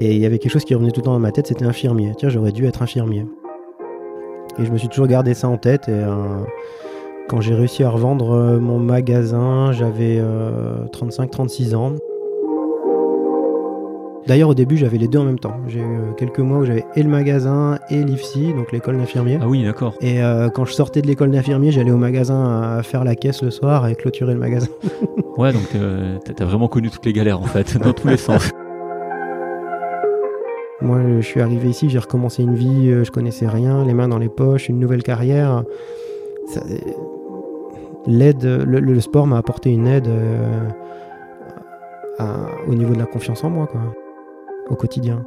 Et il y avait quelque chose qui revenait tout le temps dans ma tête, c'était infirmier. Tiens, j'aurais dû être infirmier. Et je me suis toujours gardé ça en tête. Et euh, quand j'ai réussi à revendre euh, mon magasin, j'avais 35-36 ans. D'ailleurs, au début, j'avais les deux en même temps. J'ai eu quelques mois où j'avais et le magasin et l'IFSI, donc l'école d'infirmier. Ah oui, d'accord. Et quand je sortais de l'école d'infirmier, j'allais au magasin à faire la caisse le soir et clôturer le magasin. ouais, donc t'as vraiment connu toutes les galères en fait, dans tous les sens. Moi, je suis arrivé ici, j'ai recommencé une vie, euh, je connaissais rien, les mains dans les poches, une nouvelle carrière. L'aide, le, sport m'a apporté une aide euh, au niveau de la confiance en moi, quoi, au quotidien.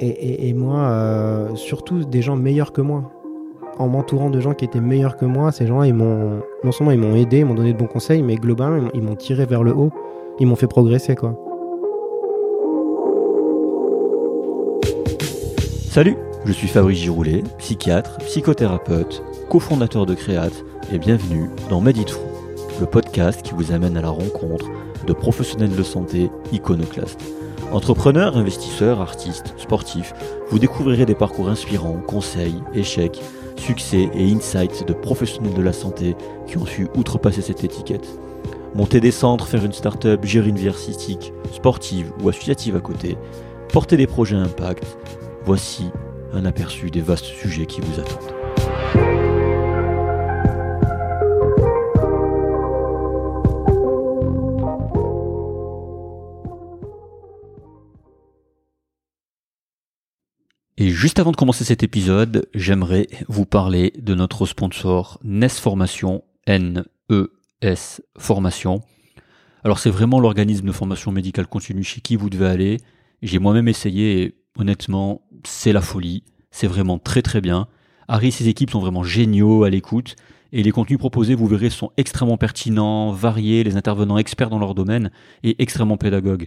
Et, moi, euh, surtout des gens meilleurs que moi. En m'entourant de gens qui étaient meilleurs que moi, ces gens-là, ils m'ont, non seulement ils m'ont aidé, ils m'ont donné de bons conseils, mais globalement, ils m'ont tiré vers le haut, ils m'ont fait progresser, quoi. Salut, je suis Fabrice Giroulet, psychiatre, psychothérapeute, cofondateur de Créate et bienvenue dans Medit le podcast qui vous amène à la rencontre de professionnels de santé iconoclastes. Entrepreneurs, investisseurs, artistes, sportifs, vous découvrirez des parcours inspirants, conseils, échecs, succès et insights de professionnels de la santé qui ont su outrepasser cette étiquette. Monter des centres, faire une start-up, gérer une vie artistique, sportive ou associative à côté, porter des projets impact, Voici un aperçu des vastes sujets qui vous attendent. Et juste avant de commencer cet épisode, j'aimerais vous parler de notre sponsor NES Formation, N-E-S Formation. Alors c'est vraiment l'organisme de formation médicale continue chez qui vous devez aller. J'ai moi-même essayé honnêtement, c'est la folie. C'est vraiment très très bien. Harry et ses équipes sont vraiment géniaux à l'écoute. Et les contenus proposés, vous verrez, sont extrêmement pertinents, variés, les intervenants experts dans leur domaine et extrêmement pédagogues.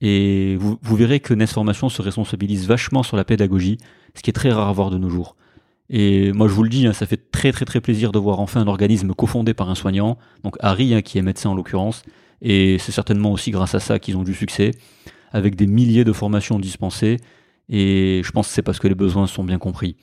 Et vous, verrez que NES Formation se responsabilise vachement sur la pédagogie, ce qui est très rare à voir de nos jours. Et moi, je vous le dis, hein, ça fait très très très plaisir de voir enfin un organisme cofondé par un soignant, donc Harry, hein, qui est médecin en l'occurrence, et c'est certainement aussi grâce à ça qu'ils ont du succès, avec des milliers de formations dispensées, et je pense que c'est parce que les besoins sont bien compris.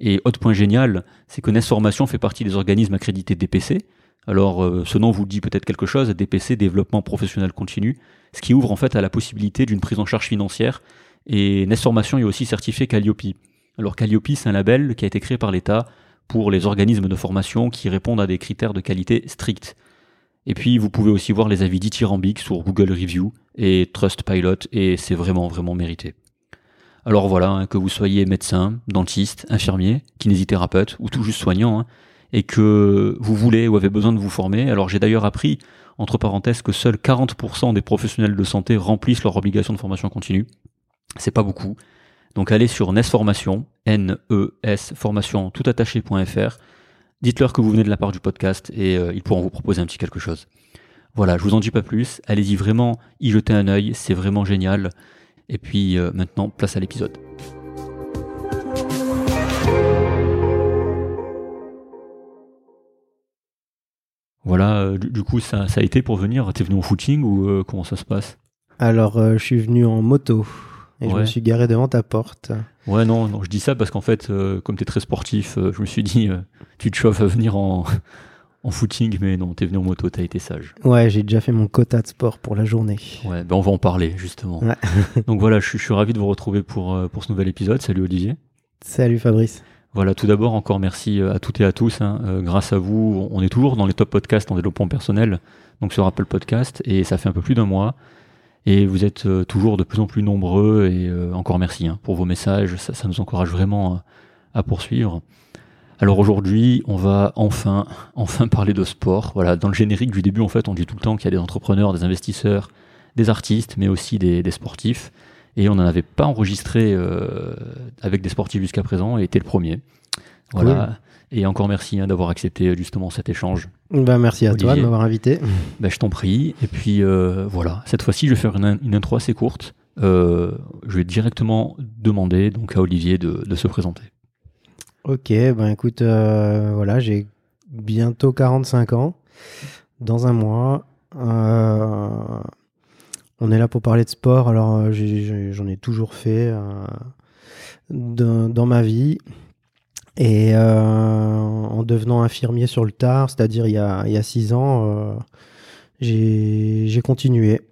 Et autre point génial, c'est que NES Formation fait partie des organismes accrédités DPC. Alors, euh, ce nom vous dit peut-être quelque chose, DPC, Développement Professionnel Continu, ce qui ouvre en fait à la possibilité d'une prise en charge financière. Et NES Formation est aussi certifié Calliope. Alors Calliope, c'est un label qui a été créé par l'État pour les organismes de formation qui répondent à des critères de qualité stricts. Et puis, vous pouvez aussi voir les avis dithyrambiques sur Google Review et Trustpilot, et c'est vraiment, vraiment mérité. Alors voilà, hein, que vous soyez médecin, dentiste, infirmier, kinésithérapeute ou tout juste soignant, hein, et que vous voulez ou avez besoin de vous former. Alors j'ai d'ailleurs appris, entre parenthèses, que seuls 40% des professionnels de santé remplissent leur obligation de formation continue. C'est pas beaucoup. Donc allez sur NES Formation, N-E-S Formation toutattaché.fr. Dites-leur que vous venez de la part du podcast et euh, ils pourront vous proposer un petit quelque chose. Voilà, je vous en dis pas plus. Allez-y vraiment y jeter un œil, c'est vraiment génial. Et puis euh, maintenant, place à l'épisode. Voilà, euh, du, coup, ça, a été pour venir. T'es venu en footing ou euh, comment ça se passe? Alors, je suis venu en moto et je me suis garé devant ta porte. Ouais, non, non je dis ça parce qu'en fait, comme tu es très sportif, je me suis dit, tu te chauffes à venir en, en footing, mais non, t'es venu en moto, t'as été sage. Ouais, j'ai déjà fait mon quota de sport pour la journée. Ouais, ben on va en parler justement. Donc voilà, je, suis ravi de vous retrouver pour, euh, pour ce nouvel épisode. Salut Olivier. Salut Fabrice. Voilà, tout d'abord, encore merci euh, à toutes et à tous. Hein. Euh, grâce à vous, on est toujours dans les top podcasts en développement personnel, donc sur Apple Podcast, et ça fait un peu plus d'un mois. Et vous êtes toujours de plus en plus nombreux, et encore merci hein, pour vos messages, ça, ça nous encourage vraiment à poursuivre. Alors aujourd'hui, on va enfin, enfin parler de sport. Voilà, dans le générique du début, en fait, on dit tout le temps qu'il y a des entrepreneurs, des investisseurs, des artistes, mais aussi des, sportifs. Et on n'en avait pas enregistré euh, avec des sportifs jusqu'à présent, et était le premier. Voilà. Et encore merci hein, d'avoir accepté justement cet échange. Ben, merci à toi de m'avoir invité. Ben, je t'en prie. Et puis euh, voilà, cette fois-ci, je vais faire une, intro assez courte. Euh, je vais directement demander donc à Olivier de se présenter. Ok, ben écoute, euh, voilà, j'ai bientôt 45 ans. Dans un mois, euh, on est là pour parler de sport. Alors, j'en ai, toujours fait dans, ma vie. Et en devenant infirmier sur le tard, c'est-à-dire il, y a six ans, j'ai continué.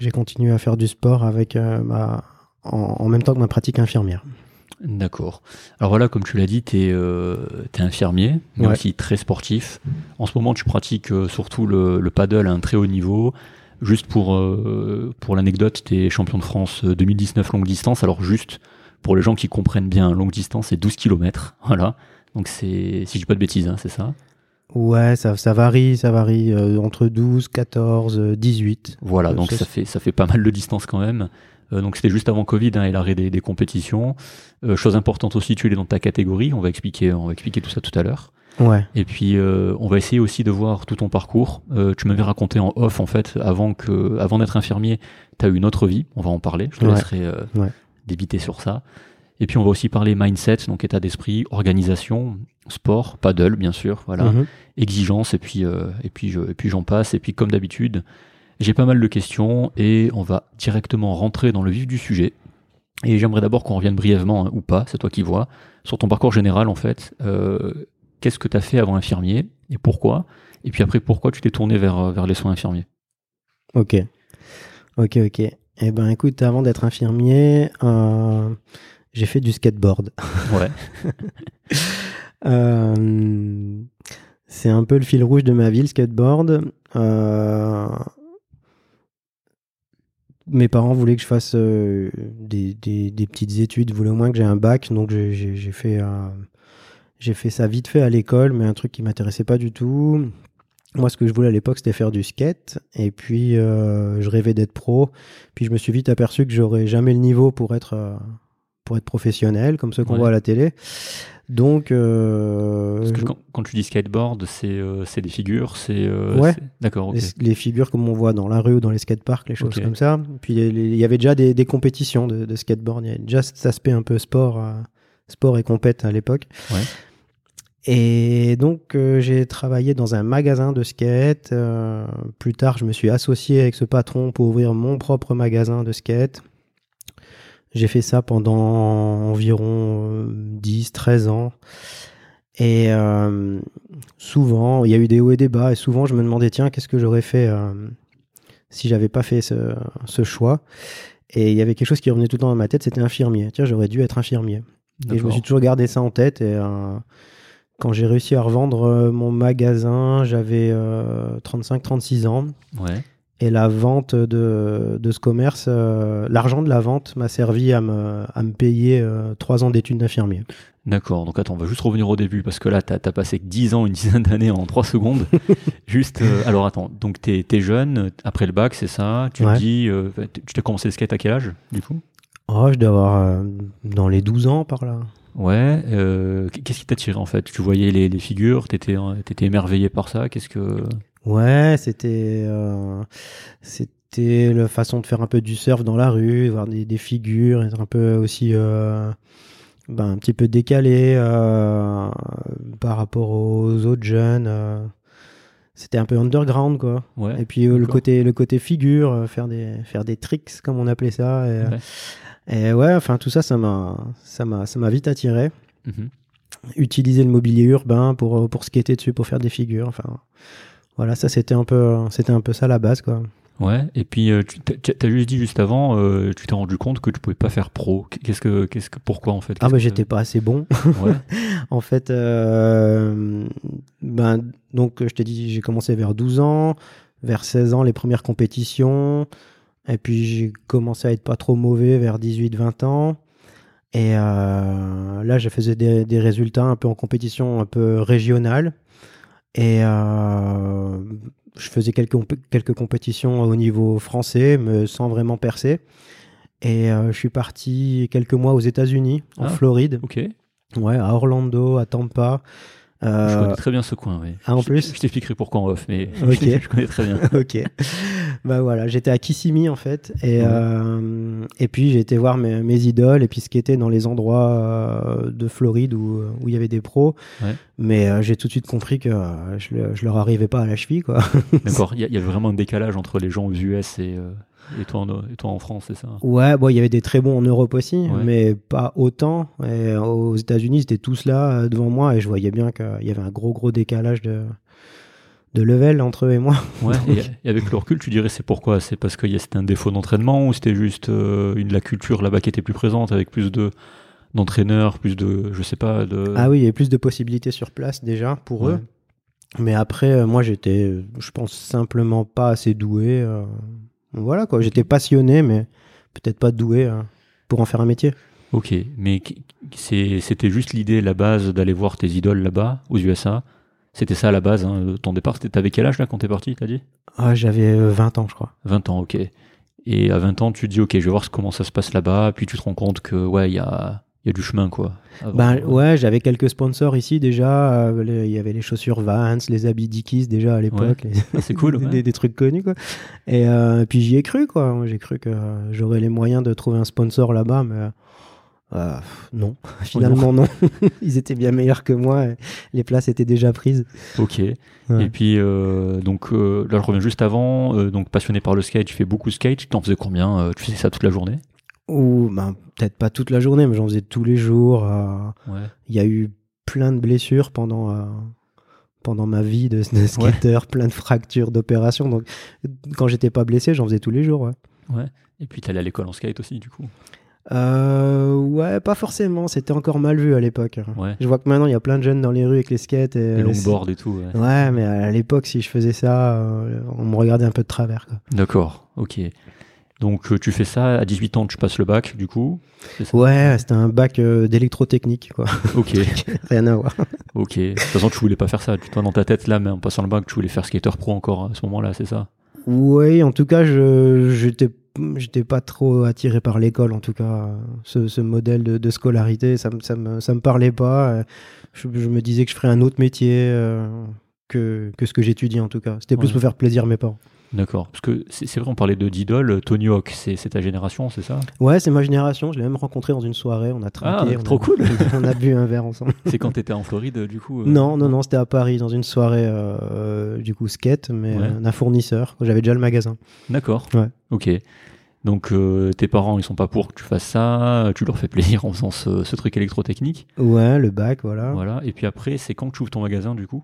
J'ai continué à faire du sport avec ma, en, même temps que ma pratique infirmière. D'accord. Alors voilà, comme tu l'as dit, tu es, euh, infirmier, mais aussi très sportif. En ce moment, tu pratiques euh, surtout le, paddle à un très haut niveau. Juste pour, euh, pour l'anecdote, tu es champion de France 2019 longue distance. Alors juste pour les gens qui comprennent bien, longue distance, c'est 12 km. Voilà. Donc c'est, si je dis pas de bêtises, hein, c'est ça? Ouais, ça, ça varie, ça varie entre 12, 14, 18. Voilà, donc ça fait, ça fait pas mal de distance quand même. Euh, donc c'était juste avant Covid hein, et l'arrêt des, compétitions. Euh, chose importante aussi, tu es dans ta catégorie. On va expliquer, on va expliquer tout ça tout à l'heure. Ouais. Et puis euh, on va essayer aussi de voir tout ton parcours. tu m'avais raconté en off en fait, avant que, avant d'être infirmier, tu as eu une autre vie. On va en parler. Je te laisserai débiter sur ça. Et puis on va aussi parler mindset, donc état d'esprit, organisation, sport, paddle bien sûr, voilà, mm-hmm. exigence et puis et puis je, et puis j'en passe. Et puis comme d'habitude, j'ai pas mal de questions et on va directement rentrer dans le vif du sujet. Et j'aimerais d'abord qu'on revienne brièvement, hein, ou pas, c'est toi qui vois, sur ton parcours général en fait. Euh, qu'est-ce que tu as fait avant infirmier et pourquoi? Et puis après, pourquoi tu t'es tourné vers, euh, vers les soins infirmiers? Ok. Ok, ok. Eh ben écoute, avant d'être infirmier, euh, j'ai fait du skateboard. Ouais. c'est un peu le fil rouge de ma vie, le skateboard. Euh, mes parents voulaient que je fasse euh, des, petites études, voulaient au moins que j'ai un bac, donc j'ai fait, euh, j'ai fait ça vite fait à l'école, mais un truc qui m'intéressait pas du tout. Moi, ce que je voulais à l'époque, c'était faire du skate, et puis euh, je rêvais d'être pro. Puis je me suis vite aperçu que j'aurais jamais le niveau pour être pour être professionnel, comme ceux qu'on voit à la télé. Donc, euh, Parce que quand, tu dis skateboard, c'est euh, des figures, c'est euh, ouais, d'accord. Les, figures comme on voit dans la rue ou dans les skateparks, les choses comme ça. Puis il y avait déjà des, des compétitions de, de, skateboard. Il y avait déjà cet aspect un peu sport, sport et compète à l'époque. Ouais. Et donc j'ai travaillé dans un magasin de skate. plus tard, je me suis associé avec ce patron pour ouvrir mon propre magasin de skate. J'ai fait ça pendant environ 10, euh, 13 ans. Et euh, souvent, il y a eu des hauts et des bas. Et souvent, je me demandais, tiens, qu'est-ce que j'aurais fait euh, si j'avais pas fait ce, ce, choix? Et il y avait quelque chose qui revenait tout le temps dans ma tête, c'était infirmier. Tiens, j'aurais dû être infirmier. Et je me suis toujours gardé ça en tête. Et quand j'ai réussi à revendre mon magasin, j'avais 35-36 ans. Ouais. Et la vente de, de ce commerce, euh, l'argent de la vente m'a servi à me, à me payer euh, trois ans d'études d'infirmier. D'accord, donc attends, on va juste revenir au début parce que là, tu as, passé 10 ans, une dizaine d'années en 3 secondes. juste, euh, alors attends, donc tu es, jeune, après le bac, c'est ça? Tu dis, tu t'as commencé le skate à quel âge, du coup? Oh, je dois avoir dans les 12 ans par là. Ouais, qu'est-ce qui t'a tiré en fait? Tu voyais les, les figures, t'étais étais émerveillé par ça? Qu'est-ce que Ouais, c'était euh, c'était la façon de faire un peu du surf dans la rue, voir des, des figures, être un peu aussi euh, ben, un petit peu décalé euh, par rapport aux autres jeunes. Euh. c'était un peu underground quoi. Ouais, et puis euh, le côté le côté figure, faire des faire des tricks comme on appelait ça. Et ouais, et ouais enfin tout ça ça m'a ça m'a ça m'a vite attiré. Mm-hmm. Utiliser le mobilier urbain pour pour skater dessus, pour faire des figures. Enfin voilà, ça c'était un peu, c'était un peu ça la base, quoi. Ouais, et puis euh, tu as juste dit juste avant, euh, tu t'es rendu compte que tu pouvais pas faire pro. Qu'est-ce que, qu'est-ce que, pourquoi en fait? Ah bah j'étais pas assez bon. Ouais. en fait, euh, ben donc je t'ai dit, j'ai commencé vers 12 ans, vers 16 ans les premières compétitions, et puis j'ai commencé à être pas trop mauvais vers 18-20 ans. Et là, je faisais des, des résultats un peu en compétition un peu régionale. Et euh, je faisais quelques, quelques compétitions au niveau français, mais sans vraiment percer. Et euh, je suis parti quelques mois aux États-Unis, en ah, Floride. Ok. Ouais, à Orlando, à Tampa. Euh, je connais très bien ce coin, oui. Ah, en plus? Je, t'expliquerai pourquoi en off, mais je connais très bien. ok. Bah voilà, j'étais à Kissimmee en fait, et, Ouais. euh, et puis j'ai été voir mes, mes idoles et puis ce qui était dans les endroits euh, de Floride où où il y avait des pros. Ouais. Mais euh, j'ai tout de suite compris que je, je leur arrivais pas à la cheville quoi. D'accord, il y, y a vraiment un décalage entre les gens aux US et, et, toi, en, et toi en France, c'est ça Ouais, bon, il y avait des très bons en Europe aussi, Ouais. mais pas autant. Et aux États-Unis, c'était tous là devant moi et je voyais bien qu'il y avait un gros gros décalage de de level entre eux et moi. Ouais, et, et avec le recul, tu dirais c'est pourquoi? C'est parce que y a- c'était un défaut d'entraînement ou c'était juste euh, une, la culture là-bas qui était plus présente avec plus de d'entraîneurs, plus de, je sais pas, de... Ah oui, il y avait plus de possibilités sur place déjà pour Ouais. eux. Mais après, euh, moi, j'étais, je pense, simplement pas assez doué. euh, Voilà quoi, j'étais passionné, mais peut-être pas doué pour en faire un métier. Ok, mais c'était juste l'idée, la base d'aller voir tes idoles là-bas, aux USA. C'était ça à la base, hein, ton départ. T'avais quel âge là quand t'es parti, t'as dit? Ah, j'avais euh, 20 ans, je crois. 20 ans, ok. Et à 20 ans, tu te dis, ok, je vais voir comment ça se passe là-bas. Puis tu te rends compte que, ouais, il y a, y a du chemin, quoi. avant. Ben ouais, j'avais quelques sponsors ici déjà. euh, Il y avait les chaussures Vans, les habits Dickies déjà à l'époque. les- Ah, c'est cool, ouais. des, des trucs connus quoi. Et euh, puis j'y ai cru quoi. J'ai cru que euh, j'aurais les moyens de trouver un sponsor là-bas, mais euh, non. Finalement non. Ils étaient bien meilleurs que moi. les places étaient déjà prises. Ok. Ouais. Et puis, euh, donc, euh, là, je reviens juste avant. donc, passionné par le skate, tu fais beaucoup de skate. Tu t'en faisais combien Tu faisais ça toute la journée? Ou ben, peut-être pas toute la journée, mais j'en faisais tous les jours. Ouais. Il y a eu plein de blessures pendant. pendant ma vie de, de skater, plein de fractures, d'opérations. Donc, quand j'étais pas blessé, j'en faisais tous les jours. Ouais. Ouais. Et puis, t'allais à l'école en skate aussi, du coup. Euh, ouais, pas forcément. C'était encore mal vu à l'époque. Ouais. Je vois que maintenant, il y a plein de jeunes dans les rues avec les skates. Et, Les longboards et tout. ouais. mais à l'époque, si je faisais ça, euh, on me regardait un peu de travers. D'accord. Ok. Donc, euh, tu fais ça. À 18 ans, tu passes le bac, du coup. Ouais, c'était un bac euh, d'électrotechnique, quoi. Ok. Rien à voir. Ok. De toute façon, tu voulais pas faire ça. Tu dans ta tête, là, mais en passant le bac, tu voulais faire skater pro encore à ce moment-là, c'est ça? Oui, en tout cas, je j'étais j'étais pas trop attiré par l'école, en tout cas. Ce, ce modèle de, de scolarité, ça me, ça, me, ça me parlait pas. Je, je me disais que je ferais un autre métier euh, que, que ce que j'étudie, en tout cas. C'était plus Ouais. pour faire plaisir à mes parents. D'accord. Parce que c'est vrai, on parlait de d'idole. Tony Hawk, c'est ta génération, c'est ça? Ouais, c'est ma génération. Je l'ai même rencontré dans une soirée. On a trinqué. Ah, trop a, cool. on a bu un verre ensemble. C'est quand t'étais en Floride, du coup euh, Non, non, non, c'était à Paris, dans une soirée, euh, du coup, skate, mais Ouais. euh, d'un fournisseur. J'avais déjà le magasin. D'accord. Ouais. Ok. Donc euh, tes parents, ils sont pas pour que tu fasses ça. Tu leur fais plaisir en faisant ce, ce truc électrotechnique. Ouais, le bac, voilà. Voilà. Et puis après, c'est quand que tu ouvres ton magasin, du coup?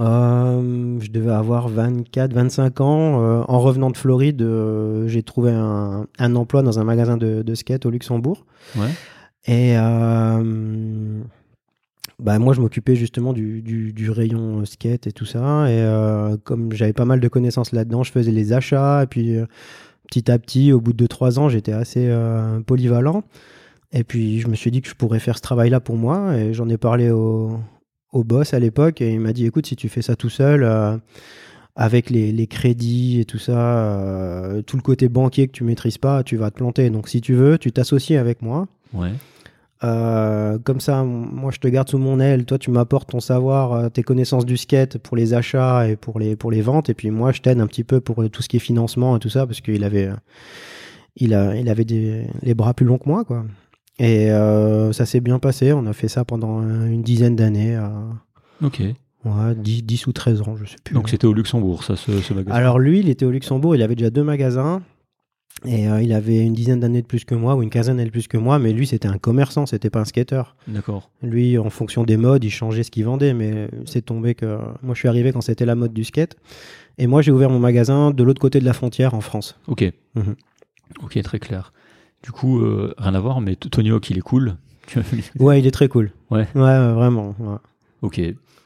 Euh, je devais avoir 24, 25 ans. Euh, en revenant de Floride, euh, j'ai trouvé un, un emploi dans un magasin de, de skate au Luxembourg. Ouais. Et bah, moi, je m'occupais justement du, du, du rayon skate et tout ça. Et comme j'avais pas mal de connaissances là-dedans, je faisais les achats. Et puis, petit à petit, au bout de 2-3 ans, j'étais assez polyvalent. Et puis, je me suis dit que je pourrais faire ce travail-là pour moi. Et j'en ai parlé au, au boss à l'époque. Et il m'a dit écoute, si tu fais ça tout seul. euh, avec les, les crédits et tout ça, euh, tout le côté banquier que tu maîtrises pas, tu vas te planter. Donc si tu veux, tu t'associes avec moi. Ouais. Euh, comme ça, moi je te garde sous mon aile. Toi, tu m'apportes ton savoir, tes connaissances du skate pour les achats et pour les pour les ventes. Et puis moi, je t'aide un petit peu pour tout ce qui est financement et tout ça parce qu'il avait il a il avait des les bras plus longs que moi quoi. Et euh, ça s'est bien passé. On a fait ça pendant une dizaine d'années. euh, Ok. ouais, 10, 10 ou 13 ans, je sais plus. Donc c'était au Luxembourg, ça, ce, ce magasin. Alors lui, il était au Luxembourg, il avait déjà deux magasins. Et euh, il avait une dizaine d'années de plus que moi, ou une quinzaine d'années de plus que moi, mais lui, c'était un commerçant, c'était pas un skater. D'accord. Lui, en fonction des modes, il changeait ce qu'il vendait, mais c'est tombé que moi, je suis arrivé quand c'était la mode du skate. Et moi, j'ai ouvert mon magasin de l'autre côté de la frontière en France. Ok. Mhm. Ok, très clair. Du coup, euh, rien à voir, mais Tony Hawk, il est cool. Ouais, il est très cool. Ouais. Ouais, ouais, vraiment. Ouais, ok.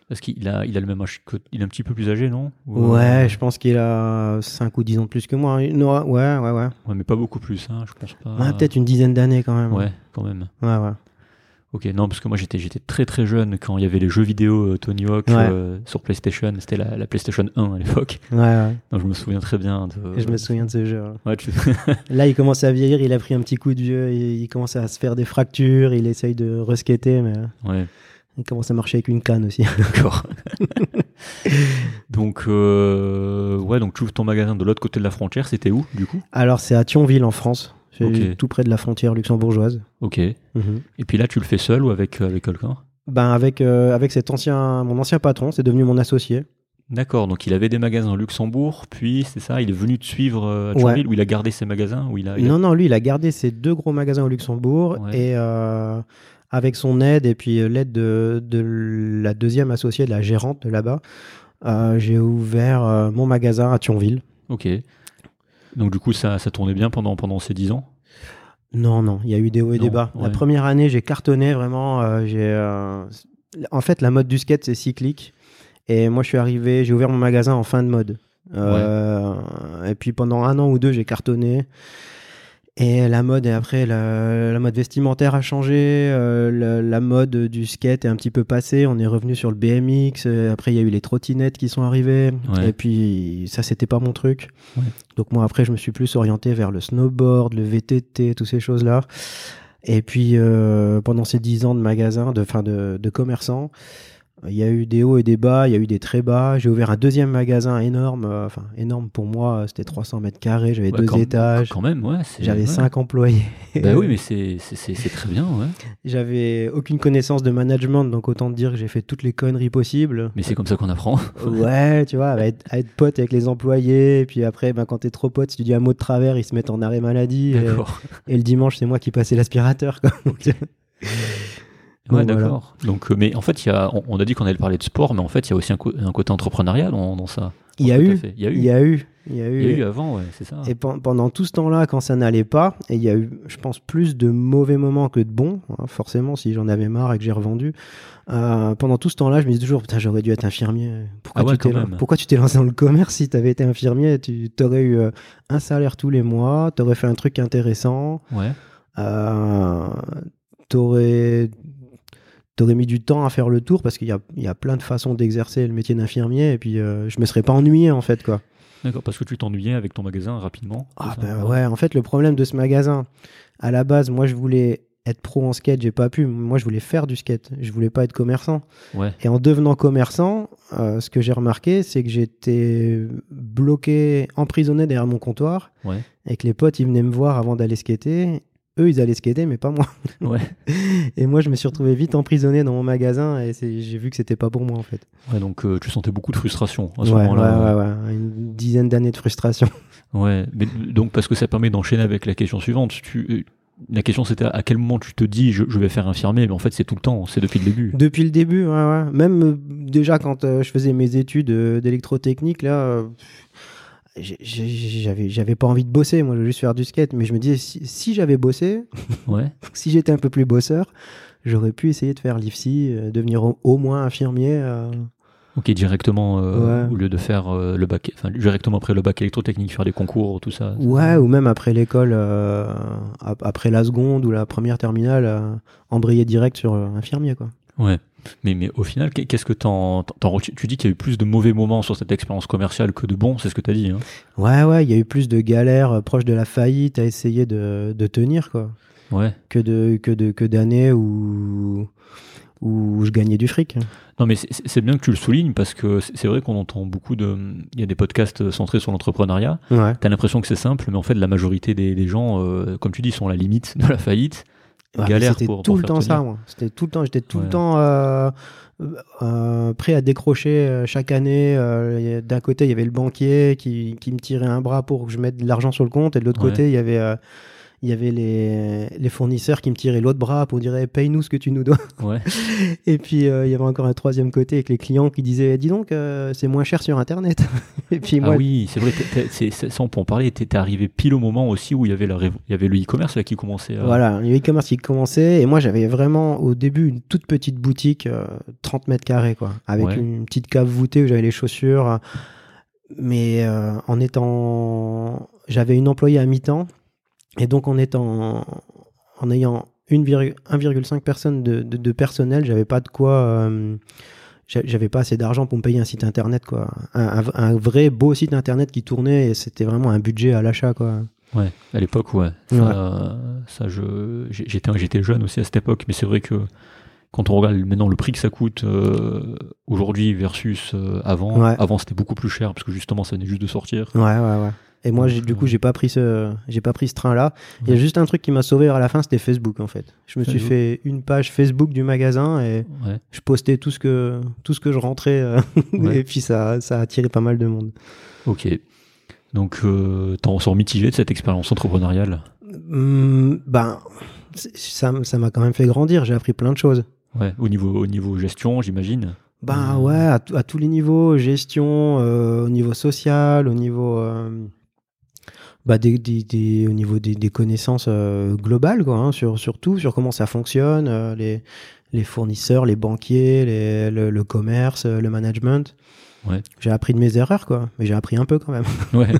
Parce qu'il a, il a le même âge que. Il est un petit peu plus âgé, non? Ou, Ouais, euh, je pense qu'il a 5 ou 10 ans de plus que moi. Non, ouais, ouais, ouais. Ouais, mais pas beaucoup plus, hein, je pense pas. Ouais, Peut-être une dizaine d'années quand même. Ouais, quand même. Ouais, ouais. Ok, non, parce que moi j'étais j'étais très très jeune quand il y avait les jeux vidéo euh, Tony Hawk Ouais. euh, sur PlayStation. C'était la, la PlayStation 1 à l'époque. Ouais, ouais. Donc je me souviens très bien de. Je me souviens de ce jeu. ouais. Ouais, tu... Là, il commence à vieillir, il a pris un petit coup de vieux, il, il commence à se faire des fractures, il essaye de reskater, mais ouais, il commence à marcher avec une canne aussi. d'accord. donc, euh, ouais, donc tu ouvres ton magasin de l'autre côté de la frontière. C'était où, du coup? Alors, c'est à Thionville, en France. C'est tout près de la frontière luxembourgeoise. Ok. Et puis là, tu le fais seul ou avec, avec quelqu'un? Ben, avec, euh, avec cet ancien, mon ancien patron, c'est devenu mon associé. D'accord, donc il avait des magasins au Luxembourg, puis c'est ça, il est venu te suivre euh, à Ouais. Thionville, où il a gardé ses magasins où il a, il a- Non, non, lui, il a gardé ses deux gros magasins au Luxembourg Ouais. et euh, avec son aide et puis euh, l'aide de, de la deuxième associée, de la gérante de là-bas, euh, j'ai ouvert euh, mon magasin à Thionville. Ok. Donc du coup, ça, ça tournait bien pendant, pendant ces 10 ans? Non, non, il y a eu des hauts et Non, des bas. ouais. La première année, j'ai cartonné vraiment. euh, j'ai, euh, En fait, la mode du skate, c'est cyclique. Et moi, je suis arrivé, j'ai ouvert mon magasin en fin de mode. Euh, Et puis pendant un an ou deux, j'ai cartonné. Et la mode, et après, la, la mode vestimentaire a changé. euh, la, la mode du skate est un petit peu passée. On est revenu sur le BMX. euh, Après, il y a eu les trottinettes qui sont arrivées. Ouais. Et puis, ça, c'était pas mon truc. Ouais. Donc, moi, après, je me suis plus orienté vers le snowboard, le VTT, toutes ces choses-là. Et puis, euh, pendant ces dix ans de magasin, de, fin de, de commerçant, il y a eu des hauts et des bas, il y a eu des très bas. J'ai ouvert un deuxième magasin énorme, euh, enfin énorme pour moi, c'était 300 mètres carrés, j'avais Ouais, deux quand- étages, Quand même, ouais. c'est- j'avais ouais. cinq employés. Bah oui, mais c'est très bien, ouais. J'avais aucune connaissance de management, donc autant te dire que j'ai fait toutes les conneries possibles. Mais c'est comme ça qu'on apprend. Ouais, tu vois, à être, à être pote avec les employés, et puis après, ben, quand t'es trop pote, si tu dis un mot de travers, ils se mettent en arrêt maladie. Et, et le dimanche, c'est moi qui passais l'aspirateur. Ouais, voilà. d'accord. Donc, euh, mais en fait, y a, on, on a dit qu'on allait parler de sport, mais en fait, il y a aussi un, côté entrepreneurial dans, dans ça. Il y a eu. Il y a eu. il y a eu, il y a Il eu. y a eu avant, ouais, c'est ça. Et pen- pendant tout ce temps-là, quand ça n'allait pas, et il y a eu, je pense, plus de mauvais moments que de bons, hein, forcément, si j'en avais marre et que j'ai revendu. euh, pendant tout ce temps-là, je me disais toujours, putain, j'aurais dû être infirmier. Pourquoi, Ah ouais, tu t'es pourquoi tu lancé dans le commerce si t'avais été infirmier? Tu t'aurais eu euh, un salaire tous les mois, t'aurais fait un truc intéressant, Ouais. euh, t'aurais t'aurais mis du temps à faire le tour parce qu'il y a, il y a plein de façons d'exercer le métier d'infirmier et puis euh, je me serais pas ennuyé en fait quoi. D'accord, parce que tu t'ennuyais avec ton magasin rapidement. Ah ben ouais, en fait le problème de ce magasin, à la base moi je voulais être pro en skate, j'ai pas pu. Moi je voulais faire du skate, je voulais pas être commerçant. Ouais. Et en devenant commerçant, euh, ce que j'ai remarqué c'est que j'étais bloqué, emprisonné derrière mon comptoir Ouais. et que les potes ils venaient me voir avant d'aller skater. Eux ils allaient skater mais pas moi. Ouais. Et moi je me suis retrouvé vite emprisonné dans mon magasin et j'ai vu que c'était pas pour moi en fait. Ouais, donc euh, tu sentais beaucoup de frustration à ce Ouais, ouais, moment-là. ouais, ouais, une dizaine d'années de frustration. Ouais, mais donc parce que ça permet d'enchaîner avec la question suivante. Tu, euh, la question c'était à quel moment tu te dis je, je vais faire infirmier, mais en fait c'est tout le temps, c'est depuis le début. Depuis le début, ouais, ouais. Même euh, déjà quand euh, je faisais mes études d'électrotechnique, là, j'avais, j'avais pas envie de bosser. Moi, je voulais juste faire du skate. Mais je me disais, si, si j'avais bossé, Ouais. si j'étais un peu plus bosseur, j'aurais pu essayer de faire l'IFSI, euh, devenir au, au moins infirmier. euh. Ok, directement euh, Ouais. au lieu de faire le bac, enfin directement après le bac électrotechnique, faire des concours, tout ça. Ouais, ou même après l'école, ap- après la seconde ou la première terminale, embrayer direct sur infirmier, quoi. Ouais. Mais, mais au final, qu'est- qu'est-ce que t'en, t'en retiens Tu dis qu'il y a eu plus de mauvais moments sur cette expérience commerciale que de bons, c'est ce que t'as dit. Hein Ouais, ouais, il y a eu plus de galères euh, proches de la faillite à essayer de, de tenir, quoi. ouais. que de que de que d'années où où je gagnais du fric. Non, mais c'est- bien que tu le soulignes parce que c'est c'est vrai qu'on entend beaucoup de. Il y a des podcasts centrés sur l'entrepreneuriat. Ouais. T'as l'impression que c'est simple, mais en fait, la majorité des, des gens, euh, comme tu dis, sont à la limite de la faillite. Galère C'était pour- tout pour le temps ça, moi. C'était tout le temps. J'étais tout Ouais. le temps euh, euh, prêt à décrocher euh, chaque année. euh, D'un côté, il y avait le banquier qui, qui me tirait un bras pour que je mette de l'argent sur le compte, et de l'autre Ouais. côté, il y avait il y avait les, les fournisseurs qui me tiraient l'autre bras pour dire Eh, paye-nous ce que tu nous dois. Ouais. Et puis euh, il y avait encore un troisième côté avec les clients qui disaient dis donc euh, c'est moins cher sur internet. et puis moi ah oui, c'est vrai. on peut en parler. T'es arrivé pile au moment aussi où il y avait, la, révo- il y avait le e-commerce là qui commençait. À... Voilà, a e-commerce qui commençait et moi j'avais vraiment au début une toute petite boutique, euh, 30 mètres carrés quoi, avec Ouais. une petite cave voûtée où j'avais les chaussures. euh, Mais euh, en étant, j'avais une employée à mi-temps et donc en ayant une virg- 1,5 personnes de, de, de personnel, j'avais pas de quoi. euh, j'a- j'avais pas assez d'argent pour me payer un site internet quoi un, un- un vrai beau site internet qui tournait et c'était vraiment un budget à l'achat quoi Ouais, à l'époque, ouais. Ça, Ouais. ça, je, j'étais, j'étais jeune aussi à cette époque, mais c'est vrai que quand on regarde maintenant le prix que ça coûte euh, aujourd'hui versus euh, avant, Ouais. avant c'était beaucoup plus cher parce que justement ça venait juste de sortir. Ouais, ouais, ouais. Et moi, j'ai, du coup, euh, j'ai pas pris ce, j'ai pas pris ce train-là. Il y a juste un truc qui m'a sauvé à la fin, c'était Facebook, en fait. Je me suis Facebook. fait une page Facebook du magasin et Ouais. je postais tout ce que, tout ce que je rentrais. euh, et puis ça, ça a attiré pas mal de monde. Ok. Donc t'en ressors mitigé de cette expérience entrepreneuriale? Hum, ben, ça, ça m'a quand même fait grandir. J'ai appris plein de choses. Ouais. Au niveau au niveau gestion, j'imagine. Ben Mhm. ouais, à, tous les niveaux, gestion, euh, au niveau social, au niveau, euh, bah, des, des- des- au niveau des, des connaissances euh, globales, quoi, hein, sur, sur tout, sur comment ça fonctionne, euh, les, les fournisseurs, les banquiers, les- le, le commerce, le management. Ouais. J'ai appris de mes erreurs, quoi, mais j'ai appris un peu quand même. Ouais.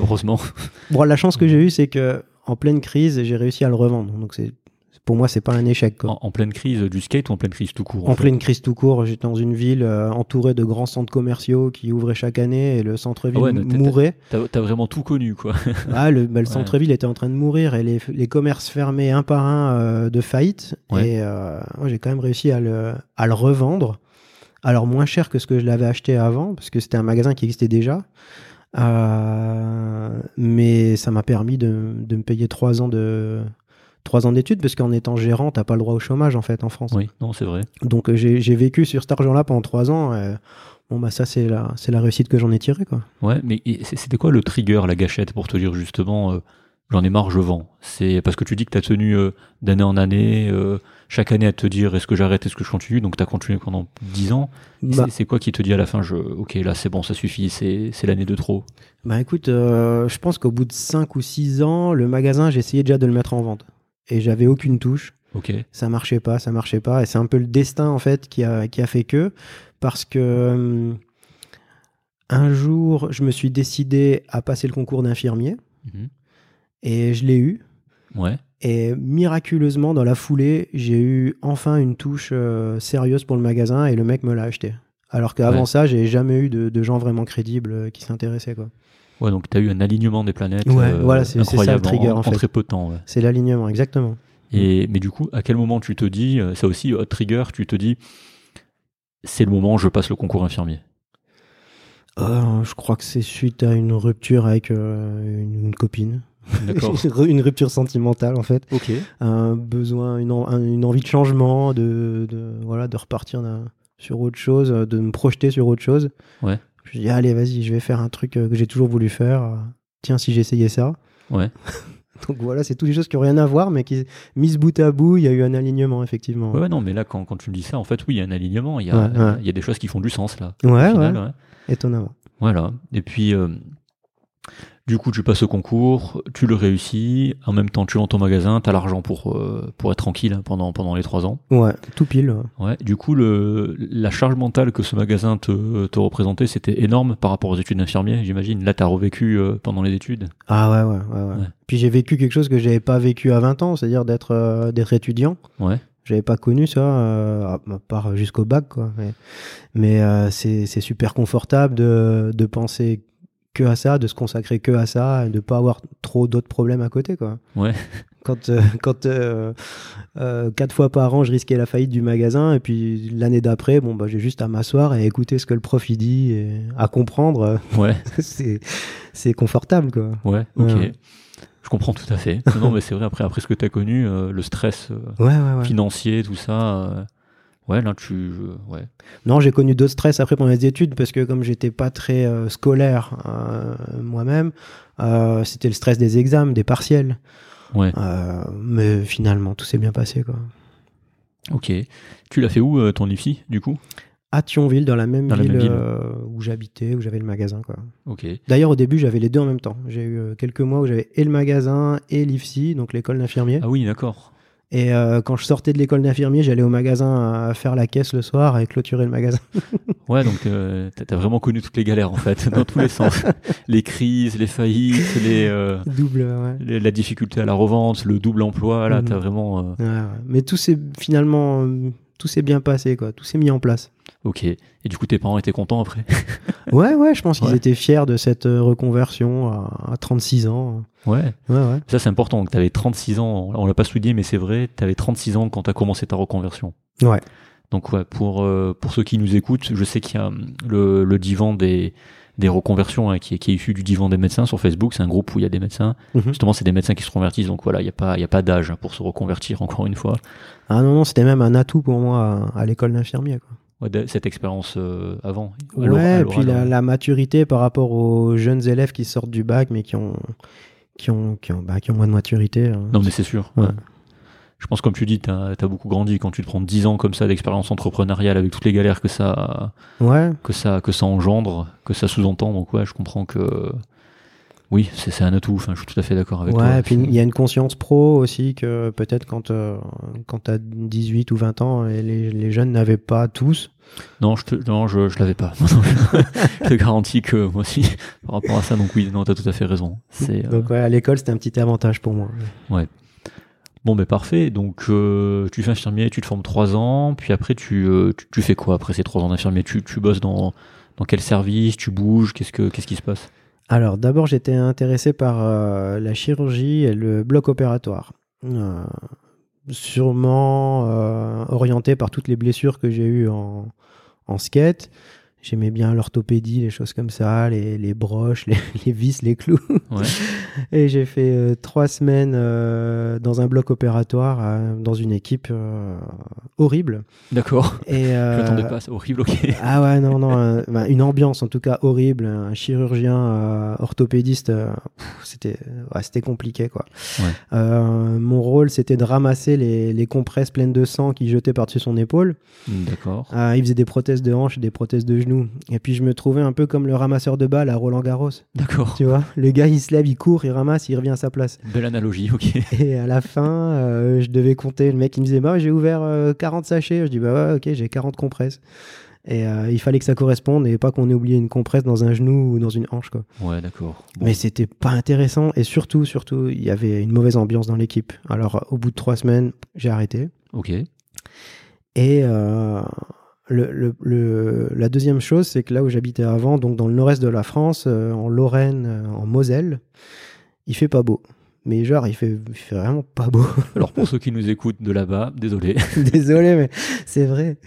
Heureusement. Bon, la chance que j'ai eue, c'est que en pleine crise, j'ai réussi à le revendre. Donc c'est, pour moi, c'est pas un échec, quoi. En, en pleine crise du skate ou en pleine crise tout court En fait pleine crise tout court, j'étais dans une ville euh, entourée de grands centres commerciaux qui ouvraient chaque année et le centre-ville ouais, mourait. T'as t'as vraiment tout connu quoi. Ah, le, bah, le Ouais. centre-ville était en train de mourir et les, les commerces fermés un par un euh, de faillite. Ouais. Et euh, j'ai quand même réussi à le, à le revendre. Alors, moins cher que ce que je l'avais acheté avant, parce que c'était un magasin qui existait déjà. Euh, mais ça m'a permis de, de me payer trois ans de trois ans d'études, parce qu'en étant gérant, t'as pas le droit au chômage en fait en France. oui, non, c'est vrai. Donc euh, j'ai vécu sur cet argent-là pendant trois ans. et bon bah ça c'est la c'est la réussite que j'en ai tirée quoi. Ouais, mais c'était quoi le trigger, la gâchette pour te dire justement euh, j'en ai marre, je vends? C'est parce que tu dis que tu as tenu euh, d'année en année, euh, chaque année à te dire est-ce que j'arrête, est-ce que je continue, donc tu as continué pendant 10 ans. Bah, C'est- quoi qui te dit à la fin je, Ok, là c'est bon, ça suffit, c'est l'année de trop? Bah écoute, euh, je pense qu'au bout de cinq ou six ans, le magasin j'ai essayé déjà de le mettre en vente et j'avais aucune touche. Ok, Ça marchait pas, ça marchait pas et c'est un peu le destin en fait qui a qui a fait que parce que hum, un jour je me suis décidé à passer le concours d'infirmier Mhm. et je l'ai eu. ouais, Et miraculeusement, dans la foulée, j'ai eu enfin une touche euh, sérieuse pour le magasin et le mec me l'a acheté. Alors qu'avant Ouais. ça, j'ai jamais eu de, de gens vraiment crédibles euh, qui s'intéressaient. quoi. Ouais, donc tu as eu un alignement des planètes. euh, Ouais, voilà, c'est- ça le trigger, en en, fait. très peu de temps. ouais. C'est l'alignement, exactement. Et, mais du coup, à quel moment tu te dis, euh, ça aussi, hot trigger, tu te dis c'est le moment, je passe le concours infirmier? Euh, je crois que c'est suite à une rupture avec euh, une, une copine. Une rupture sentimentale, en fait. ok. Un besoin, une, en- un- une envie de changement, de, de, voilà, de repartir sur autre chose, euh, de me projeter sur autre chose. Ouais. Je dis, allez, vas-y, je vais faire un truc euh, que j'ai toujours voulu faire. Euh, Tiens, si j'essayais ça. Ouais. Donc voilà, c'est toutes des choses qui n'ont rien à voir, mais qui, mises bout à bout, il y a eu un alignement, effectivement. Ouais, non, mais là, quand, quand tu me dis ça, en fait, oui, il y a un alignement, il y a, Ouais, ouais. il y a des choses qui font du sens, là. Final, ouais. étonnamment. Voilà. Et puis, euh, du coup, tu passes au concours, tu le réussis, en même temps, tu vends ton magasin, tu as l'argent pour, euh, pour être tranquille hein, pendant, pendant les trois ans. Ouais, tout pile. ouais. Du coup, le, la charge mentale que ce magasin te, te représentait, c'était énorme par rapport aux études d'infirmier, j'imagine. Là, tu as revécu euh, pendant les études. Ah ouais, ouais, ouais. ouais. Ouais. Puis j'ai vécu quelque chose que j'avais pas vécu à 20 ans, c'est-à-dire d'être euh, d'être étudiant. Ouais. J'avais pas connu ça, euh, à part jusqu'au bac, quoi. Mais, mais euh, c'est c'est super confortable de, de penser que à ça, de se consacrer que à ça, et de pas avoir trop d'autres problèmes à côté, quoi. Ouais. Quand, euh, quand euh, euh, quatre fois par an, je risquais la faillite du magasin, et puis l'année d'après, bon, bah, j'ai juste à m'asseoir et à écouter ce que le prof il dit, et à comprendre, euh, Ouais. c'est c'est confortable, quoi. Ouais. Ok. Ouais. Je comprends tout à fait. Non, mais c'est vrai, après, après ce que tu as connu, euh, le stress euh, Ouais, ouais, ouais. financier, tout ça. Ouais, là, tu. ouais. Non, j'ai connu d'autres stress après pendant les études parce que comme j'étais pas très euh, scolaire euh, moi-même, euh, c'était le stress des examens, des partiels. Ouais. Mais finalement, tout s'est bien passé quoi. Ok. Tu l'as fait où, ton IFSI, du coup? À Thionville, dans la même Dans la ville, même ville. où j'habitais, où j'avais le magasin quoi. Ok. D'ailleurs, au début, j'avais les deux en même temps. J'ai eu quelques mois où j'avais et le magasin et l'IFSI, donc l'école d'infirmier. Ah oui, d'accord. Et euh, quand je sortais de l'école d'infirmier, j'allais au magasin à faire la caisse le soir et clôturer le magasin. Ouais, donc euh, t'as vraiment connu toutes les galères, en fait, dans tous les sens. Les crises, les faillites, les, euh, Double, ouais. les- la difficulté à la revente, le double emploi. Là, Mhm. t'as vraiment. euh, Ouais, ouais. Mais tout s'est finalement, euh, tout s'est bien passé, quoi. Tout s'est mis en place. Ok. Et du coup, tes parents étaient contents après Ouais, ouais, je pense qu'ils Ouais. étaient fiers de cette euh, reconversion à, à 36 ans. Ouais. Ouais, ouais. Ça, c'est important. Tu avais 36 ans. On l'a pas souligné, mais c'est vrai. Tu avais 36 ans quand tu as commencé ta reconversion. Ouais. Donc, ouais, pour, euh, pour ceux qui nous écoutent, je sais qu'il y a hum, le, le divan des, des reconversions hein, qui, est, qui est issu du divan des médecins sur Facebook. C'est un groupe où il y a des médecins. Mhm. Justement, c'est des médecins qui se convertissent. Donc, voilà, il n'y a pas, il y a pas d'âge pour se reconvertir, encore une fois. Ah non, non, c'était même un atout pour moi à, à l'école d'infirmier. Cette expérience euh, avant. Ouais, et puis la, maturité par rapport aux jeunes élèves qui sortent du bac mais qui ont, qui ont, qui ont, bah, qui ont moins de maturité. hein. Non, mais c'est sûr. Ouais. ouais. Je pense, comme tu dis, tu as, beaucoup grandi quand tu te prends 10 ans comme ça d'expérience entrepreneuriale avec toutes les galères que ça, Ouais, que ça, que ça engendre, que ça sous-entend. Donc, ouais, je comprends que. Oui, c'est un atout. Enfin, je suis tout à fait d'accord avec toi. ouais, et puis il y a une conscience pro aussi que peut-être quand, euh, quand tu as 18 ou 20 ans, et les, les jeunes n'avaient pas tous. Non, je, te, non, je, je l'avais pas. je te garantis que moi aussi, par rapport à ça, donc oui, non, t'as tout à fait raison. C'est, euh, Donc ouais, à l'école, c'était un petit avantage pour moi. Bon, ben parfait. Donc, euh, tu fais infirmier, tu te formes trois ans, puis après, tu, euh, tu, tu fais quoi après ces trois ans d'infirmier? Tu, tu bosses dans, dans quel service? Tu bouges? Qu'est-ce, que, qu'est-ce qui se passe? Alors d'abord, j'étais intéressé par euh, la chirurgie et le bloc opératoire. Euh, sûrement euh, orienté par toutes les blessures que j'ai eues en, en skate. J'aimais bien l'orthopédie, les choses comme ça, les, les broches, les, les vis, les clous. Ouais. Et j'ai fait euh, trois semaines euh, dans un bloc opératoire, euh, dans une équipe horrible. D'accord. Et, Je m'attendais pas, c'est horrible, ok. ah ouais, non, non, ben, une ambiance en tout cas horrible. Un chirurgien orthopédiste, c'était ouais, c'était compliqué quoi. Ouais. Mon rôle, c'était de ramasser les, les compresses pleines de sang qu'il jetait par-dessus son épaule. D'accord. Il faisait des prothèses de hanches et des prothèses de genoux. Et puis je me trouvais un peu comme le ramasseur de balles à Roland Garros. D'accord. Tu vois, le gars il se lève, il court, il ramasse, il revient à sa place. Belle analogie, ok. Et à la fin, euh, je devais compter. Le mec, il me disait, bah, j'ai ouvert euh, 40 sachets. Je dis, bah ouais, ok, j'ai 40 compresses. Et euh, il fallait que ça corresponde et pas qu'on ait oublié une compresse dans un genou ou dans une hanche. Quoi. Ouais, d'accord. Bon. Mais c'était pas intéressant. Et surtout, surtout, il y avait une mauvaise ambiance dans l'équipe. Alors, au bout de trois semaines, j'ai arrêté. Ok. Et euh, le, le- le- la deuxième chose, c'est que là où j'habitais avant, donc dans le nord-est de la France, euh, en Lorraine, euh, en Moselle, il fait pas beau. Mais genre, il fait, il fait vraiment pas beau. Alors, pour ceux qui nous écoutent de là-bas, désolé. Désolé, mais c'est vrai.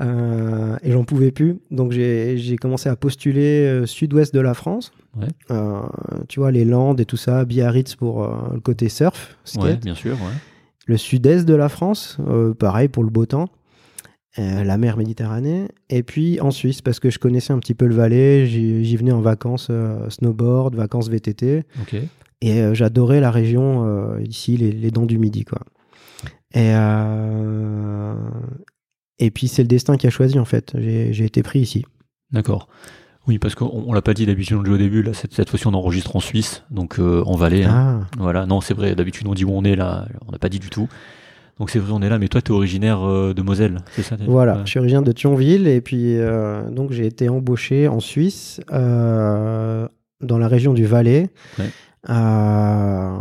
Euh, et j'en pouvais plus. Donc j'ai commencé à postuler sud-ouest de la France. Ouais. Tu vois, les Landes et tout ça, Biarritz pour le côté surf, skate. Ouais, bien sûr, ouais. Le sud-est de la France, pareil pour le beau temps. Euh, la mer Méditerranée. Et puis en Suisse, parce que je connaissais un petit peu le Valais, j'y venais en vacances euh, snowboard, vacances VTT. Et euh, j'adorais la région ici, les, les dents du Midi, quoi. Et, et puis c'est le destin qui a choisi, en fait. J'ai été pris ici. D'accord. Oui, parce qu'on on l'a pas dit d'habitude, on le dit au début, là, cette, cette fois-ci on enregistre en Suisse, donc en Valais. hein. Ah, Voilà, non, c'est vrai, d'habitude on dit où on est là, on n'a pas dit du tout. Donc c'est vrai, on est là, mais toi tu es originaire euh, de Moselle, c'est ça voilà. Ouais. Je suis originaire de Thionville et puis euh, donc j'ai été embauché en Suisse, euh, dans la région du Valais, Ouais. à,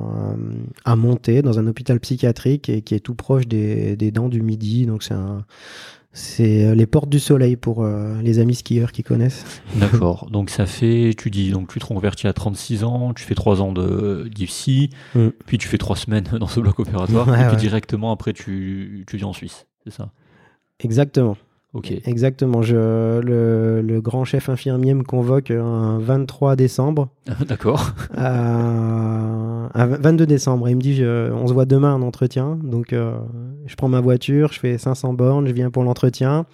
à monter dans un hôpital psychiatrique et qui est tout proche des, des dents du Midi. Donc c'est un. C'est euh, les portes du soleil pour euh, les amis skieurs qui connaissent. D'accord, donc ça fait, tu dis, donc tu te reconvertis à 36 ans, tu fais 3 ans de d'IFSI, Mm. puis tu fais 3 semaines dans ce bloc opératoire, Ouais, et puis ouais. directement après tu, tu viens en Suisse, c'est ça? Exactement. Ok, Exactement. Je, le, le grand chef infirmier me convoque un 23 décembre. d'accord, à, à 22 décembre. Il me dit je- on se voit demain en entretien. Donc euh, je prends ma voiture, je fais 500 bornes, je viens pour l'entretien.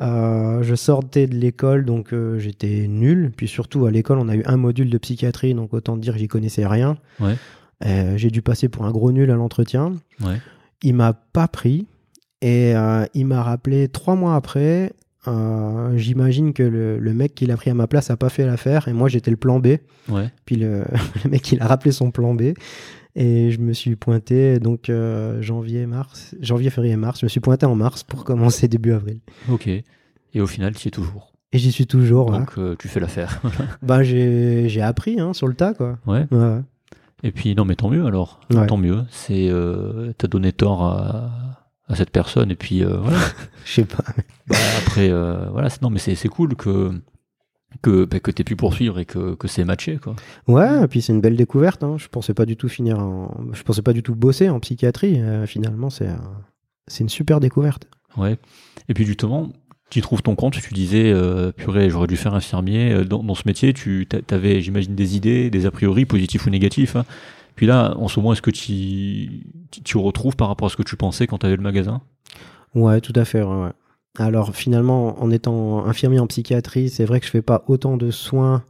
Euh, je sortais de l'école, donc euh, j'étais nul. Puis surtout à l'école, on a eu un module de psychiatrie, donc autant dire que j'y connaissais rien. Ouais. Euh, J'ai dû passer pour un gros nul à l'entretien. Ouais. Il m'a pas pris et euh, il m'a rappelé trois mois après. Euh, J'imagine que le, le mec qui l'a pris à ma place a pas fait l'affaire et moi j'étais le plan B. ouais, Puis le, le mec, il a rappelé son plan B. Et je me suis pointé, donc euh, janvier, mars, janvier, février, mars. Je me suis pointé en mars pour commencer début avril. ok, et au final tu y es toujours, Et j'y suis toujours. donc tu fais l'affaire. Bah, j'ai appris hein, sur le tas, quoi. ouais, Ouais, ouais. et puis non mais tant mieux alors, Ouais. tant mieux, c'est, euh, t'as donné tort à, à cette personne et puis euh, voilà. Je sais pas. Bah, après, euh, voilà, c'est- non, mais c'est c'est cool que que bah, que t'aies pu poursuivre et que que c'est matché quoi. Ouais, et puis c'est une belle découverte. Hein. Je pensais pas du tout finir en... Je pensais pas du tout bosser en psychiatrie. Euh, finalement, c'est c'est une super découverte. Ouais. Et puis justement, tu trouves ton compte. Tu disais, purée, j'aurais dû faire infirmier dans, dans ce métier. Tu t'a- avais, j'imagine, des idées, des a priori positifs ou négatifs. hein. Puis là, en ce moment, est-ce que tu tu- retrouves par rapport à ce que tu pensais quand tu avais le magasin? Ouais, tout à fait. ouais, ouais. Alors finalement, en étant infirmier en psychiatrie, c'est vrai que je fais pas autant de soins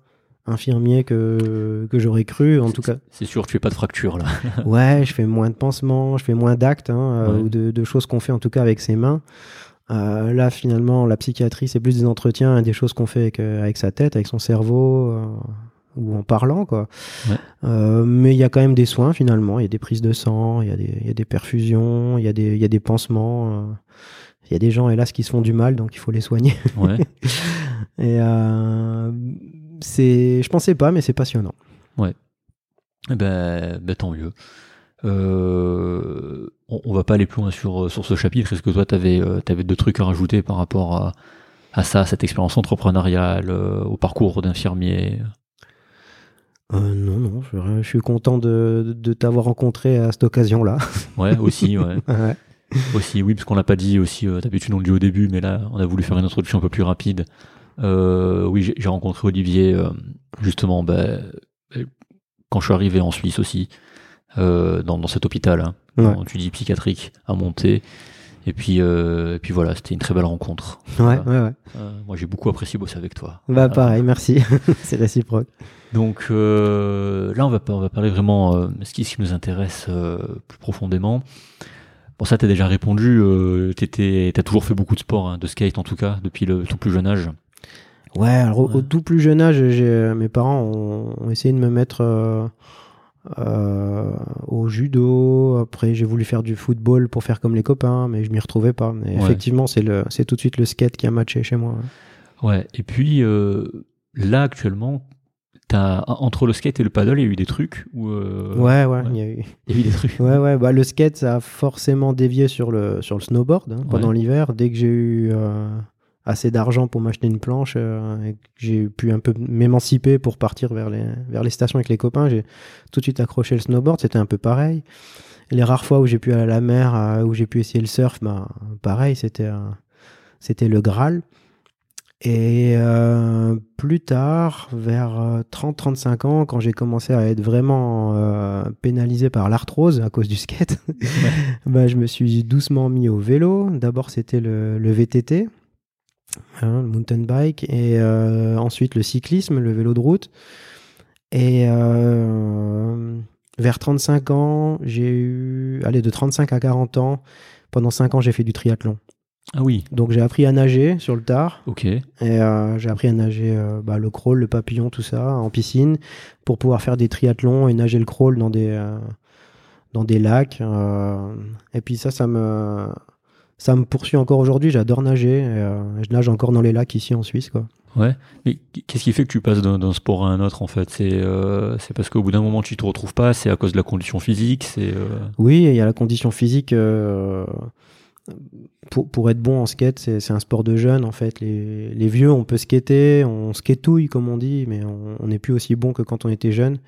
infirmiers que, que j'aurais cru. En tout cas, C'est sûr, tu fais pas de fracture là. ouais, je fais moins de pansements, je fais moins d'actes, hein, euh, Ouais. ou de, de choses qu'on fait en tout cas avec ses mains. Euh, là, finalement, la psychiatrie, c'est plus des entretiens et des choses qu'on fait avec, euh, avec sa tête, avec son cerveau, euh, ou en parlant, quoi. Ouais. Euh, mais il y a quand même des soins, finalement. Il y a des prises de sang, il y, a des- il y a des perfusions, il y, a des- y a des pansements. euh. Il y a des gens, hélas, qui se font du mal, donc il faut les soigner. Ouais. Et euh, c'est, je pensais pas, mais c'est passionnant. Eh ben, ben, tant mieux. Euh, on, on va pas aller plus loin sur, sur ce chapitre. Est-ce que toi, tu avais, deux trucs à rajouter par rapport à, à ça, cette expérience entrepreneuriale, au parcours d'infirmier Euh, non, non, je, je suis content de, de t'avoir rencontré à cette occasion-là. Ouais, aussi, ouais. Ouais. Aussi, oui, parce qu'on l'a pas dit aussi, euh, d'habitude on le dit au début, mais là on a voulu faire une introduction un peu plus rapide. Euh, oui, j'ai rencontré Olivier euh, justement euh, quand je suis arrivé en Suisse aussi, dans, dans cet hôpital, hein, Ouais. tu dis psychiatrique, à monter. Et puis, euh, et puis voilà, c'était une très belle rencontre. Ouais, ouais, ouais. Euh, moi j'ai beaucoup apprécié bosser avec toi. Bah, pareil, merci. c'est réciproque. Donc euh, là, on va, on va parler vraiment euh, ce, qui, ce qui nous intéresse euh, plus profondément. Bon, ça, t'as déjà répondu. T'étais- T'as toujours fait beaucoup de sport, hein, de skate en tout cas, depuis le, ton plus jeune âge. Ouais, alors au- au Ouais. tout plus jeune âge, mes parents ont, ont essayé de me mettre au judo. Après, j'ai voulu faire du football pour faire comme les copains, mais je m'y retrouvais pas. Mais Ouais. effectivement, c'est tout de suite le skate qui a matché chez moi. Ouais. Et puis là, actuellement, t'as entre le skate et le paddle, il y a eu des trucs où euh, ouais, ouais, ouais. il y a eu. il y a eu des trucs. Ouais, ouais, bah, le skate, ça a forcément dévié sur le, sur le snowboard hein, pendant Ouais. l'hiver. Dès que j'ai eu euh, assez d'argent pour m'acheter une planche euh, et que j'ai pu un peu m'émanciper pour partir vers les, vers les stations avec les copains, j'ai tout de suite accroché le snowboard. C'était un peu pareil. Les rares fois où j'ai pu aller à la mer, euh, où j'ai pu essayer le surf, bah, pareil, c'était c'était le Graal. Et euh, plus tard, vers euh, 30-35 ans, quand j'ai commencé à être vraiment euh, pénalisé par l'arthrose à cause du skate, bah, je me suis doucement mis au vélo. D'abord, c'était le, le VTT, hein, le mountain bike, et euh, ensuite le cyclisme, le vélo de route. Et euh, vers 35 ans, j'ai eu, allez, de 35 à 40 ans, pendant 5 ans, j'ai fait du triathlon. Ah oui. Donc j'ai appris à nager sur le tard. Ok. Et euh, j'ai appris à nager euh, bah, le crawl, le papillon, tout ça, en piscine, pour pouvoir faire des triathlons et nager le crawl dans des, euh, dans des lacs. et puis ça, ça me, ça me poursuit encore aujourd'hui. J'adore nager. et, je nage encore dans les lacs ici en Suisse. Quoi. Ouais. Mais qu'est-ce qui fait que tu passes d'un sport à un autre en fait? C'est euh, c'est parce qu'au bout d'un moment tu te retrouves pas? C'est à cause de la condition physique? C'est euh, Oui, il y a la condition physique. euh, pour, pour être bon en skate, c'est un sport de jeunes en fait. Les, les vieux, on peut skater, on skatouille comme on dit, mais on n'est plus aussi bon que quand on était jeune.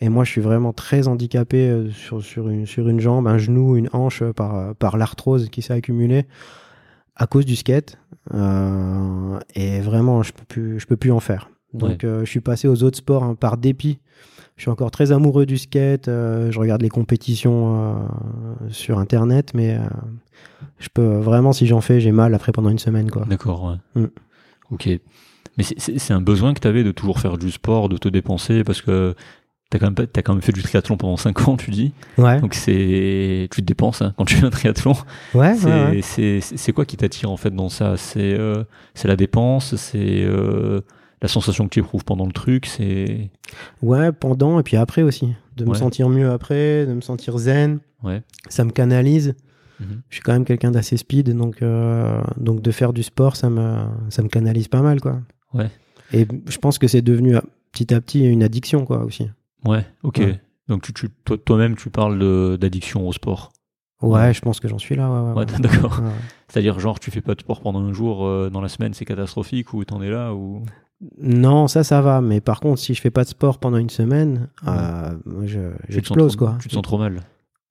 Et moi, je suis vraiment très handicapé euh, sur, sur, une, sur une jambe, un genou, une hanche par, par l'arthrose qui s'est accumulée à cause du skate. Euh, et vraiment, je peux plus, je peux plus en faire. Donc, euh, je suis passé aux autres sports hein, par dépit. Je suis encore très amoureux du skate. euh, je regarde les compétitions sur Internet, mais je peux vraiment, si j'en fais, j'ai mal après pendant une semaine, quoi. D'accord, ouais. Mm. Ok. Mais c'est- un besoin que tu avais de toujours faire du sport, de te dépenser, parce que tu as, quand même quand fait du triathlon pendant 5 ans, tu dis. Ouais, Donc c'est tu te dépenses hein, quand tu fais un triathlon. ouais, C'est ouais, quoi qui t'attire en fait dans ça? C'est euh, c'est la dépense, c'est euh, la sensation que tu éprouves pendant le truc, c'est... Ouais, pendant et puis après aussi. De me sentir mieux après, de me sentir zen. Ouais. Ça me canalise. Mhm. Je suis quand même quelqu'un d'assez speed, donc, euh, donc de faire du sport, ça me, ça me canalise pas mal, quoi. Ouais. Et je pense que c'est devenu euh, petit à petit une addiction, quoi, aussi. Ouais, ok. Ouais. Donc tu, tu, toi- toi-même tu parles d'addiction au sport. Ouais, je pense que j'en suis là. Ouais, ouais, Ouais, ouais. d'accord. C'est-à-dire, genre, tu fais pas de sport pendant un jour euh, dans la semaine, c'est catastrophique ou t'en es là ou... Non, ça, ça va. Mais par contre, si je fais pas de sport pendant une semaine, euh, je, j'explose, quoi. Tu te sens trop mal.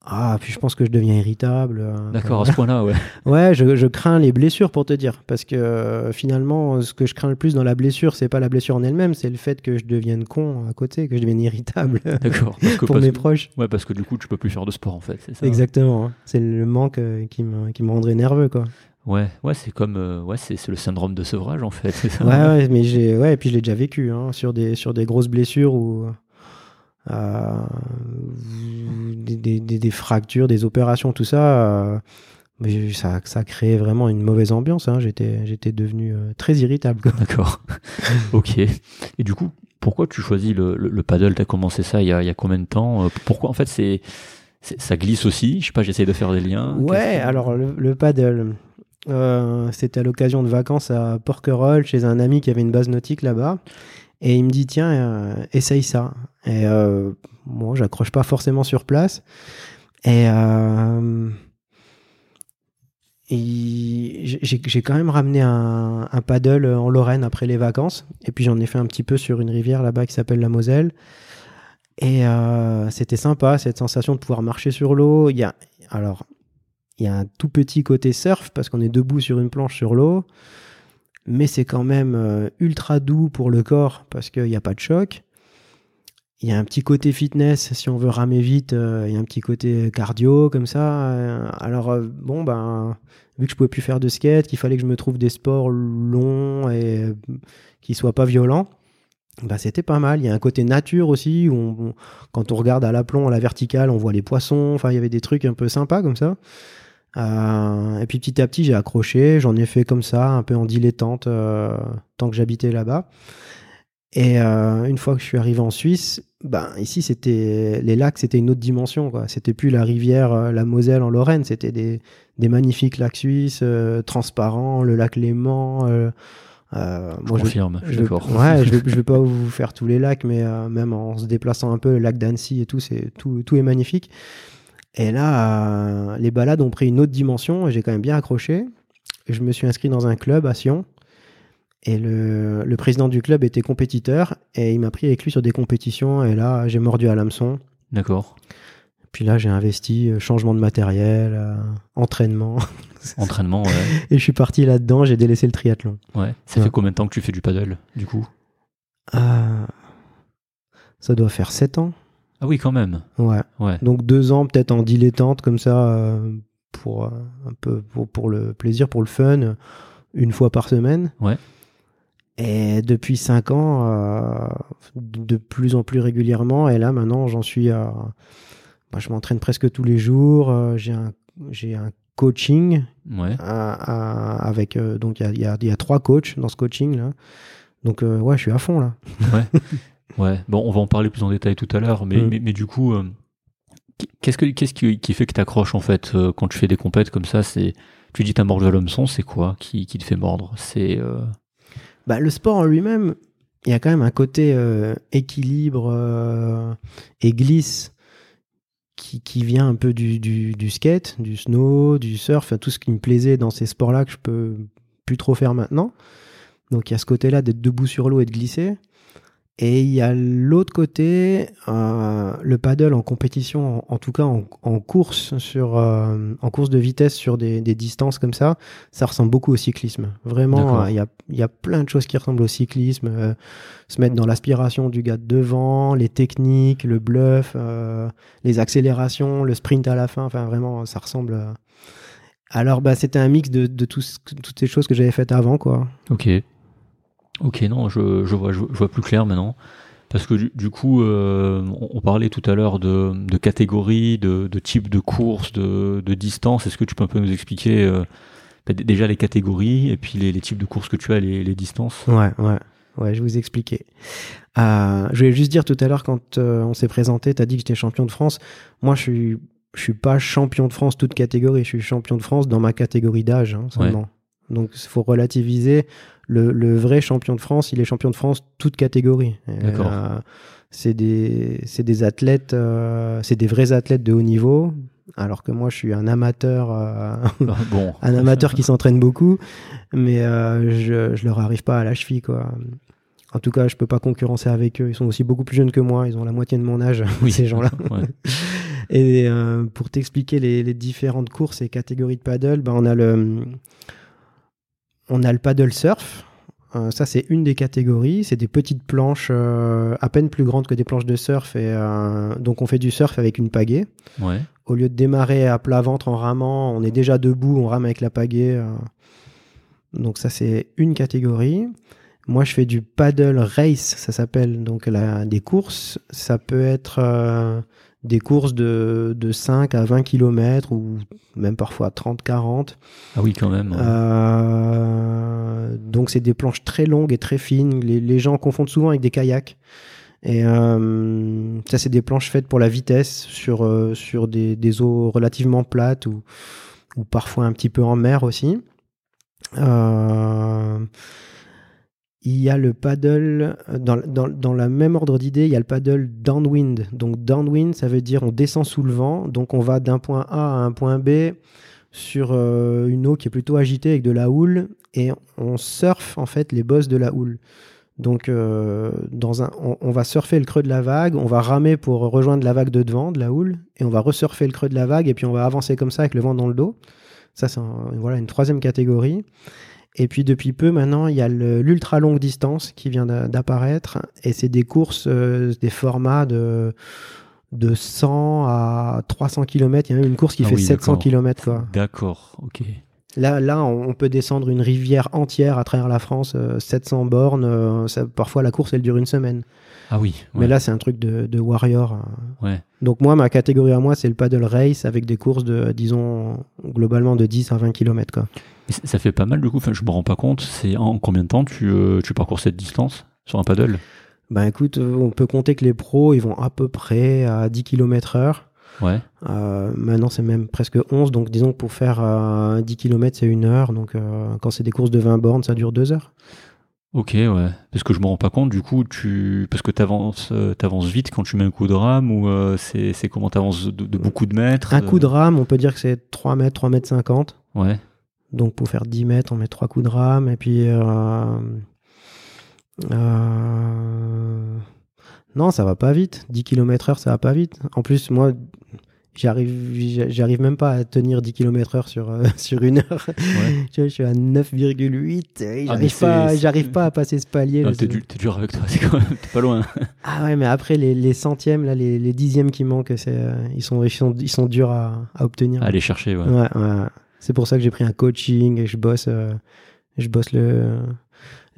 Ah, puis je pense que je deviens irritable. euh, D'accord, à ce point-là, ouais. Ouais, je, je crains les blessures pour te dire, parce que euh, finalement, ce que je crains le plus dans la blessure, c'est pas la blessure en elle-même, c'est le fait que je devienne con à côté, que je devienne irritable D'accord. Pour mes que- proches. Ouais, parce que du coup, tu peux plus faire de sport en fait, c'est ça Exactement, hein. c'est le manque euh, qui me, qui me rendrait nerveux, quoi. Ouais, ouais, c'est comme, euh, ouais, c'est le syndrome de sevrage en fait, ça Ouais, ouais, mais j'ai, ouais, et puis je l'ai déjà vécu, hein, sur des, sur des grosses blessures euh, des, des, des- fractures, des opérations, tout ça. euh, mais ça, ça créait vraiment une mauvaise ambiance. hein. J'étais, j'étais devenu euh, très irritable. D'accord. ok. Et du coup, pourquoi tu choisis le, le, le paddle? T'as commencé ça il y, a, il y a combien de temps? Euh, Pourquoi en fait c'est ça glisse aussi? Je sais pas, j'essaie de faire des liens. Ouais, que- alors le, le paddle, euh, c'était à l'occasion de vacances à Porquerolles chez un ami qui avait une base nautique là-bas. Et il me dit, tiens, euh, essaye ça. Et euh, moi, j'accroche pas forcément sur place. Et, euh, j'ai quand même ramené un, un paddle en Lorraine après les vacances. Et puis j'en ai fait un petit peu sur une rivière là-bas qui s'appelle la Moselle. Et euh, c'était sympa, cette sensation de pouvoir marcher sur l'eau. Il y a, alors, il y a un tout petit côté surf parce qu'on est debout sur une planche sur l'eau. Mais c'est quand même euh, ultra doux pour le corps parce qu'il n'y a pas de choc. Il y a un petit côté fitness, si on veut ramer vite, euh, il y a un petit côté cardio comme ça. Euh, alors, bon, ben, vu que je pouvais plus faire de skate, qu'il fallait que je me trouve des sports longs et qui soient pas violents, bah, c'était pas mal. Il y a un côté nature aussi, où quand on regarde à l'aplomb, à la verticale, on voit les poissons. Enfin, il y avait des trucs un peu sympas comme ça. Euh, et puis petit à petit, j'ai accroché. J'en ai fait comme ça, un peu en dilettante, euh, tant que j'habitais là-bas. Et euh, une fois que je suis arrivé en Suisse, ben ici c'était les lacs, c'était une autre dimension. C'était plus la rivière, la Moselle en Lorraine, c'était des, des magnifiques lacs suisses, transparents, le lac Léman. euh, Je moi, je- confirme, je je suis vais, d'accord. ouais, je vais, je vais pas vous faire tous les lacs, mais euh, même en se déplaçant un peu, le lac d'Annecy et tout, c'est tout, tout est magnifique. Et là, euh, les balades ont pris une autre dimension et j'ai quand même bien accroché. Je me suis inscrit dans un club à Sion. Et le, le président du club était compétiteur et il m'a pris avec lui sur des compétitions. Et là, j'ai mordu à l'hameçon. D'accord. Puis là, j'ai investi euh, changement de matériel, euh, entraînement. Entraînement, ouais. et je suis parti là-dedans. J'ai délaissé le triathlon. ouais. Ça Ouais. fait combien de temps que tu fais du paddle, du coup? Ça doit faire 7 ans. Ah oui, quand même. Ouais. Ouais. Donc deux ans peut-être en dilettante comme ça euh, pour euh, un peu pour, pour le plaisir, pour le fun, une fois par semaine. Ouais. Et depuis cinq ans, euh, de plus en plus régulièrement. Et là maintenant, j'en suis à. bah, je m'entraîne presque tous les jours. j'ai un j'ai un coaching Ouais. à- à- avec euh, donc il y a, il y a- il y a trois coachs dans ce coaching là. Donc euh, ouais, je suis à fond là. Ouais. Bon, on va en parler plus en détail tout à l'heure, mais, Mm. mais, mais du coup, euh, qu'est-ce que qu'est-ce qui, qui fait que t'accroches en fait euh, quand tu fais des compètes comme ça C'est tu dis t'as mordu à l'hameçon, c'est quoi qui, qui te fait mordre? C'est euh, Bah, le sport en lui-même, il y a quand même un côté équilibre et glisse qui, qui vient un peu du, du, du skate, du snow, du surf, tout ce qui me plaisait dans ces sports-là que je peux plus trop faire maintenant. Donc il y a ce côté-là d'être debout sur l'eau et de glisser. Et il y a l'autre côté, euh, le paddle en compétition, en, en tout cas en, en course sur, euh, en course de vitesse sur des, des distances comme ça, ça ressemble beaucoup au cyclisme. Vraiment, D'accord. euh, il y, a, il y a plein de choses qui ressemblent au cyclisme. euh, se mettre dans l'aspiration du gars de devant, les techniques, le bluff, euh, les accélérations, le sprint à la fin. Enfin, vraiment, ça ressemble. à- Alors, bah, c'était un mix de, de tout toutes ces choses que j'avais faites avant, quoi. ok. Ok, non, je, je vois, je, vois plus clair maintenant. Parce que du, du coup, euh, on, on parlait tout à l'heure de, de catégories, de, de types de courses, de, de distance. Est-ce que tu peux un peu nous expliquer euh, bah, déjà les catégories et puis les, les types de courses que tu as, les, les distances? Ouais, ouais. Ouais, je vais vous expliquer. Euh, je voulais juste dire tout à l'heure, quand euh, on s'est présenté, tu as dit que j'étais champion de France. Moi, je suis, je suis pas champion de France toute catégorie. Je suis champion de France dans ma catégorie d'âge hein, seulement. Donc, il faut relativiser. Le, le vrai champion de France, il est champion de France toute catégorie. D'accord. euh, c'est des, des athlètes, euh, c'est des vrais athlètes de haut niveau. alors que moi je suis un amateur, euh, Ah, bon. un amateur qui s'entraîne beaucoup, mais je, je leur arrive pas à la cheville quoi. En tout cas, je peux pas concurrencer avec eux. Ils sont aussi beaucoup plus jeunes que moi. Ils ont la moitié de mon âge, ces gens-là. Ouais. Et euh, pour t'expliquer les, les différentes courses et catégories de paddle, ben on a le on a le paddle surf. Euh, ça, c'est une des catégories. C'est des petites planches euh, à peine plus grandes que des planches de surf. Et euh, donc, on fait du surf avec une pagaie. Ouais. Au lieu de démarrer à plat ventre en ramant, on est déjà debout, on rame avec la pagaie. Donc, ça, c'est une catégorie. Moi, je fais du paddle race, ça s'appelle. Donc, la, des courses. Ça peut être des courses de, de 5 à 20 km ou même parfois 30-40. Ah oui, quand même. Euh, donc c'est des planches très longues et très fines. Les, les gens confondent souvent avec des kayaks. Et euh, ça c'est des planches faites pour la vitesse sur euh, sur des, des eaux relativement plates ou ou parfois un petit peu en mer aussi. Euh, il y a le paddle, dans, dans, dans la même ordre d'idée, il y a le paddle downwind. Donc downwind, ça veut dire on descend sous le vent, donc on va d'un point A à un point B sur euh, une eau qui est plutôt agitée avec de la houle, et on surfe en fait les bosses de la houle. Donc euh, dans un, on, va surfer le creux de la vague, on va ramer pour rejoindre la vague de devant, de la houle, et on va resurfer le creux de la vague, et puis on va avancer comme ça avec le vent dans le dos. Ça, c'est voilà, une troisième catégorie. Et puis depuis peu, maintenant, il y a l'ultra longue distance qui vient d'a- d'apparaître. Et c'est des courses, euh, des formats de, de 100 à 300 km. Il y a même une course qui Ah fait oui, 700 d'accord. km. D'accord, ok. Là, là, on peut descendre une rivière entière à travers la France, euh, 700 bornes. euh, ça- parfois, la course, elle dure une semaine. Ah oui. Mais là, c'est un truc de, de warrior. euh. Ouais. Donc moi, ma catégorie à moi, c'est le paddle race avec des courses de, disons, globalement de 10 à 20 km. Quoi. Ça fait pas mal du coup, enfin, je me rends pas compte. C'est en combien de temps tu, euh, tu parcours cette distance sur un paddle? Ben écoute, euh, on peut compter que les pros, ils vont à peu près à 10 km heure. Ouais. Euh, maintenant, c'est même presque 11. Donc, disons que pour faire euh, 10 km, c'est une heure. Donc, euh, quand c'est des courses de 20 bornes, ça dure deux heures. Ok, ouais. Parce que je me rends pas compte, du coup, tu. Parce que t'avances euh, t'avances vite quand tu mets un coup de rame ou c'est comment t'avances de, de beaucoup de mètres Un coup de rame, on peut dire que c'est 3 mètres, 3 mètres 50. Ouais. Donc, pour faire 10 mètres, on met 3 coups de rame. Et puis, euh, euh, non, ça va pas vite. 10 km heure, ça va pas vite. En plus, moi, j'arrive, j'arrive même pas à tenir 10 km heure sur, euh, sur une heure. Ouais. Je suis à 9,8. et Ah, J'arrive c'est- pas, j'arrive pas à passer ce palier. Ah, t'es, du- dur avec toi, c'est quand même. T'es pas loin. Ah ouais, mais après, les, les centièmes, là, les, les dixièmes qui manquent, c'est, euh, ils, sont, ils, sont, ils sont durs à, à obtenir. Aller chercher, ouais. Ouais, ouais. C'est pour ça que j'ai pris un coaching et je bosse, euh, je bosse le.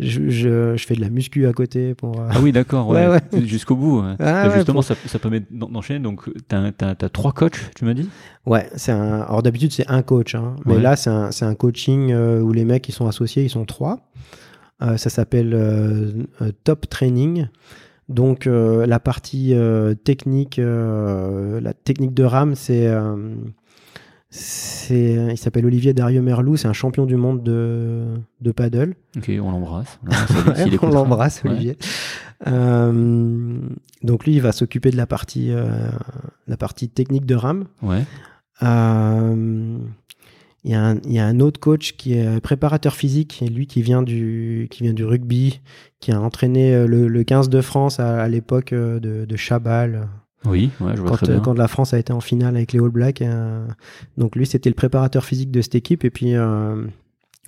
Je, je, je fais de la muscu à côté pour. euh, Ah oui, d'accord, Ouais, ouais. ouais. Jusqu'au bout. Ah justement, pour- ça, ça permet d'en- d'enchaîner. Donc, t'as, t'as, t'as trois coachs, tu m'as dit? Ouais, c'est un. Alors d'habitude c'est un coach, hein, mais là c'est un, coaching euh, où les mecs qui sont associés, ils sont trois. Euh, ça s'appelle Top Training. Donc la partie technique, la technique de rame, c'est, c'est, il s'appelle Olivier Dario Merlou, c'est un champion du monde de, de paddle. Ok, on l'embrasse. On l'embrasse, Ouais, on Ouais. Olivier. Euh, donc lui, il va s'occuper de la partie, euh, la partie technique de rame. Ouais. Euh, Il y, a un- il y a un autre coach qui est préparateur physique, et lui qui vient du, qui vient du rugby, qui a entraîné euh, le, le 15 de France à, à l'époque euh, de, de Chabal, Oui, ouais, je vois quand, très euh, bien. quand la France a été en finale avec les All Blacks. euh, donc lui, c'était le préparateur physique de cette équipe. Et puis, euh,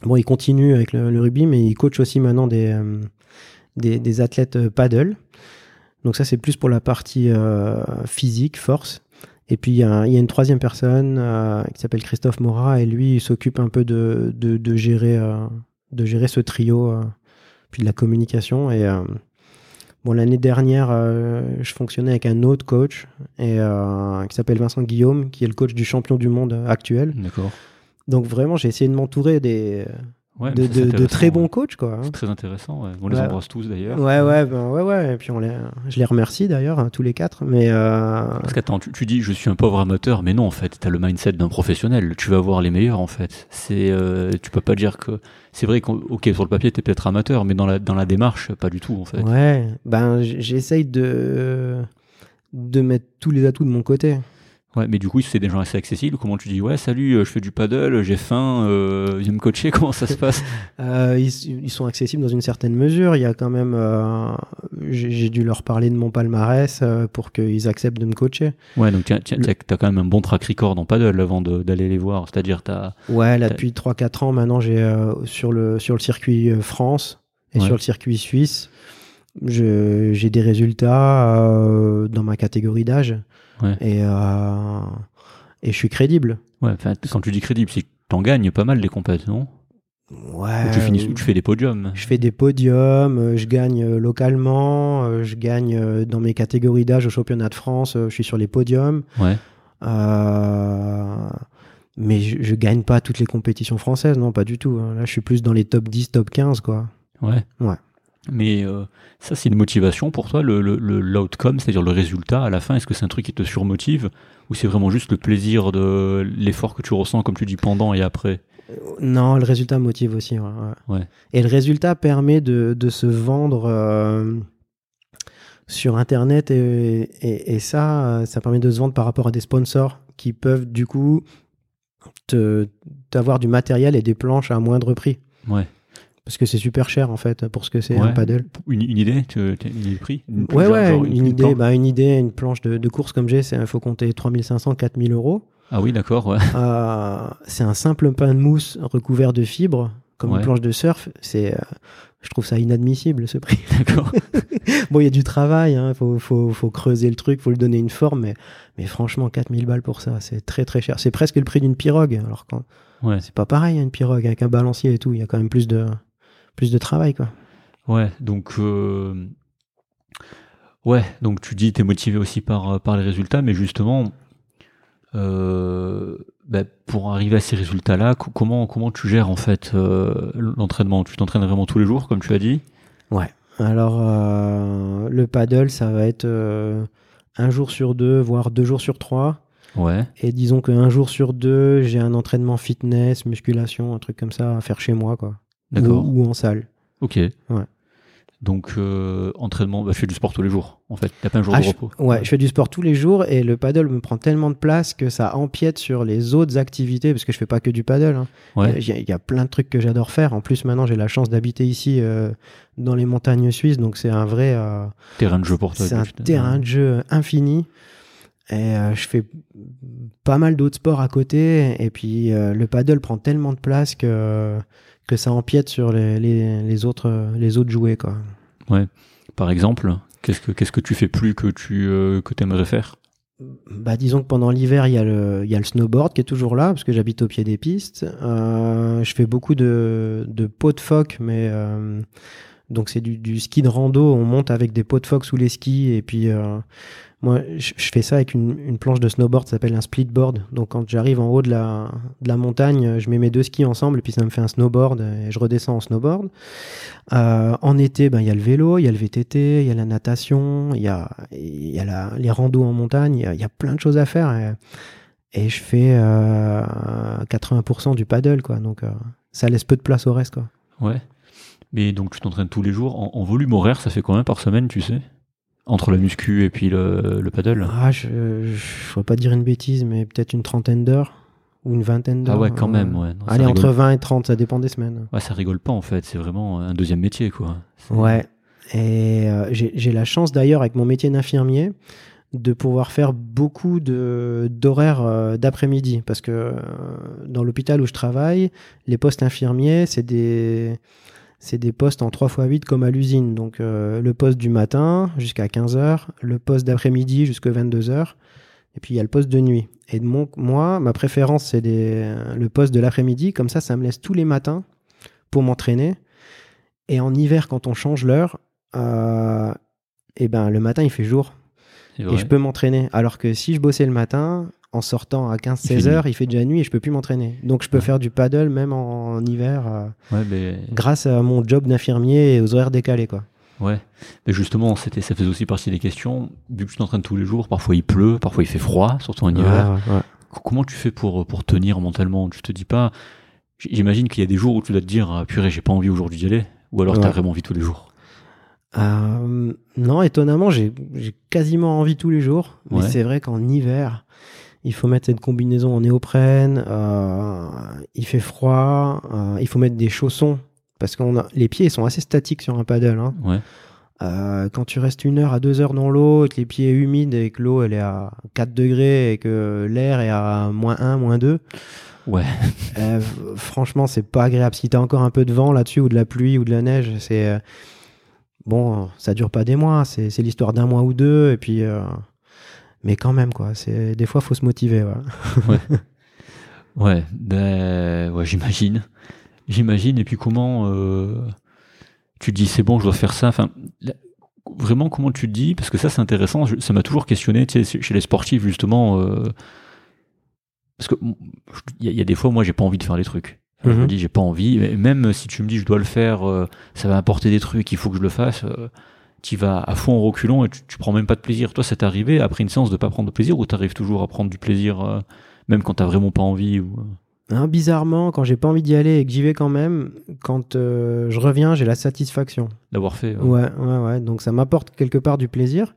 bon, il continue avec le, le rugby, mais il coach aussi maintenant des, des, des athlètes paddle. Donc ça, c'est plus pour la partie physique, force. Et puis, il y, a y une troisième personne euh, qui s'appelle Christophe Morat, et lui, il s'occupe un peu de, de, de gérer, euh, de gérer ce trio, euh, puis de la communication. Et bon, l'année dernière, euh, je fonctionnais avec un autre coach, et, euh, qui s'appelle Vincent Guillaume, qui est le coach du champion du monde actuel. D'accord. Donc vraiment, j'ai essayé de m'entourer des, Ouais, de, très bons ouais. coachs, quoi. hein. C'est très intéressant. ouais. On les embrasse tous d'ailleurs. Ouais, ouais, ben, ouais, ouais. Et puis on les, je les remercie d'ailleurs, hein, tous les quatre. Mais euh, Parce qu'attends, tu, tu dis je suis un pauvre amateur, mais non en fait, t'as le mindset d'un professionnel. Tu vas voir les meilleurs en fait. C'est, euh, tu peux pas dire que c'est vrai qu'ok sur le papier t'es peut-être amateur, mais dans la dans la démarche pas du tout en fait. ouais, ben j'essaye de de mettre tous les atouts de mon côté. Ouais, mais du coup, c'est des gens assez accessibles. Comment tu dis, ouais, salut, euh, je fais du paddle, j'ai faim, euh, viens me coacher, comment ça se passe? Euh, ils, ils sont accessibles dans une certaine mesure. Il y a quand même, euh, j'ai dû leur parler de mon palmarès pour qu'ils acceptent de me coacher. Ouais, donc t'as t'as quand même un bon track record en paddle avant d'aller les voir. C'est-à-dire, t'as. Ouais, là depuis 3-4 ans maintenant, j'ai sur le sur le circuit France et Ouais. sur le circuit suisse, j'ai des résultats euh, dans ma catégorie d'âge Ouais. et euh, et je suis crédible. Ouais, quand tu dis crédible, c'est que t'en gagnes pas mal les compètes, non? Ouais. Ou tu, finis, tu fais des podiums. Je fais des podiums, euh, je gagne euh, localement, je gagne dans mes catégories d'âge au championnat de France, je suis sur les podiums. Ouais. Euh, mais je, je gagne pas toutes les compétitions françaises, non, pas du tout. hein. Là, je suis plus dans les top 10, top 15, quoi. Ouais. Ouais. Mais euh, ça, c'est une motivation pour toi, le, le, le- l'outcome, c'est-à-dire le résultat à la fin. Est-ce que c'est un truc qui te surmotive ou c'est vraiment juste le plaisir de l'effort que tu ressens, comme tu dis, pendant et après? Non, le résultat motive aussi. ouais, ouais. Ouais. Et le résultat permet de, de se vendre euh, sur Internet et, et, et ça, euh, ça permet de se vendre par rapport à des sponsors qui peuvent du coup t'avoir du matériel et des planches à moindre prix. Ouais. Parce que c'est super cher en fait pour ce que c'est Ouais. un paddle. Une, une idée Tu une prix Une- Ouais, genre- ouais, genre une, idée, bah, une idée, une planche de, de course comme j'ai, il faut compter 3500, 4000 euros. Ah oui, d'accord, ouais. Euh, c'est un simple pain de mousse recouvert de fibres, comme Ouais. une planche de surf. C'est, euh, je trouve ça inadmissible ce prix. D'accord. bon, il y a du travail, il faut, faut, faut creuser le truc, faut lui donner une forme, mais, mais franchement, 4000 balles pour ça, c'est très très cher. C'est presque le prix d'une pirogue. Alors quand Ouais. c'est pas pareil, hein, une pirogue avec un balancier et tout, il y a quand même plus de, plus de travail, quoi. Ouais, donc euh, ouais, donc tu dis t'es motivé aussi par euh, par les résultats, mais justement, euh, bah, pour arriver à ces résultats-là, co- comment comment tu gères en fait euh, l'entraînement? Tu t'entraînes vraiment tous les jours, comme tu as dit? Alors, euh, le paddle, ça va être un jour sur deux, voire deux jours sur trois. Ouais, Et disons qu'un jour sur deux, j'ai un entraînement fitness, musculation, un truc comme ça à faire chez moi, quoi. Ou, ou en salle. Ok. Donc euh, entraînement, bah, je fais du sport tous les jours. En fait, t'as pas un jour Ah, de je- repos. Ouais, je fais du sport tous les jours et le paddle me prend tellement de place que ça empiète sur les autres activités parce que je fais pas que du paddle. hein. Ouais. Il y, a- il y a plein de trucs que j'adore faire. En plus, maintenant, j'ai la chance d'habiter ici euh, dans les montagnes suisses, donc c'est un vrai. euh, Terrain de jeu pour toi. C'est un terrain de jeu infini. Et je fais pas mal d'autres sports à côté. Et puis le paddle prend tellement de place que, que ça empiète sur les, les, les autres, les autres jouets. Quoi. Par exemple, qu'est-ce que qu'est-ce que tu fais plus que tu euh, que t'aimerais faire? Bah, disons que pendant l'hiver, il y, a le- il y a le snowboard qui est toujours là, parce que j'habite au pied des pistes. Euh, je fais beaucoup de, de pots de phoque, mais euh, donc c'est du, du ski de rando. On monte avec des pots de phoque sous les skis, et puis moi, je, fais ça avec une, planche de snowboard, ça s'appelle un splitboard. Donc quand j'arrive en haut de la, montagne, je mets mes deux skis ensemble, et puis ça me fait un snowboard, et je redescends en snowboard. Euh, en été, ben, il y a le vélo, il y a le VTT, il y a la natation, il y a, les randos en montagne, il y a, plein de choses à faire. Et, je fais euh, 80% du paddle, quoi. Donc euh, ça laisse peu de place au reste, quoi. Ouais. Mais donc tu t'entraînes tous les jours en, en volume horaire, ça fait combien par semaine, tu sais? Entre la muscu et puis le, le paddle Ah, je ne pourrais pas dire une bêtise, mais peut-être une trentaine d'heures ou une vingtaine d'heures. Ah ouais, quand même, ouais. Non, ça Allez, rigole- entre 20 et 30, ça dépend des semaines. Ouais, ça rigole pas en fait, c'est vraiment un deuxième métier quoi. Ouais. Et euh, j'ai la chance d'ailleurs, avec mon métier d'infirmier, de pouvoir faire beaucoup d'horaires euh, d'après-midi. Parce que euh, dans l'hôpital où je travaille, les postes infirmiers, c'est des, c'est des postes en 3 x 8 comme à l'usine. Donc euh, le poste du matin jusqu'à 15h, le poste d'après-midi jusqu'à 22h, et puis il y a le poste de nuit. Et mon, moi, ma préférence, c'est des- le poste de l'après-midi. Comme ça, ça me laisse tous les matins pour m'entraîner. Et en hiver, quand on change l'heure, euh, et ben le matin il fait jour et je peux m'entraîner. Alors que si je bossais le matin, en sortant à Il fait 15-16 nuit. heures, il fait déjà nuit et je peux plus m'entraîner. Donc je peux Ouais. faire du paddle même en, en hiver euh, Ouais, mais, grâce à mon job d'infirmier et aux horaires décalés quoi. ouais. mais justement, c'était, ça faisait aussi partie des questions. Vu que tu t'entraînes tous les jours, parfois il pleut, parfois il fait froid, surtout en hiver. Ouais, Comment tu fais pour, pour tenir mentalement? Tu te dis pas. J'imagine qu'il y a des jours où tu dois te dire ah, purée, j'ai pas envie aujourd'hui d'y aller. Ou alors t'as Ouais. vraiment envie tous les jours? Euh, non, étonnamment, j'ai quasiment envie tous les jours. Mais c'est vrai qu'en hiver, il faut mettre cette combinaison en néoprène, euh, il fait froid, euh, il faut mettre des chaussons parce qu'on a les pieds sont assez statiques sur un paddle. Hein. Ouais. Euh, quand tu restes une heure à deux heures dans l'eau et que les pieds humides et que l'eau elle est à 4 degrés et que l'air est à moins 1, moins 2, Ouais. euh, franchement c'est pas agréable. Si t'as encore un peu de vent là-dessus ou de la pluie ou de la neige, c'est bon, ça dure pas des mois, c'est c'est l'histoire d'un mois ou deux et puis euh, mais quand même quoi, c'est des fois faut se motiver. Voilà. Ouais, ben, ouais, j'imagine. J'imagine. Et puis comment euh, tu te dis c'est bon, je dois faire ça. Enfin, vraiment comment tu te dis Parce que ça c'est intéressant. je- ça m'a toujours questionné. Tu sais, chez les sportifs justement, euh, parce que il y, a- il y a des fois moi j'ai pas envie de faire les trucs. Enfin, Je me Mhm. dis j'ai pas envie. Mais même si tu me dis je dois le faire, euh, ça va apporter des trucs, il faut que je le fasse. Tu vas à fond en reculant et tu, tu prends même pas de plaisir. Toi, c'est arrivé après une séance de pas prendre de plaisir ou t'arrives toujours à prendre du plaisir euh, même quand t'as vraiment pas envie ou... euh, Hein, bizarrement, quand j'ai pas envie d'y aller et que j'y vais quand même, quand euh, je reviens, j'ai la satisfaction. d'avoir fait. euh, Ouais, ouais, ouais. Donc ça m'apporte quelque part du plaisir.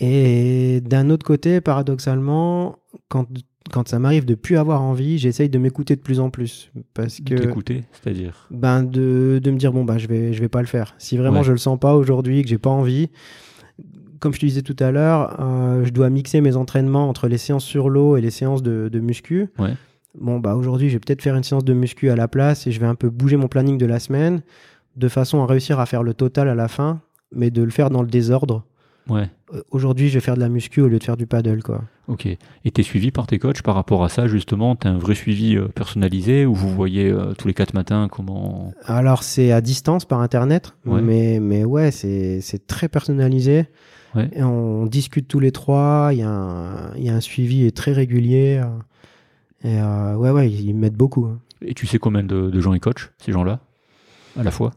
Et d'un autre côté, paradoxalement, quand, quand ça m'arrive de plus avoir envie, j'essaye de m'écouter de plus en plus. Parce que. T'écouter, c'est-à-dire. Ben de, de me dire, bon, bah, je vais, je vais pas le faire. Si vraiment Ouais. je le sens pas aujourd'hui, que j'ai pas envie, comme je te disais tout à l'heure, euh, je dois mixer mes entraînements entre les séances sur l'eau et les séances de, de muscu. Ouais. Bon, bah aujourd'hui, je vais peut-être faire une séance de muscu à la place et je vais un peu bouger mon planning de la semaine de façon à réussir à faire le total à la fin, mais de le faire dans le désordre. Ouais. Euh, Aujourd'hui, je vais faire de la muscu au lieu de faire du paddle, quoi. Ok. Et t'es suivi par tes coachs par rapport à ça, justement? T'as un vrai suivi euh, personnalisé ou vous voyez euh, tous les quatre matins comment? Alors, c'est à distance par internet, Ouais. mais, mais ouais, c'est c'est très personnalisé. Ouais. Et on discute tous les trois, il y, a un- il y a un suivi très régulier. Et euh, ouais, ouais, ils ils m'aident beaucoup. hein. Et tu sais combien de, de gens ils coachent, ces gens-là À la fois?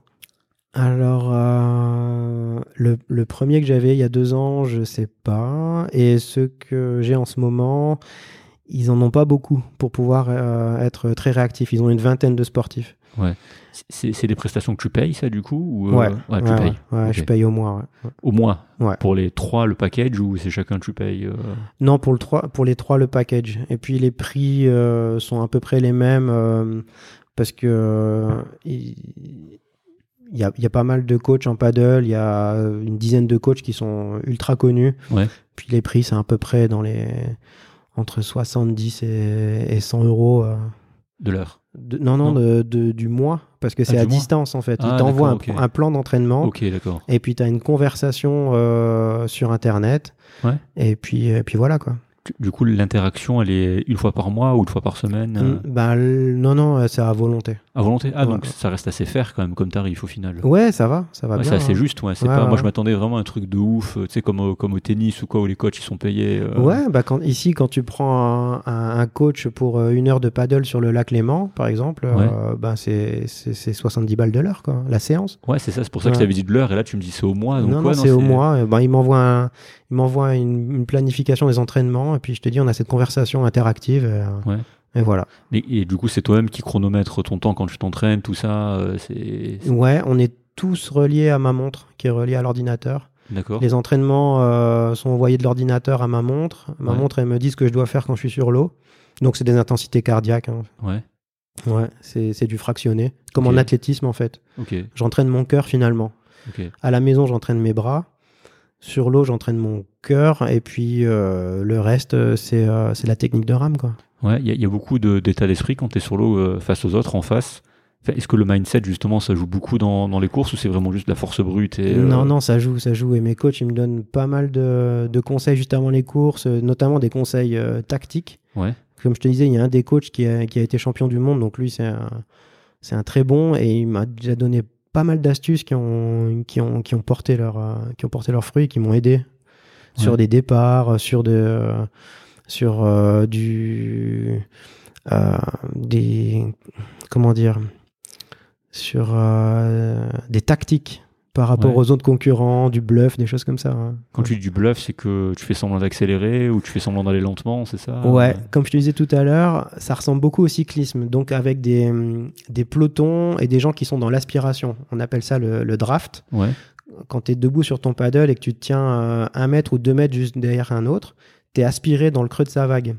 Alors, euh, le, le premier que j'avais il y a deux ans, je sais pas. Et ceux que j'ai en ce moment, ils en ont pas beaucoup pour pouvoir euh, être très réactifs. Ils ont une vingtaine de sportifs. C'est c'est des prestations que tu payes, ça, du coup ou, euh, Ouais, tu ouais, payes. ouais, ouais, je paye au mois. ouais. Au mois Ouais. Pour les trois, le package ou c'est chacun tu payes Non, pour, le 3, pour les trois, le package. Et puis les prix sont à peu près les mêmes parce que il y, a, il y a pas mal de coachs en paddle. Il y a une dizaine de coachs qui sont ultra connus. Ouais. Puis les prix, c'est à peu près dans les entre 70 et, et 100 euros. euh, de l'heure de- non, non, Non. de, de- du mois. Parce que c'est du à distance en fait. Ah, Ils t'envoient un, plan d'entraînement. Ok, d'accord. Et puis tu as une conversation euh, sur Internet. Ouais. Et puis, et puis voilà quoi. Tu- Du coup, l'interaction, elle est une fois par mois ou une fois par semaine euh, Mm, bah, non, non, euh, c'est à volonté. À volonté? Ah, Ouais. donc ça reste assez fair quand même comme tarif au final. Ouais, ça va, ça va Ouais, bien. c'est assez hein. juste, ouais. C'est Ouais, pas, Moi, je m'attendais vraiment à un truc de ouf, euh, tu sais, comme, au- comme au tennis ou quoi, où les coachs ils sont payés. euh, Ouais, bah quand, ici, quand tu prends un, un- un coach pour une heure de paddle sur le lac Léman, par exemple, euh, bah, c'est c'est- c'est 70 balles de l'heure, quoi, la séance. Ouais, c'est ça. C'est pour ça que je t'avais dit de l'heure et là tu me dis c'est au mois. Donc non, non, c'est au mois. Bah, il m'envoie un- une planification des entraînements, et puis je te dis, on a cette conversation interactive. Et, euh, Ouais. et voilà. Mais, et du coup, c'est toi-même qui chronomètre ton temps quand tu t'entraînes, tout ça. euh, c'est Ouais, on est tous reliés à ma montre, qui est reliée à l'ordinateur. d'accord. Les entraînements euh, sont envoyés de l'ordinateur à ma montre. Ma Ouais. montre, elle me dit ce que je dois faire quand je suis sur l'eau. Donc, c'est des intensités cardiaques. hein. Ouais. Ouais, c'est c'est du fractionné. Comme en athlétisme, en fait. Ok. J'entraîne mon cœur finalement. Ok. À la maison, j'entraîne mes bras. Sur l'eau, j'entraîne mon cœur. Et puis, euh, le reste, euh, c'est euh, c'est la technique de rame, quoi. Ouais. Il y, a- il y a beaucoup de- d'état d'esprit quand tu es sur l'eau euh, face aux autres, en face. Enfin, Est-ce que le mindset justement ça joue beaucoup dans, dans les courses ou c'est vraiment juste la force brute et, Non, non, ça joue, ça joue. Et mes coachs, ils me donnent pas mal de, de conseils juste avant les courses, notamment des conseils tactiques. Ouais. Comme je te disais, il y a un des coachs qui a, qui a été champion du monde, donc lui, c'est un, c'est un très bon, et il m'a déjà donné pas mal d'astuces qui ont, qui ont, qui ont porté leur, euh, qui ont porté leurs fruits, qui m'ont aidé sur des départs, sur de, euh, sur euh, du, euh, des, comment dire, sur euh, des tactiques par rapport Ouais. aux autres concurrents, du bluff, des choses comme ça. hein. Quand tu dis du bluff, c'est que tu fais semblant d'accélérer ou tu fais semblant d'aller lentement, c'est ça? Ouais, comme je te disais tout à l'heure, ça ressemble beaucoup au cyclisme, donc avec des, des pelotons et des gens qui sont dans l'aspiration. On appelle ça le, le draft. Ouais. Quand tu es debout sur ton paddle et que tu te tiens euh, un mètre ou deux mètres juste derrière un autre, tu es aspiré dans le creux de sa vague.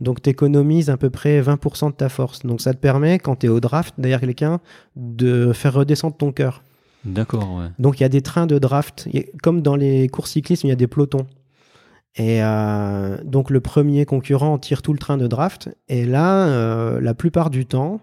Donc tu économises à peu près 20% de ta force. Donc ça te permet, quand tu es au draft derrière quelqu'un, de faire redescendre ton cœur. D'accord. Donc il y a des trains de draft, comme dans les courses cyclistes, il y a des pelotons. Et euh, donc le premier concurrent tire tout le train de draft. Et là, euh, la plupart du temps,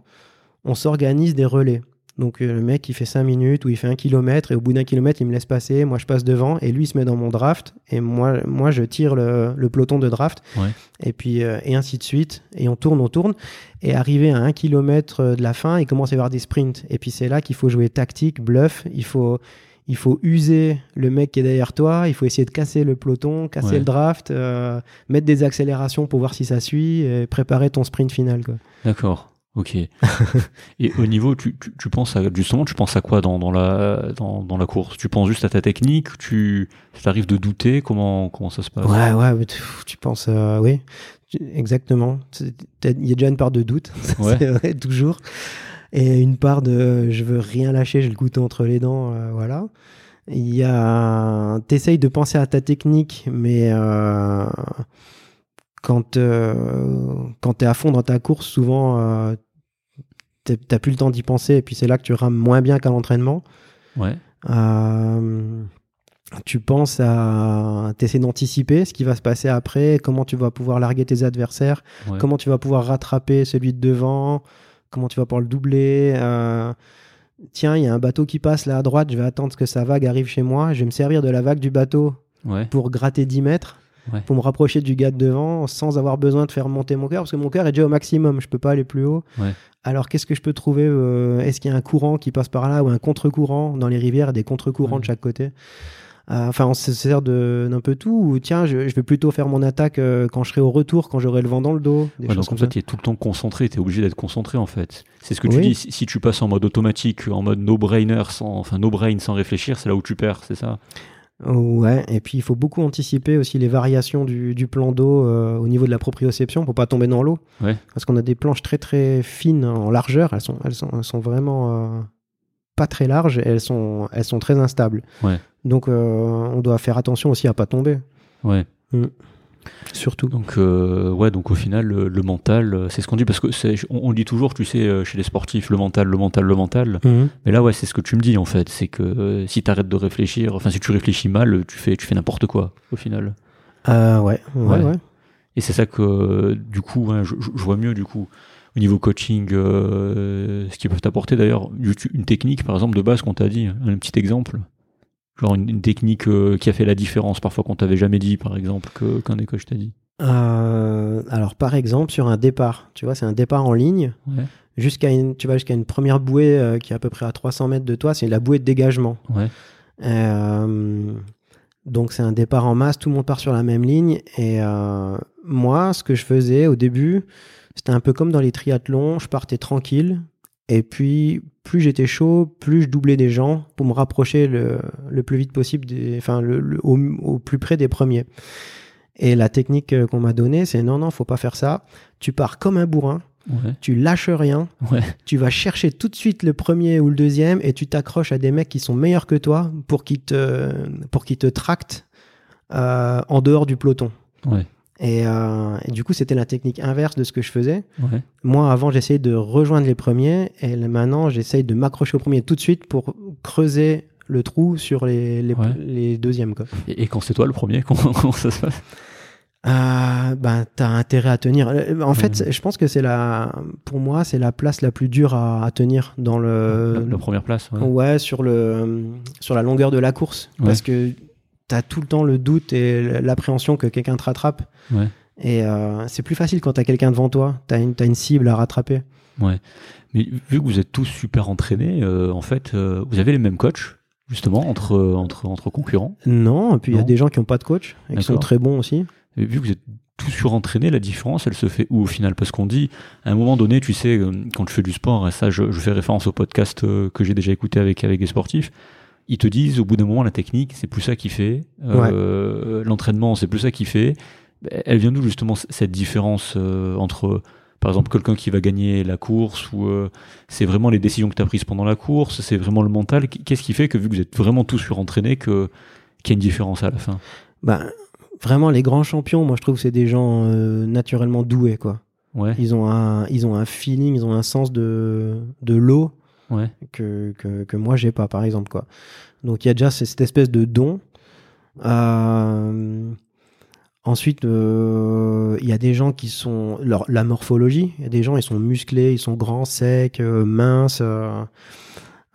on s'organise des relais. Donc euh, le mec il fait 5 minutes ou il fait 1 km et au bout d'un kilomètre il me laisse passer, moi je passe devant et lui il se met dans mon draft et moi, moi je tire le, le peloton de draft Ouais. et puis euh, et ainsi de suite et on tourne, on tourne et arrivé à 1 km de la fin il commence à y avoir des sprints et puis c'est là qu'il faut jouer tactique, bluff, il faut, il faut user le mec qui est derrière toi, il faut essayer de casser le peloton, casser Ouais. le draft, euh, mettre des accélérations pour voir si ça suit et préparer ton sprint final. D'accord. Ok. Et au niveau, tu, tu, tu penses à justement, tu penses à quoi dans, dans la dans, dans la course? Tu penses juste à ta technique Tu ça t'arrive de douter? Comment comment ça se passe? Ouais, ouais, tu, tu penses, euh, oui, exactement. Il y a déjà une part de doute, ça, Ouais. c'est vrai, toujours. Et une part de je veux rien lâcher, j'ai le couteau entre les dents, euh, voilà. Il y a. T'essayes de penser à ta technique, mais euh, quand, euh, quand t'es à fond dans ta course, souvent, euh, t'es- t'as plus le temps d'y penser, et puis c'est là que tu rames moins bien qu'à l'entraînement. Ouais. Euh, tu penses à t'essaies d'anticiper ce qui va se passer après, comment tu vas pouvoir larguer tes adversaires, Ouais. comment tu vas pouvoir rattraper celui de devant, comment tu vas pouvoir le doubler. euh, tiens, il y a un bateau qui passe là à droite, je vais attendre que sa vague arrive chez moi, je vais me servir de la vague du bateau Ouais. pour gratter 10 mètres. Ouais. Pour me rapprocher du gars de devant sans avoir besoin de faire monter mon cœur, parce que mon cœur est déjà au maximum, je peux pas aller plus haut. Ouais. Alors qu'est-ce que je peux trouver euh, Est-ce qu'il y a un courant qui passe par là ou un contre-courant Dans les rivières, des contre-courants Ouais. de chaque côté? Euh, Enfin, on se sert de- d'un peu tout. Ou tiens, je, je vais plutôt faire mon attaque euh, quand je serai au retour, quand j'aurai le vent dans le dos. Des donc en comme fait, ça. tu es tout le temps concentré, tu es obligé d'être concentré en fait. C'est ce que tu dis, si, si tu passes en mode automatique, en mode no-brainer, sans, enfin no-brain sans réfléchir, c'est là où tu perds, c'est ça? Ouais, et puis il faut beaucoup anticiper aussi les variations du, du plan d'eau euh, au niveau de la proprioception pour pas tomber dans l'eau. Ouais. Parce qu'on a des planches très très fines en largeur, elles sont, elles sont, elles sont vraiment euh, pas très larges et elles sont, elles sont très instables. Ouais. Donc euh, on doit faire attention aussi à pas tomber, Ouais. Surtout. Donc, euh, ouais, donc au final, le, le mental, euh, c'est ce qu'on dit parce que on, on dit toujours, tu sais, euh, chez les sportifs, le mental, le mental, le mental. Mhm. Mais là, ouais, c'est ce que tu me dis en fait, c'est que euh, si tu arrêtes de réfléchir, enfin, si tu réfléchis mal, tu fais, tu fais n'importe quoi au final. Euh, ouais, ouais, Ouais. ouais. Et c'est ça que, du coup, ouais, je, je- vois mieux, du coup, au niveau coaching, ce qu'ils peuvent t'apporter d'ailleurs, une une technique, par exemple, de base qu'on t'a dit, un petit exemple. Genre une, une technique euh, qui a fait la différence parfois qu'on t'avait jamais dit, par exemple, que, qu'un des coachs t'a dit. Euh, alors par exemple sur un départ, tu vois, c'est un départ en ligne. Ouais. Jusqu'à une, tu vas jusqu'à une première bouée euh, qui est à peu près à 300 mètres de toi, c'est la bouée de dégagement. Ouais. Donc c'est un départ en masse, tout le monde part sur la même ligne. Et moi, ce que je faisais au début, c'était un peu comme dans les triathlons, je partais tranquille. Et puis, plus j'étais chaud, plus je doublais des gens pour me rapprocher le, le plus vite possible, des, enfin, le, le- au, au plus près des premiers. Et la technique euh, qu'on m'a donnée, c'est non, non, faut pas faire ça. Tu pars comme un bourrin, Ouais. tu lâches rien, Ouais. tu vas chercher tout de suite le premier ou le deuxième et tu t'accroches à des mecs qui sont meilleurs que toi pour qu'ils te, pour qu'ils te tractent euh, en dehors du peloton. Ouais. Et, euh, et du coup, c'était la technique inverse de ce que je faisais. Ouais. Moi, avant, j'essayais de rejoindre les premiers et maintenant, j'essaye de m'accrocher aux premiers tout de suite pour creuser le trou sur les, les, Ouais. les deuxièmes. Quoi. Et, et quand c'est toi le premier, comment, comment ça se passe? Euh, ben, t'as intérêt à tenir. Euh, En fait, Ouais. je pense que c'est la, pour moi, c'est la place la plus dure à, à tenir dans le, la, la première place. Ouais. Ouais, sur, le, sur la longueur de la course. Parce que tu as tout le temps le doute et l'appréhension que quelqu'un te rattrape. Ouais. Et euh, c'est plus facile quand tu as quelqu'un devant toi. Tu as, une- t'as une cible à rattraper. Mais vu que vous êtes tous super entraînés, euh, en fait, euh, vous avez les mêmes coachs, justement, entre, entre, entre concurrents? Non, et puis il y a des gens qui n'ont pas de coach et qui sont très bons aussi. Et vu que vous êtes tous surentraînés, la différence, elle se fait où au final? Parce qu'on dit, à un moment donné, tu sais, quand tu fais du sport, et ça, je, je fais référence au podcast que j'ai déjà écouté avec, avec des sportifs, ils te disent, au bout d'un moment, la technique, c'est plus ça qui fait. Euh, L'entraînement, c'est plus ça qui fait. Elle vient d'où, justement, cette différence euh, entre, par exemple, quelqu'un qui va gagner la course, ou euh, c'est vraiment les décisions que tu as prises pendant la course, c'est vraiment le mental. Qu'est-ce qui fait que, vu que vous êtes vraiment tous surentraînés, que- qu'il y a une différence à la fin? Ben, vraiment les grands champions, moi je trouve que c'est des gens naturellement doués quoi. Ouais. Ils ont un, ils ont un feeling, ils ont un sens de, de l'eau Ouais. que, que, que moi j'ai pas par exemple quoi. Donc il y a déjà cette espèce de don. Euh, ensuite, euh, il y a des gens qui sont leur, la morphologie. Il y a des gens ils sont musclés, ils sont grands, secs, euh, minces.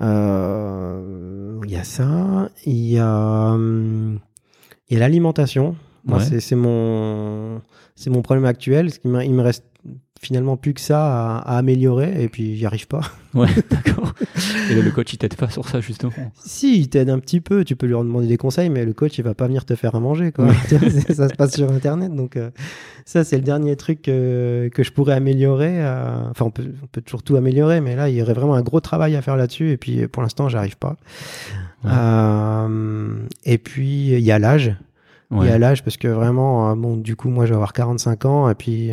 Il y a ça. Il y a, il y a l'alimentation. Moi, Ouais. c'est mon, c'est mon problème actuel. qu'il me- Il me reste finalement plus que ça à, à améliorer et puis j'y arrive pas. Ouais, d'accord. Et le coach, il t'aide pas sur ça, justement. Si, il t'aide un petit peu, tu peux lui en demander des conseils, mais le coach, il va pas venir te faire à manger. Quoi. ça se passe sur Internet. Donc, euh, ça, c'est le dernier truc que, que je pourrais améliorer. euh, Enfin, on peut, on peut toujours tout améliorer, mais là, il y aurait vraiment un gros travail à faire là-dessus. Et puis, pour l'instant, j'arrive pas. Ouais. Euh, et puis, il y a l'âge. Il y a l'âge parce que vraiment, euh, bon, du coup, moi, je vais avoir 45 ans. Et puis,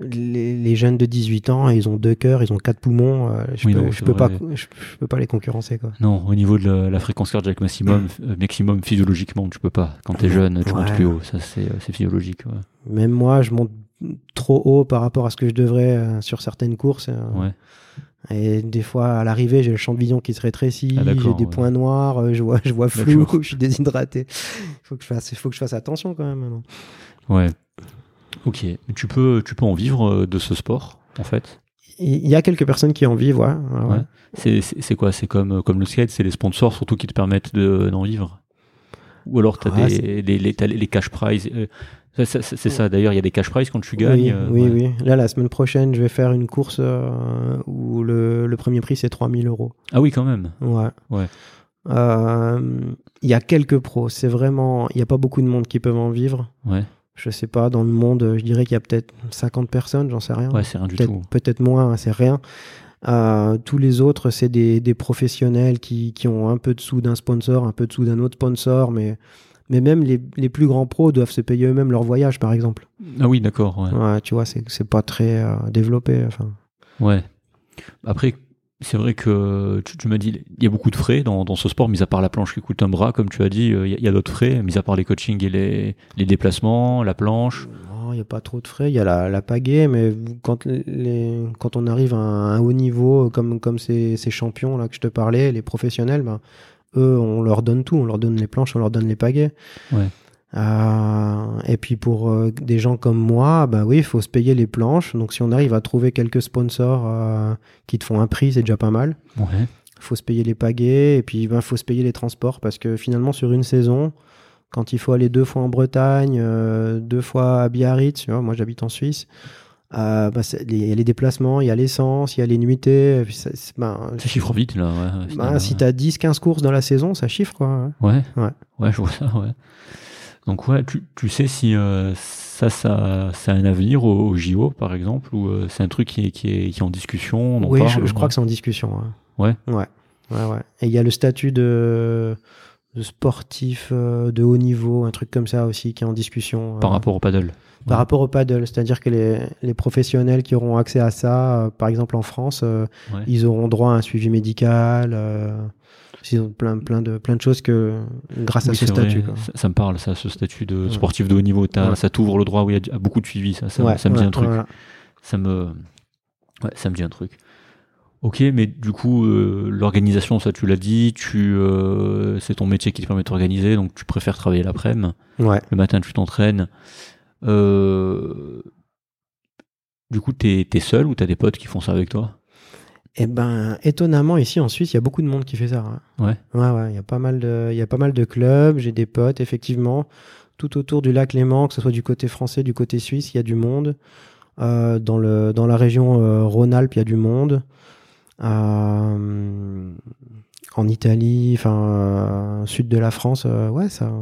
les, les jeunes de 18 ans, ils ont deux cœurs, ils ont quatre poumons. euh, je Oui, peux, non, je c'est peux pas, je, je peux pas les concurrencer, quoi. Non, au niveau de la, la fréquence cardiaque maximum, euh, maximum physiologiquement, tu peux pas. Quand t'es jeune, tu montes plus haut. Ça, c'est euh, physiologique. Ouais. Même moi, je monte trop haut par rapport à ce que je devrais euh, sur certaines courses. Ouais. Et des fois, à l'arrivée, j'ai le champ de vision qui se rétrécit, Ah, j'ai des points noirs, je vois, je vois flou, je suis déshydraté. Il faut que je fasse, faut que je fasse attention quand même. Ouais. Ok. Tu peux, tu peux en vivre euh, de ce sport, en fait? Il y a quelques personnes qui en vivent, ouais. ouais, ouais. Ouais. C'est- C'est c'est quoi? C'est comme, euh, comme le skate, c'est les sponsors surtout qui te permettent de- d'en vivre? Ou alors tu as des, les, les, les cash prizes euh, C'est c'est ça, d'ailleurs, il y a des cash prizes quand tu gagnes. Oui, euh, oui, oui. Là, la semaine prochaine, je vais faire une course euh, où le, le premier prix, c'est 3000 euros. Ah oui, quand même. Ouais. Ouais. Euh, Il y a quelques pros. C'est vraiment. Il n'y a pas beaucoup de monde qui peuvent en vivre. Ouais, Je sais pas, dans le monde, je dirais qu'il y a peut-être 50 personnes, j'en sais rien. ouais c'est rien du tout. peut-être moins, hein, c'est rien. Euh, tous les autres, c'est des, des professionnels qui, qui ont un peu de sous d'un sponsor, un peu de sous d'un autre sponsor, mais, mais même les, les plus grands pros doivent se payer eux-mêmes leur voyage, par exemple. Ah oui, d'accord. Ouais. Ouais, tu vois, c'est, c'est pas très euh, développé. Enfin. Ouais. Après, c'est vrai que tu, tu m'as dit, il y a beaucoup de frais dans, dans ce sport, mis à part la planche qui coûte un bras, comme tu as dit, euh, il y a- d'autres frais, mis à part les coachings et les, les déplacements, la planche. Non, il n'y a pas trop de frais. Il y a la, la pagaie, mais quand, les, quand on arrive à un haut niveau, comme, comme ces, ces champions là que je te parlais, les professionnels, ben, eux, on leur donne tout. On leur donne les planches, on leur donne les pagaies. Ouais. Euh, et puis pour euh, des gens comme moi, bah oui, il faut se payer les planches. Donc si on arrive à trouver quelques sponsors euh, qui te font un prix, c'est déjà pas mal. Ouais. Il faut se payer les pagaies et puis il faut se payer les transports parce que finalement sur une saison, quand il faut aller deux fois en Bretagne, deux fois à Biarritz, tu vois, moi j'habite en Suisse, euh, bah, il y a les déplacements, il y a l'essence, il y a les nuitées. ça- ben, Ça chiffre vite, là. Ouais, ben, si tu as 10-15 courses dans la saison, ça chiffre quoi. Ouais. Ouais. Ouais, je vois ça, ouais. Donc, ouais, tu, tu sais si euh, ça, ça, ça a un avenir au, au JO, par exemple, ou euh, c'est un truc qui est, qui est, qui est en discussion on en Oui, parle, je, je crois ouais. que c'est en discussion. hein. Ouais. Ouais. Ouais, ouais. Et il y a le statut de, de sportif euh, de haut niveau, un truc comme ça aussi qui est en discussion. Par rapport au paddle. par rapport au paddle. C'est-à-dire que les, les professionnels qui auront accès à ça, par exemple en France, ils auront droit à un suivi médical. Ils ont plein, plein, de, plein de choses que grâce à ce statut. quoi. Ça, ça me parle, ça, ce statut de Ouais. sportif de haut niveau. Ouais. Ça t'ouvre le droit oui, à, beaucoup de suivi, ça, ça, Ouais, ça me dit un truc. voilà. Ça me, ouais, ça me dit un truc. Ok, mais du coup, euh, l'organisation, ça tu l'as dit, tu, euh, c'est ton métier qui te permet de t'organiser, donc tu préfères travailler l'après-midi. Le matin, tu t'entraînes. Euh, du coup, t'es es seul ou t'as des potes qui font ça avec toi? Et ben, étonnamment, ici en Suisse, il y a beaucoup de monde qui fait ça. hein. Ouais. Ouais, ouais, il y a pas mal de, il y a pas mal de clubs, j'ai des potes, effectivement, tout autour du lac Léman, que ce soit du côté français, du côté suisse, il y a du monde. Euh, dans, le, dans la région euh, Rhône-Alpes, il y a du monde. Euh, en Italie, enfin, sud de la France, ouais, ça,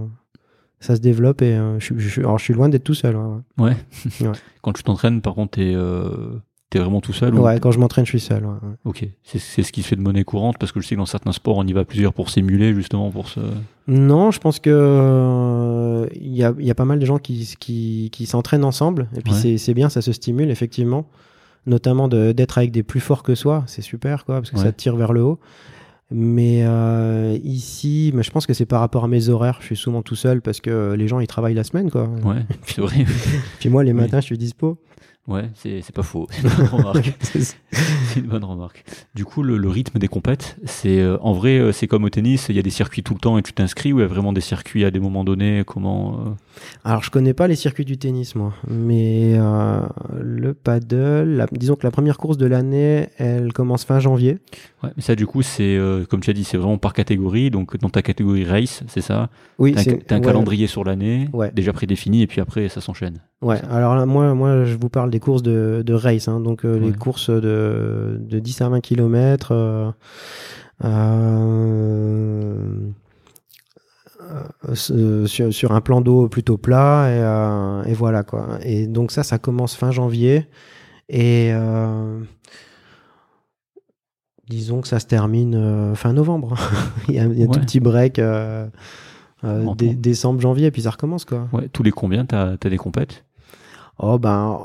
ça se développe et je, je- alors, je suis loin d'être tout seul. Ouais, Ouais. Ouais. Quand tu t'entraînes, par contre, t'es t'es vraiment tout seul ouais. ou- Ouais, quand je m'entraîne, je suis seul. ouais, ouais. Ok, c'est c'est ce qui se fait de monnaie courante parce que je sais que dans certains sports, on y va plusieurs pour simuler justement pour se. Non, je pense que euh, il y, a, il y a pas mal de gens qui, qui, qui s'entraînent ensemble. Et puis Ouais. c'est- c'est bien, ça se stimule effectivement. Notamment de- d'être avec des plus forts que soi, c'est super quoi, parce que ça te tire vers le haut. Mais euh, ici, mais je pense que c'est par rapport à mes horaires. Je suis souvent tout seul parce que les gens ils travaillent la semaine, quoi. Ouais, c'est vrai. Puis moi, les Oui. matins, je suis dispo. Ouais, c'est c'est pas faux. C'est une bonne remarque. C'est une bonne remarque. Du coup, le, le rythme des compètes, c'est euh, en vrai, euh, c'est comme au tennis, il y a des circuits tout le temps et tu t'inscris ou il y a vraiment des circuits à des moments donnés Comment euh, Alors, je connais pas les circuits du tennis, moi. Mais le paddle, la- disons que la première course de l'année, elle commence fin janvier. Ouais, mais ça, du coup, c'est euh, comme tu as dit, c'est vraiment par catégorie. Donc, dans ta catégorie race, c'est ça? Oui, T'as un, t'as un ouais, calendrier sur l'année, Ouais. déjà prédéfini, et puis après, ça s'enchaîne. Ouais, alors là, moi, moi, je vous parle des courses de, de race, hein, donc euh, les courses de, de 10 à 20 km. euh, sur, sur un plan d'eau plutôt plat et, et voilà quoi. Et donc ça, ça commence fin janvier et disons que ça se termine euh, fin novembre. il y a, il y a un tout petit break euh, euh, dé- décembre, janvier, et puis ça recommence quoi. Ouais, tous les combien t'as as des compètes? Oh ben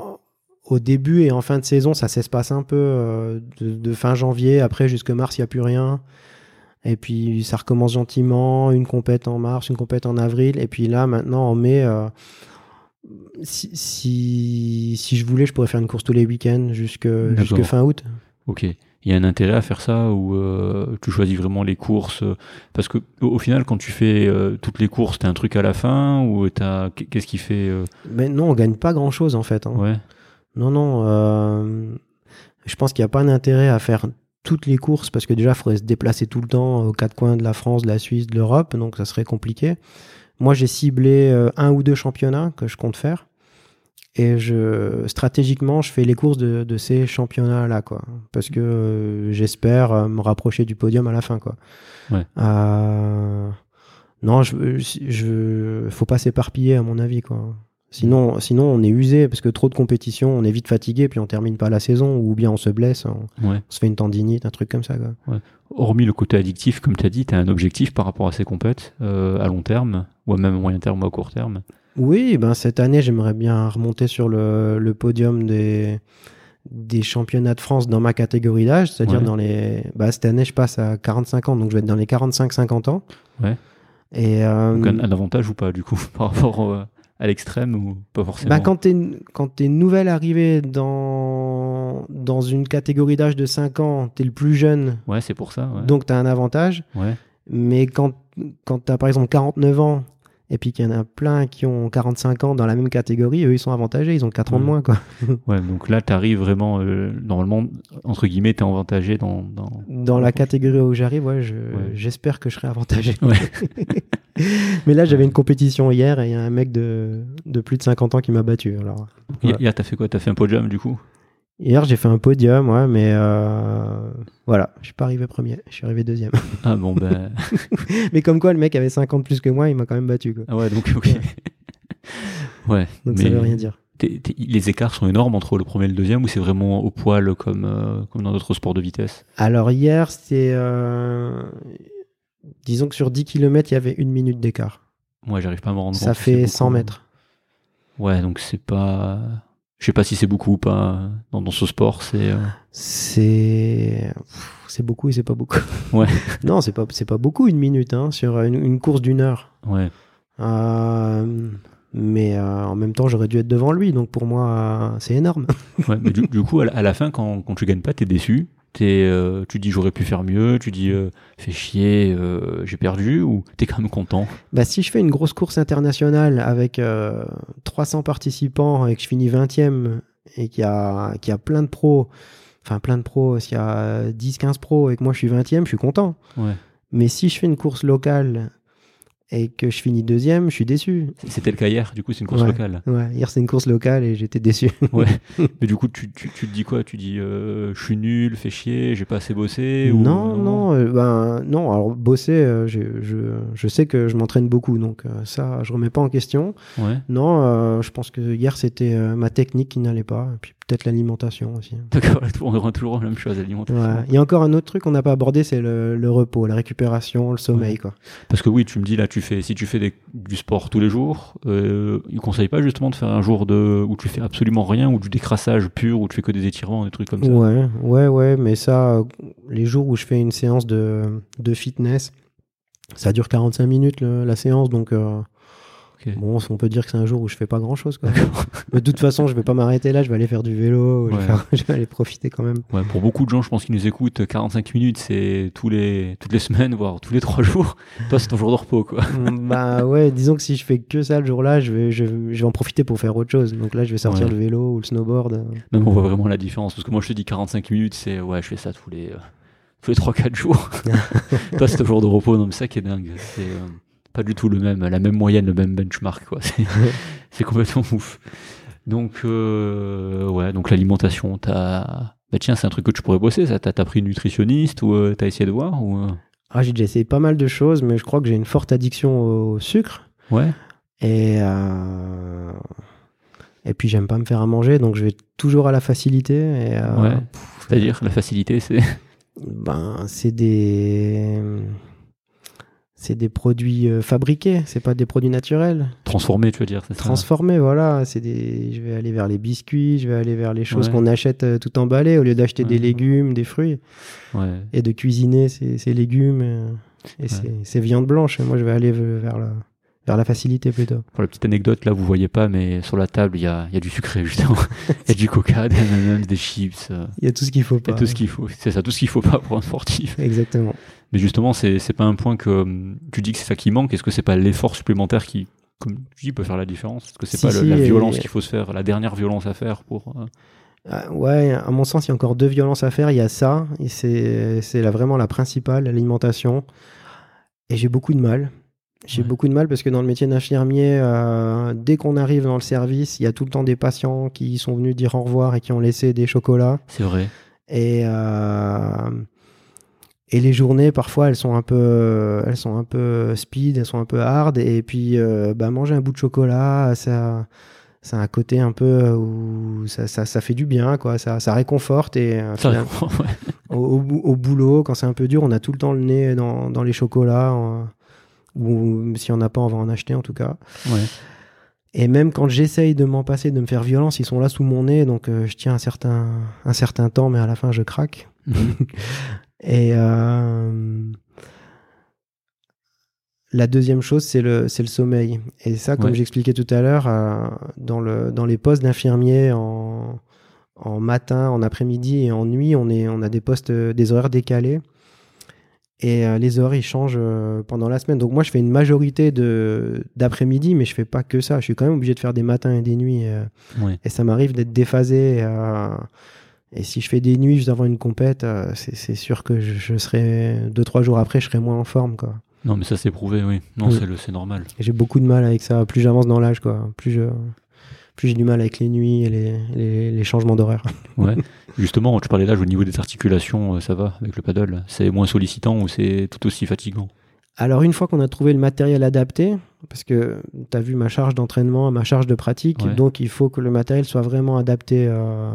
au début et en fin de saison, ça s'espace un peu euh, de, de fin janvier, après jusque mars, il n'y a plus rien. Et puis ça recommence gentiment, une compète en mars, une compète en avril, et puis là maintenant en mai, euh, si, si, si je voulais, je pourrais faire une course tous les week-ends jusque, fin août. Ok. Il y a un intérêt à faire ça ou euh, tu choisis vraiment les courses euh, Parce que au, au final, quand tu fais euh, toutes les courses, t'as un truc à la fin ou t'as qu'est-ce qui fait euh, Mais non, on gagne pas grand-chose en fait. hein. Ouais. Non, non. je pense qu'il n'y a pas d'intérêt à faire toutes les courses parce que déjà, il faudrait se déplacer tout le temps aux quatre coins de la France, de la Suisse, de l'Europe, donc ça serait compliqué. Moi, j'ai ciblé un ou deux championnats que je compte faire. Et je, stratégiquement, je fais les courses de, de ces championnats-là, quoi. Parce que euh, j'espère euh, me rapprocher du podium à la fin, quoi. Ouais. Euh, non, je, je, faut pas s'éparpiller, à mon avis, quoi. Sinon, sinon, on est usé parce que trop de compétition, on est vite fatigué, puis on termine pas la saison, ou bien on se blesse, on, Ouais. on se fait une tendinite, un truc comme ça, quoi. Hormis le côté addictif, comme tu as dit, tu as un objectif par rapport à ces compètes euh, à long terme, ou à même moyen terme ou à court terme. Oui, ben cette année, j'aimerais bien remonter sur le, le podium des, des championnats de France dans ma catégorie d'âge, c'est-à-dire Ouais. dans les. Bah, cette année, je passe à 45 ans, donc je vais être dans les 45-50 ans. Ouais. Et euh, Donc un, un avantage ou pas, du coup, par rapport au- à l'extrême ou pas forcément? Bah, quand t'es quand t'es nouvelle arrivée dans dans une catégorie d'âge de 5 ans, t'es le plus jeune, Ouais, c'est pour ça. Ouais. donc t'as un avantage. ouais. Mais quand quand t'as par exemple 49 ans et puis qu'il y en a plein qui ont 45 ans dans la même catégorie, eux ils sont avantagés, ils ont 4 ans de Ouais. moins quoi. Ouais, donc là, tu arrives vraiment, euh, normalement, entre guillemets, tu es avantagé dans. dans... Dans la catégorie où j'arrive, ouais, je- Ouais. j'espère que je serai avantagé. Ouais. Mais là, j'avais une compétition hier et il y a un mec de, de plus de 50 ans qui m'a battu. Alors, hier, t'as fait quoi? T'as fait un podium, du coup? Hier, j'ai fait un podium, ouais, mais euh, voilà, je suis pas arrivé premier, je suis arrivé deuxième. Ah bon, ben. mais comme quoi, le mec avait 50 de plus que moi, il m'a quand même battu. Quoi. ah ouais, donc, ok. ouais. Donc mais ça veut rien dire. les écarts sont énormes entre le premier et le deuxième ou c'est vraiment au poil comme, euh, comme dans d'autres sports de vitesse? Alors hier, c'était. euh, disons que sur 10 km, il y avait une minute d'écart. Moi, j'arrive pas à me rendre compte. Ça fait beaucoup. 100 mètres. Ouais, donc c'est pas. Je sais pas si c'est beaucoup ou pas dans, dans ce sport. C'est. euh, C'est. C'est beaucoup et c'est pas beaucoup. Ouais. non, c'est pas, c'est pas beaucoup une minute hein, sur une, une course d'une heure. Ouais. Euh, mais euh, en même temps, j'aurais dû être devant lui, donc pour moi, c'est énorme. ouais. Mais du, du coup, à la, à la fin, quand, quand tu gagnes pas, t'es déçu. T'es, euh, tu dis j'aurais pu faire mieux. Tu dis euh, fais chier, euh, j'ai perdu ou t'es quand même content? Bah, si je fais une grosse course internationale avec euh, 300 participants et que je finis 20e et qu'il y a, qu'il y a plein de pros, enfin plein de pros, s'il y a 10-15 pros et que moi je suis 20e, je suis content. Ouais. Mais si je fais une course locale et que je finis deuxième, je suis déçu. C'était le cas hier. Du coup, c'est une course Ouais. locale. Ouais, hier c'est une course locale et j'étais déçu. Ouais. Mais du coup, tu, tu, tu te dis quoi? Tu dis euh, je suis nul, fais chier, j'ai pas assez bossé ou... non, non, euh, ben, non. Alors bosser, euh, j'ai- je, je sais que je m'entraîne beaucoup, donc euh, ça, je remets pas en question. Ouais. Non, euh, je pense que hier c'était ma technique qui n'allait pas. Et puis peut-être l'alimentation aussi. D'accord, on revient toujours la même chose, l'alimentation. Ouais. Il y a encore un autre truc qu'on n'a pas abordé, c'est le, le repos, la récupération, le sommeil. Ouais. Quoi. Parce que oui, tu me dis là, tu fais, si tu fais des- du sport tous les jours, euh, ils conseillent pas justement de faire un jour de, où tu fais absolument rien, ou du décrassage pur, où tu fais que des étirements, des trucs comme ça? Ouais, ouais, ouais, mais ça, les jours où je fais une séance de, de fitness, ça dure 45 minutes le- la séance, donc euh, Bon, on peut dire que c'est un jour où je fais pas grand chose. Quoi. mais de toute façon, je vais pas m'arrêter là, je vais aller faire du vélo, je, vais Ouais. faire- je vais aller profiter quand même. Ouais, pour beaucoup de gens, je pense qu'ils nous écoutent, 45 minutes, c'est tous les, toutes les semaines, voire tous les trois jours. Toi, c'est ton jour de repos, quoi. Mm, bah ouais, disons que si je fais que ça le jour-là, je vais, je, je vais en profiter pour faire autre chose. Donc là, je vais sortir Ouais. le vélo ou le snowboard. Même on voit vraiment la différence. Parce que moi, je te dis 45 minutes, c'est, ouais, je fais ça tous les, euh, tous les 3-4 jours. Toi, c'est ton jour de repos. Non, mais ça qui est dingue. C'est euh, pas du tout le même, la même moyenne, le même benchmark, quoi. C'est, complètement ouf. Donc, euh, ouais, donc l'alimentation, t'as, bah tiens, c'est un truc que tu pourrais bosser, ça. T'as, pris une nutritionniste ou euh, t'as essayé de voir ou, euh, Ah, j'ai déjà essayé pas mal de choses, mais je crois que j'ai une forte addiction au sucre. Ouais. Et, euh, et puis j'aime pas me faire à manger, donc je vais toujours à la facilité. Et, Ouais. C'est-à-dire, la facilité, c'est? Ben, c'est des. C'est des produits euh, fabriqués, c'est pas des produits naturels. Transformé, tu veux dire, c'est ça Transformés, voilà. C'est des... Je vais aller vers les biscuits, je vais aller vers les choses Ouais. qu'on achète euh, tout emballées au lieu d'acheter des légumes, des fruits. Ouais. Et de cuisiner ces, ces légumes euh, et ces, ces viandes blanches. Et moi, je vais aller vers la, vers la facilité plutôt. Pour la petite anecdote, là, vous voyez pas, mais sur la table, il y a, il y a du sucré, justement. Il y a du coca, des M&M's, des chips, euh, Il y a tout ce qu'il faut y pas. a tout ce qu'il faut. C'est ça, tout ce qu'il faut pas pour un sportif. Exactement. Mais justement, c'est, pas un point que hum, tu dis que c'est ça qui manque. Est-ce que c'est pas l'effort supplémentaire qui, comme tu dis, peut faire la différence? Est-ce que c'est Si, pas le- la et- violence qu'il faut se faire, la dernière violence à faire pour. euh, Ah, ouais, à mon sens, il y a encore deux violences à faire. Il y a ça, et c'est vraiment la principale, l'alimentation. Et j'ai beaucoup de mal. J'ai Ouais. beaucoup de mal parce que dans le métier d'infirmier, euh, dès qu'on arrive dans le service, il y a tout le temps des patients qui sont venus dire au revoir et qui ont laissé des chocolats. C'est vrai. Et, euh, et les journées, parfois, elles sont un peu, elles sont un peu speed, elles sont un peu hard. Et puis, euh, bah, manger un bout de chocolat, ça, ça a un côté un peu où ça, ça, ça fait du bien, quoi. Ça, ça réconforte. Et Ça, au, au bou- au boulot, quand c'est un peu dur, on a tout le temps le nez dans, dans les chocolats. Ou si on n'a pas, on va en acheter en tout cas. Ouais. Et même quand j'essaye de m'en passer, de me faire violence, ils sont là sous mon nez, donc euh, je tiens un certain, un certain temps, mais à la fin je craque. Mhm. Et euh, la deuxième chose, c'est le, c'est le sommeil. Et ça, comme Ouais. j'expliquais tout à l'heure, euh, dans, le, dans les postes d'infirmiers en, en matin, en après-midi et en nuit, on, est, on a des postes, des horaires décalés. Et euh, les horaires, ils changent euh, pendant la semaine. Donc moi, je fais une majorité de, d'après-midi, mais je fais pas que ça. Je suis quand même obligé de faire des matins et des nuits. euh, Ouais. et ça m'arrive d'être déphasé. et si je fais des nuits juste avant une compète, c'est sûr que je, je serai deux trois jours après, je serai moins en forme quoi. Non, mais ça, c'est prouvé, oui. Non, Oui. c'est, le, c'est normal. J'ai beaucoup de mal avec ça. Plus j'avance dans l'âge quoi, plus je plus j'ai du mal avec les nuits et les, les, les changements d'horaire. Ouais. Justement, tu parlais d'âge au niveau des articulations, euh, ça va avec le paddle C'est moins sollicitant ou c'est tout aussi fatigant? Alors une fois qu'on a trouvé le matériel adapté, parce que tu as vu ma charge d'entraînement, ma charge de pratique, Ouais. donc il faut que le matériel soit vraiment adapté. euh,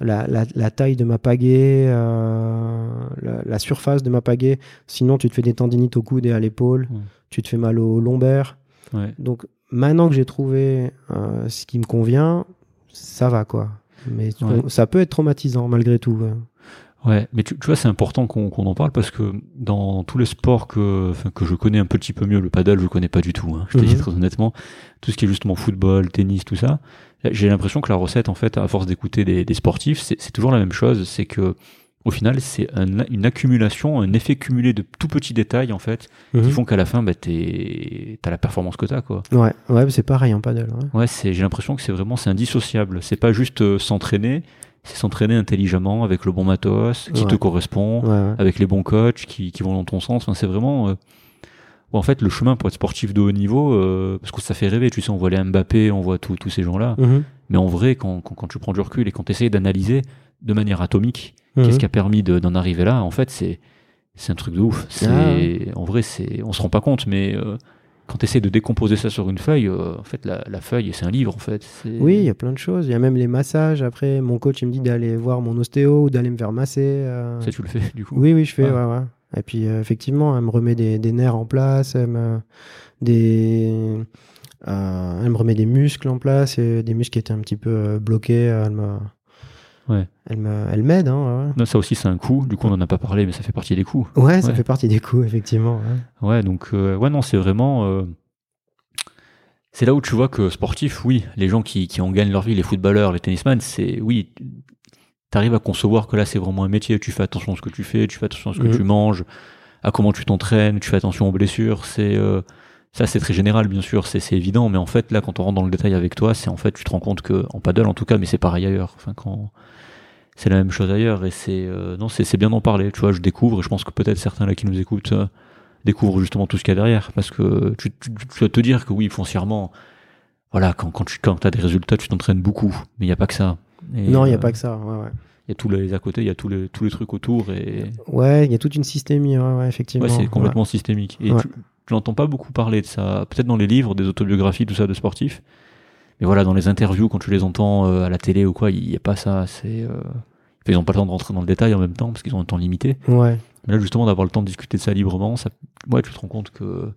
la, la- la taille de ma pagaie, euh, la, la surface de ma pagaie. Sinon, tu te fais des tendinites au coude et à l'épaule. Ouais. Tu te fais mal au lombaire. Ouais. Donc, maintenant que j'ai trouvé euh, ce qui me convient, ça va, quoi. Mais Ouais. ça peut être traumatisant, malgré tout. ouais. Ouais, mais tu, tu vois, c'est important qu'on en parle parce que dans tous les sports que, que je connais un petit peu mieux, le paddle, je connais pas du tout. Hein, je te dis Mhm. très honnêtement, tout ce qui est justement football, tennis, tout ça, j'ai l'impression que la recette, en fait, à force d'écouter des, des sportifs, c'est c'est toujours la même chose. C'est que au final, c'est un- une accumulation, un effet cumulé de tout petits détails, en fait, qui Mhm. font qu'à la fin, bah, t'es- t'as la performance que t'as, quoi. Ouais, ouais c'est pareil en paddle. ouais. Ouais, c'est, j'ai l'impression que c'est vraiment, c'est indissociable. C'est pas juste euh, s'entraîner, c'est s'entraîner intelligemment avec le bon matos qui te Ouais. correspond, Ouais, ouais. avec les bons coachs qui, qui vont dans ton sens. Enfin, c'est vraiment, euh, en fait, le chemin pour être sportif de haut niveau, euh, parce que ça fait rêver. Tu sais, on voit les Mbappé, on voit tous ces gens-là. Mhm. Mais en vrai, quand, quand, quand tu prends du recul et quand tu essayes d'analyser de manière atomique, Mhm. qu'est-ce qui a permis de- d'en arriver là, en fait, c'est, c'est un truc de ouf. C'est, Ah ouais. en vrai, c'est, on se rend pas compte, mais, euh, quand tu essaies de décomposer ça sur une feuille, euh, en fait, la, la feuille, c'est un livre, en fait. C'est- Oui, il y a plein de choses. Il y a même les massages. Après, mon coach, il me dit d'aller voir mon ostéo ou d'aller me faire masser. euh. Ça, tu le fais, du coup? Oui, oui, je fais, Ah. ouais, ouais. Et puis, effectivement, elle me remet des, des nerfs en place, elle me, des, elle me remet des muscles en place, et des muscles qui étaient un petit peu bloqués. Elle me, Ouais. elle me, elle m'aide, hein, ouais. Non, ça aussi, c'est un coût. Du coup, on n'en a pas parlé, mais ça fait partie des coûts. Ouais, ça fait partie des coups, effectivement. ouais. Donc, euh, ouais, non, c'est vraiment. euh, c'est là où tu vois que sportif, oui, les gens qui, qui en gagnent leur vie, les footballeurs, les tennisman, c'est. Oui, tu arrives à concevoir que là, c'est vraiment un métier. Tu fais attention à ce que tu fais, tu fais attention à ce que Mhm. tu manges, à comment tu t'entraînes, tu fais attention aux blessures. C'est. euh, ça, c'est très général, bien sûr, c'est évident, mais en fait, là, quand on rentre dans le détail avec toi, c'est en fait, tu te rends compte que, en paddle en tout cas, mais c'est pareil ailleurs. Enfin, quand. C'est la même chose ailleurs, et c'est. euh, non, c'est bien d'en parler, tu vois, je découvre, et je pense que peut-être certains là qui nous écoutent. euh, découvre justement tout ce qu'il y a derrière parce que tu, tu, tu dois te dire que oui foncièrement voilà quand, quand tu quand as des résultats tu t'entraînes beaucoup mais il n'y a pas que ça Et, Non, il n'y a euh, pas que ça. Ouais, ouais. il y a tous les à côté il y a tous les tous les trucs autour et Ouais, il y a toute une systémie, ouais, ouais, effectivement. ouais, c'est complètement systémique et Ouais. tu, tu n'entends pas beaucoup parler de ça peut-être dans les livres des autobiographies tout ça de sportifs mais voilà dans les interviews quand tu les entends euh, à la télé ou quoi il n'y a pas ça c'est euh, ils n'ont pas le temps de rentrer dans le détail en même temps parce qu'ils ont un temps limité Ouais. ouais. mais là justement d'avoir le temps de discuter de ça librement ça ouais tu te rends compte que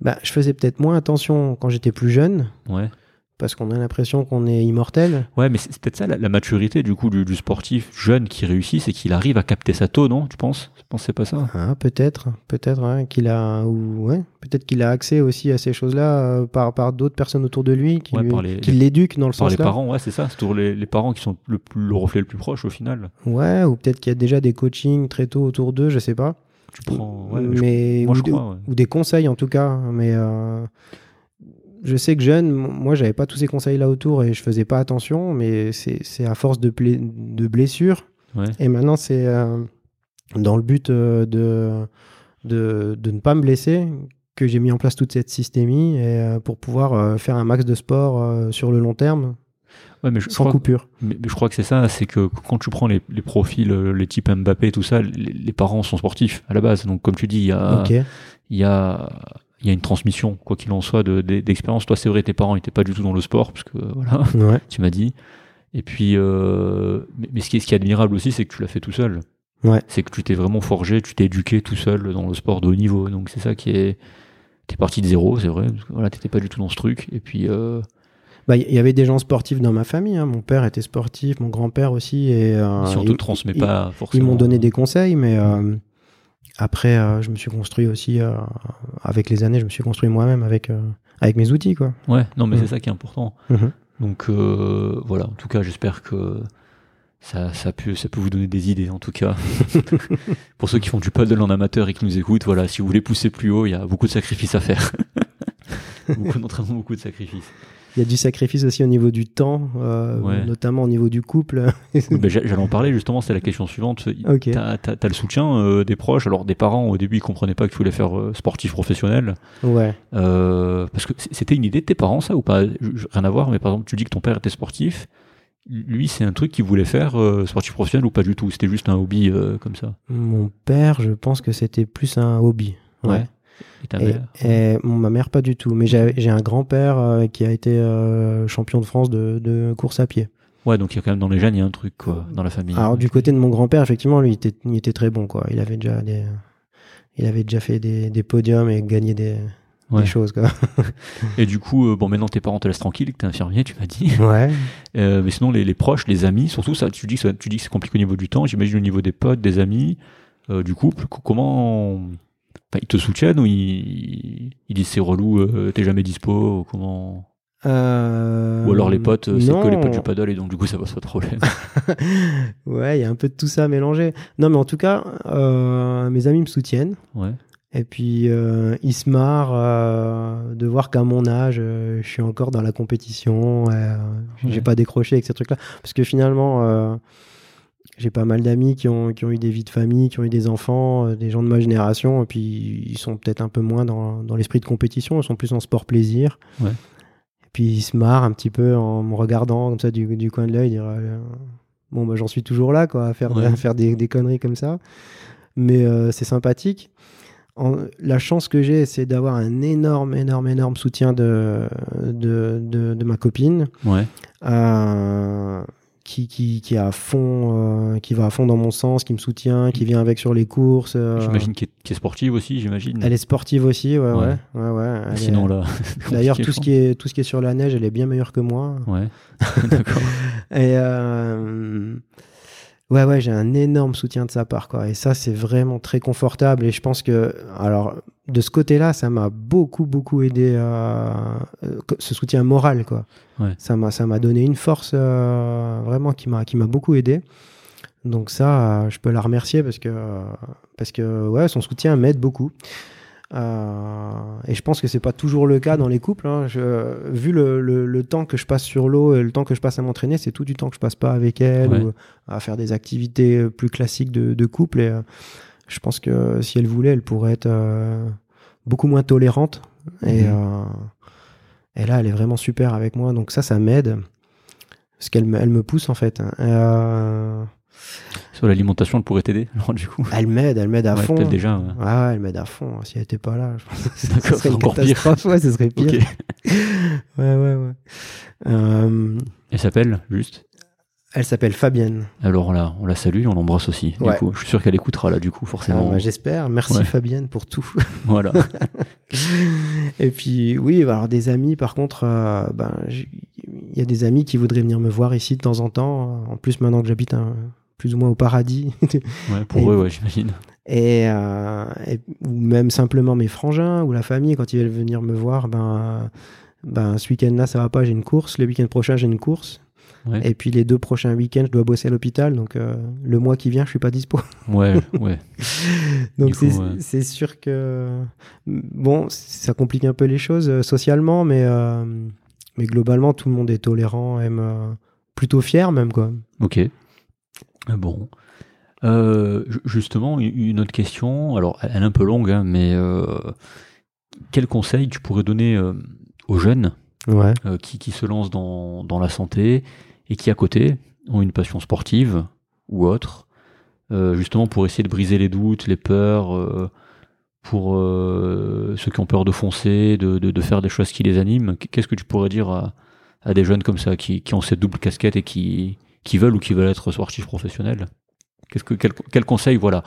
Bah, je faisais peut-être moins attention quand j'étais plus jeune, ouais parce qu'on a l'impression qu'on est immortel. Ouais, mais c'est peut-être ça la, la maturité du coup du, du sportif jeune qui réussit, c'est qu'il arrive à capter sa taux, non Tu penses? Je pense c'est pas ça? Ah, peut-être, peut-être hein, qu'il a, ou ouais, peut-être qu'il a accès aussi à ces choses-là euh, par, par d'autres personnes autour de lui qui, Ouais, lui- par les- qui l'éduquent dans le Par sens les là. parents, ouais, c'est ça. C'est toujours les, les parents qui sont le, reflet le plus proche au final. Ouais, ou peut-être qu'il y a déjà des coachings très tôt autour d'eux, je sais pas. Tu prends. Ouais, mais je- mais moi, ou, je des- crois, ouais. ou des conseils en tout cas. Mais euh, je sais que jeune, moi, j'avais pas tous ces conseils-là autour et je faisais pas attention. Mais c'est à force de, pla- de blessures. Ouais. Et maintenant, c'est euh, dans le but euh, de, de, de ne pas me blesser que j'ai mis en place toute cette systémie et, euh, pour pouvoir faire un max de sport sur le long terme Ouais, mais je, je sans crois, coupure. mais- mais je crois que c'est ça, c'est que quand tu prends les, les profils, les types Mbappé, tout ça, les, les parents sont sportifs à la base. Donc comme tu dis, il y a, il y a, il y a une transmission, quoi qu'il en soit, de- de- d'expérience. Toi, c'est vrai, tes parents n'étaient pas du tout dans le sport, parce que voilà. Ouais. tu m'as dit. Et puis, euh, mais, mais ce, qui est, ce qui est admirable aussi, c'est que tu l'as fait tout seul. Ouais. C'est que tu t'es vraiment forgé, tu t'es éduqué tout seul dans le sport de haut niveau. Donc c'est ça qui est. T'es parti de zéro, c'est vrai. parce que, Voilà, t'étais pas du tout dans ce truc. Et puis, euh, Bah, Il y avait des gens sportifs dans ma famille. hein. Mon père était sportif, mon grand-père aussi. Et, euh, ils- transmet ils- pas Ils forcément. m'ont donné des conseils, mais euh, après, euh, je me suis construit aussi, euh, avec les années, je me suis construit moi-même avec, euh, avec mes outils. Quoi. Ouais, non, mais c'est ça qui est important. Mhm. Donc voilà, en tout cas, j'espère que ça, ça, peut, ça peut vous donner des idées, en tout cas. Pour ceux qui font du paddle en amateur et qui nous écoutent, voilà, si vous voulez pousser plus haut, il y a beaucoup de sacrifices à faire. beaucoup d'entraînement, beaucoup de sacrifices. Il y a du sacrifice aussi au niveau du temps, euh, Ouais. notamment au niveau du couple. Ben, j'a- J'allais en parler justement, c'est la question suivante. Ok. T'as as, le soutien euh, des proches, alors des parents au début ils comprenaient pas que tu voulais faire euh, sportif professionnel, ouais. Parce que c'était une idée de tes parents ça ou pas? Rien à voir, mais par exemple tu dis que ton père était sportif, lui c'est un truc qu'il voulait faire euh, sportif professionnel ou pas du tout? C'était juste un hobby euh, comme ça? Mon père, je pense que c'était plus un hobby. Ouais. Et ta Et, mère et mon- ma mère, pas du tout. Mais j'ai un grand-père euh, qui a été euh, champion de France de, de course à pied. Ouais, donc il y a quand même dans les gènes, il y a un truc quoi, dans la famille. Alors du côté de mon grand-père, effectivement, lui, il était, il était très bon. Quoi. Il avait déjà des, il avait déjà fait des, des podiums et gagné des, Ouais. des choses. Quoi. Et du coup, euh, bon maintenant tes parents te laissent tranquille, que t'es infirmier, tu m'as dit. Ouais. Euh, mais sinon, les, les proches, les amis, surtout ça, tu dis que, ça- tu dis que c'est compliqué au niveau du temps, j'imagine au niveau des potes, des amis, euh, du couple, co- comment. Enfin, ils te soutiennent ou ils, ils disent c'est relou, euh, t'es jamais dispo, ou comment? Euh, Ou alors les potes, euh, c'est que les potes du paddle et donc du coup ça pose pas de problème. ouais, il y a un peu de tout ça mélangé. Non, mais en tout cas, euh, mes amis me soutiennent. Ouais. Et puis, euh, ils se marrent euh, de voir qu'à mon âge, euh, je suis encore dans la compétition. euh, J'ai Ouais. pas décroché avec ces trucs-là. Parce que finalement, euh, j'ai pas mal d'amis qui ont, qui ont eu des vies de famille, qui ont eu des enfants, euh, des gens de ma génération. Et puis, ils sont peut-être un peu moins dans, dans l'esprit de compétition. Ils sont plus en sport plaisir. Ouais. Et puis, ils se marrent un petit peu en me regardant comme ça du, du coin de l'œil. dire, euh, Bon, bah, j'en suis toujours là, quoi, à faire, Ouais. à faire des, des conneries comme ça. Mais euh, c'est sympathique. en- la chance que j'ai, c'est d'avoir un énorme, énorme, énorme soutien de, de, de, de ma copine. Ouais. Qui, qui, qui est à fond, euh, qui va à fond dans mon sens, qui me soutient, qui vient avec sur les courses. euh, J'imagine qu'elle est, sportive aussi, j'imagine. Elle est sportive aussi, ouais, ouais, Ouais. est- Sinon là. D'ailleurs, tout ce qui est tout ce qui est sur la neige, elle est bien meilleure que moi. Ouais. D'accord. Et euh, ouais, ouais, j'ai un énorme soutien de sa part, quoi. Et ça, c'est vraiment très confortable. Et je pense que, alors, de ce côté-là, ça m'a beaucoup, beaucoup aidé à euh, ce soutien moral, quoi. Ouais. Ça m'a, ça m'a donné une force euh, vraiment qui m'a, qui m'a beaucoup aidé. Donc ça, euh, je peux la remercier parce que, parce que, ouais, son soutien m'aide beaucoup. Euh, et je pense que c'est pas toujours le cas dans les couples. hein. Je- vu le, le- le temps que je passe sur l'eau et le temps que je passe à m'entraîner, c'est tout du temps que je passe pas avec elle Ouais. ou à faire des activités euh, plus classiques de, de couple. Et euh, je pense que si elle voulait, elle pourrait être euh, beaucoup moins tolérante. Et, Mhm. et là, elle est vraiment super avec moi. Donc ça, ça m'aide. Parce qu'elle me, elle me pousse en fait. Sur l'alimentation, elle pourrait t'aider, alors du coup. elle m'aide, elle m'aide à Ouais, fond. peut-être déjà. ouais. Ouais, elle m'aide à fond. Si elle était pas là, je pense que ce serait une encore pire. Ouais, ce serait pire. Ok. Ouais, ouais, ouais. Euh, Elle s'appelle juste? elle s'appelle Fabienne. Alors là, on la salue, on l'embrasse aussi. Du coup, je suis sûr qu'elle écoutera là, du coup, Ah, forcément. bah, J'espère. Merci. Fabienne pour tout. Voilà. Et puis, oui, alors des amis, par contre, euh, ben, il y a des amis qui voudraient venir me voir ici de temps en temps. En plus, maintenant que j'habite un- plus ou moins au paradis. Ouais, pour Et- eux, ouais, j'imagine. et, euh, et- ou même simplement mes frangins ou la famille, quand ils veulent venir me voir, ben, ben ce week-end-là, ça va pas, j'ai une course. Le week-end prochain, j'ai une course. Ouais. Et puis les deux prochains week-ends, je dois bosser à l'hôpital. Donc, euh, le mois qui vient, je suis pas dispo. Ouais, ouais. Donc c'est ouais. sûr que bon, ça complique un peu les choses euh, socialement, mais mais globalement tout le monde est tolérant, aime plutôt fier même quoi. Ok. Euh, Bon. Euh, ju- justement, une autre question. Alors, elle est un peu longue, hein, mais euh, quel conseil tu pourrais donner euh, aux jeunes Ouais. qui, qui se lancent dans, dans la santé et qui, à côté, ont une passion sportive ou autre, justement pour essayer de briser les doutes, les peurs, pour ceux qui ont peur de foncer, de, de, de faire des choses qui les animent? Qu'est-ce que tu pourrais dire à, à des jeunes comme ça, qui, qui ont cette double casquette et qui, qui veulent ou qui veulent être sportifs professionnels. Que, quel, quel conseil, voilà,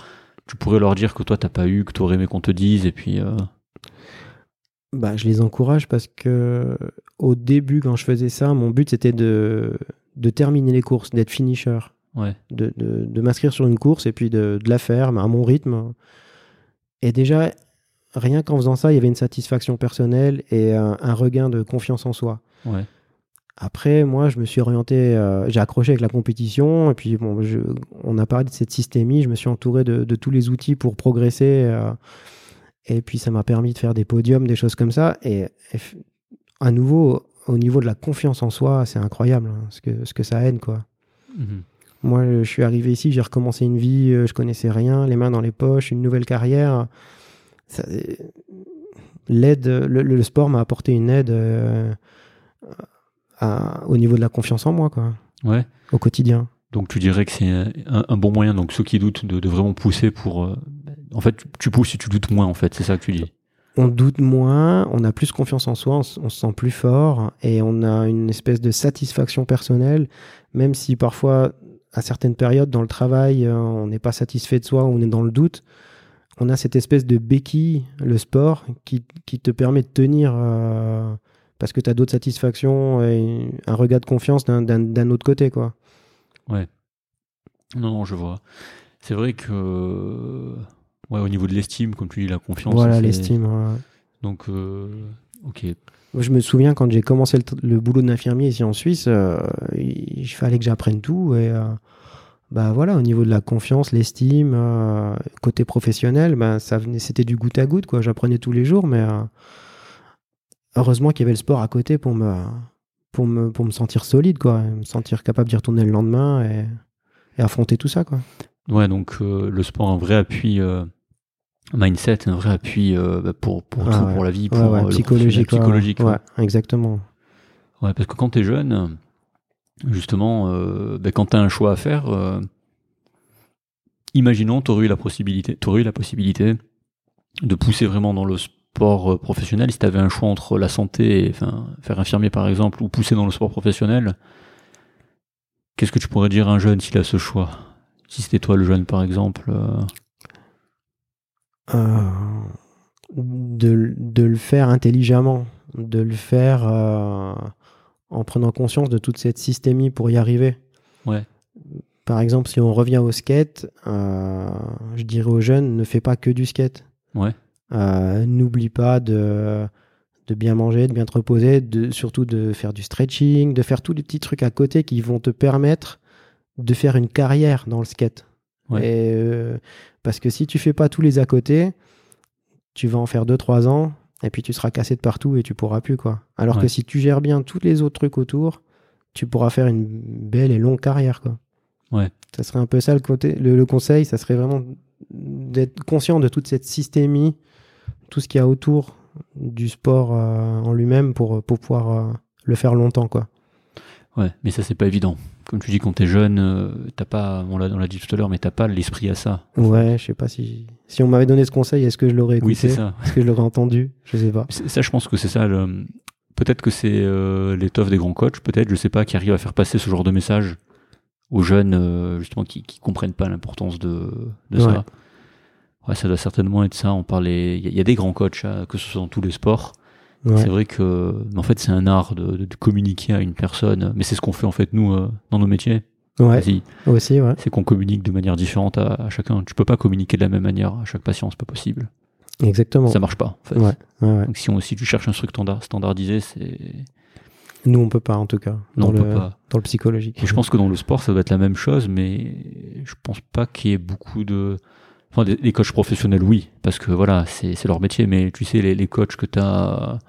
tu pourrais leur dire que toi, t'as pas eu, que tu aurais aimé qu'on te dise, et puis... euh, Bah, je les encourage parce que au début, quand je faisais ça, mon but c'était de, de terminer les courses, d'être finisher, ouais, de, de, de m'inscrire sur une course et puis de, de la faire mais à mon rythme. Et déjà, rien qu'en faisant ça, il y avait une satisfaction personnelle et un, un regain de confiance en soi. ouais, Après, moi, je me suis orienté, euh, j'ai accroché avec la compétition, et puis bon, je- on a parlé de cette systémie, je me suis entouré de, de tous les outils pour progresser, euh, et puis ça m'a permis de faire des podiums, des choses comme ça, et, à nouveau, au niveau de la confiance en soi, c'est incroyable hein, ce, que, ce que ça aide, quoi. Mhm. Moi, je suis arrivé ici, j'ai recommencé une vie, euh, je connaissais rien, les mains dans les poches, une nouvelle carrière. L'aide, le, le sport m'a apporté une aide euh, à- au niveau de la confiance en moi, quoi, ouais. au quotidien. Donc tu dirais que c'est un, un bon moyen, donc ceux qui doutent, de, de vraiment pousser pour... euh, en fait, tu- tu pousses si tu doutes moins, en fait, c'est ça que tu dis. On doute moins, on a plus confiance en soi, on se sent plus fort et on a une espèce de satisfaction personnelle, même si parfois, à certaines périodes dans le travail, euh, on n'est pas satisfait de soi, on est dans le doute. On a cette espèce de béquille, le sport, qui, qui te permet de tenir euh, parce que tu as d'autres satisfactions et un regard de confiance d'un- autre côté. quoi. Non, non, je vois. C'est vrai que... Ouais, au niveau de l'estime, comme tu dis, la confiance... Voilà l'estime. ouais. Donc, euh, ok. Je me souviens quand j'ai commencé le, boulot d'infirmier ici en Suisse, euh, il, fallait que j'apprenne tout. Et euh, bah voilà, au niveau de la confiance, l'estime, euh, côté professionnel, bah, ça venait, c'était du goutte à goutte. quoi. J'apprenais tous les jours, mais heureusement qu'il y avait le sport à côté pour me, pour me, pour me sentir solide, quoi, me sentir capable d'y retourner le lendemain et, et affronter tout ça. Quoi. Ouais, donc euh, le sport, un vrai appui euh, mindset, un vrai appui euh, bah, pour, pour Ah tout, ouais. pour la vie, pour Ouais, ouais, le psychologique. psychologique. ouais, ouais. ouais, exactement. Ouais, parce que quand tu es jeune, justement, ben, quand tu as un choix à faire, imaginons, tu aurais eu la possibilité, eu la possibilité de pousser vraiment dans le sport euh, professionnel, si tu avais un choix entre la santé et enfin, faire infirmier par exemple, ou pousser dans le sport professionnel, qu'est-ce que tu pourrais dire à un jeune s'il a ce choix? Si c'était toi le jeune par exemple euh, Euh, de, de le faire intelligemment, de le faire euh, en prenant conscience de toute cette systémie pour y arriver. Ouais. Par exemple, si on revient au skate, euh, je dirais aux jeunes, ne fais pas que du skate. Ouais. Euh, N'oublie pas de, de bien manger, de bien te reposer, de, surtout de faire du stretching, de faire tous les petits trucs à côté qui vont te permettre de faire une carrière dans le skate. Ouais. Et, euh, parce que si tu fais pas tous les à côté, tu vas en faire 2-3 ans et puis tu seras cassé de partout et tu pourras plus quoi. Alors Ouais. que si tu gères bien tous les autres trucs autour, tu pourras faire une belle et longue carrière quoi. Ouais. Ça serait un peu ça le, côté, le, le conseil, ça serait vraiment d'être conscient de toute cette systémie, tout ce qu'il y a autour du sport euh, en lui-même pour, pour pouvoir euh, le faire longtemps quoi. Ouais, mais ça c'est pas évident. Comme tu dis, quand t'es jeune, euh, t'as pas, on l'a, dit tout à l'heure, mais t'as pas l'esprit à ça. Ouais, je sais pas si si on m'avait donné ce conseil, est-ce que je l'aurais écouté? Oui, c'est ça. Est-ce que je l'aurais entendu? Je sais pas. Ça, je pense que c'est ça. le- Peut-être que c'est euh, l'étoffe des grands coachs, peut-être, je sais pas, qui arrivent à faire passer ce genre de message aux jeunes, euh, justement, qui, qui comprennent pas l'importance de, de Ouais. ça. Ouais, ça doit certainement être ça. On parlait, il y, a- il y a des grands coachs, hein, que ce soit dans tous les sports. Ouais. C'est vrai que, en fait, c'est un art de, de- de communiquer à une personne. Mais c'est ce qu'on fait en fait nous euh, dans nos métiers. Ouais, aussi, ouais. C'est qu'on communique de manière différente à, à chacun. Tu peux pas communiquer de la même manière à chaque patient, c'est pas possible. Exactement. Ça marche pas. En fait. Ouais. Donc si, on, si tu cherches un truc standard, standardisé, c'est Nous, on peut pas, en tout cas, non, dans, on le, peut pas. dans le psychologique. Et je pense que dans le sport, ça doit être la même chose, mais je pense pas qu'il y ait beaucoup de. Enfin, des, des coachs professionnels, oui, parce que voilà, c'est leur métier, mais tu sais, les, les coachs que tu as.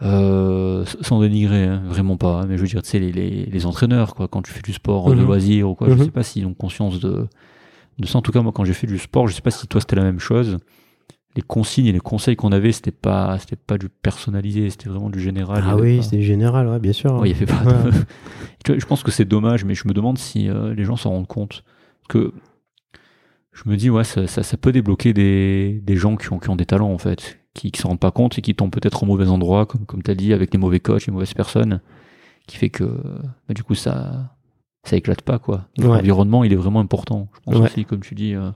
Euh, sans dénigrer, hein, vraiment pas. Mais je veux dire, tu sais, les, les, les entraîneurs, quoi, quand tu fais du sport de Mhm. loisir ou quoi, je Mhm. sais pas s'ils ont conscience de, de ça. En tout cas, moi, quand j'ai fait du sport, je sais pas si toi c'était la même chose. Les consignes et les conseils qu'on avait, c'était pas, c'était pas du personnalisé, c'était vraiment du général. Ah oui, pas- c'est général, ouais, bien sûr. Ouais, il y avait pas Ouais. de- je pense que c'est dommage, mais je me demande si euh, les gens s'en rendent compte. Parce que je me dis, ouais, ça, ça, ça peut débloquer des, des gens qui ont, qui ont des talents, en fait, qui, qui s'en rendent pas compte et qui tombent peut-être au mauvais endroit, comme, comme tu as dit, avec les mauvais coachs, les mauvaises personnes, qui fait que, bah, du coup, ça, ça éclate pas, quoi. Ouais. L'environnement, il est vraiment important, je pense Ouais. aussi, comme tu dis. euh.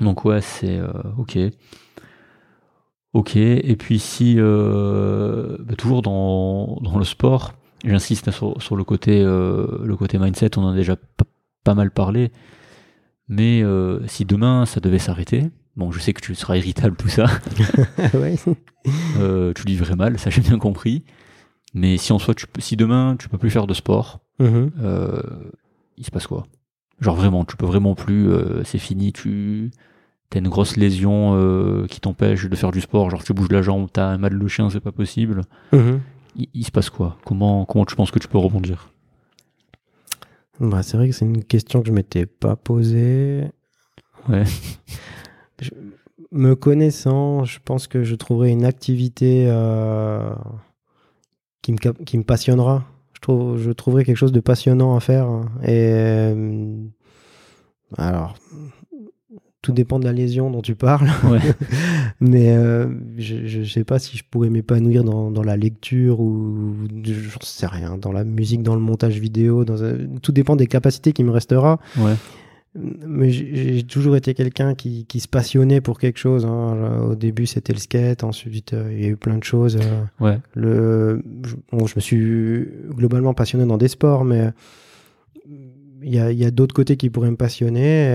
Donc, ouais, c'est euh, ok. Ok, et puis si, euh, bah, toujours dans, dans le sport, j'insiste sur, sur le, côté, le côté mindset, on en a déjà pas mal parlé, mais euh, si demain ça devait s'arrêter, bon je sais que tu seras irritable tout ça, ouais. euh, tu vivrais mal, ça j'ai bien compris, mais si en soi, tu si demain tu peux plus faire de sport, Mhm. euh, il se passe quoi? Genre vraiment, tu peux vraiment plus, c'est fini, tu as une grosse lésion qui t'empêche de faire du sport, genre tu bouges la jambe, t'as un mal de chien, c'est pas possible. Mhm. Il, il se passe quoi? Comment, comment tu penses que tu peux rebondir? Bah, c'est vrai que c'est une question que je m'étais pas posée. Ouais. Me connaissant, je pense que je trouverai une activité euh, qui, me, qui me passionnera. Je, trouve, je trouverai quelque chose de passionnant à faire. Et euh, alors, tout dépend de la lésion dont tu parles. Ouais. Mais euh, je ne sais pas si je pourrais m'épanouir dans, dans la lecture ou j'en sais rien, dans la musique, dans le montage vidéo. Dans un- Tout dépend des capacités qui me restera. Ouais. Mais j'ai toujours été quelqu'un qui, qui se passionnait pour quelque chose. hein. Au début, c'était le skate. Ensuite, euh, il y a eu plein de choses. euh, Ouais. le, je, bon, je me suis globalement passionné dans des sports, mais il y a, il y a d'autres côtés qui pourraient me passionner.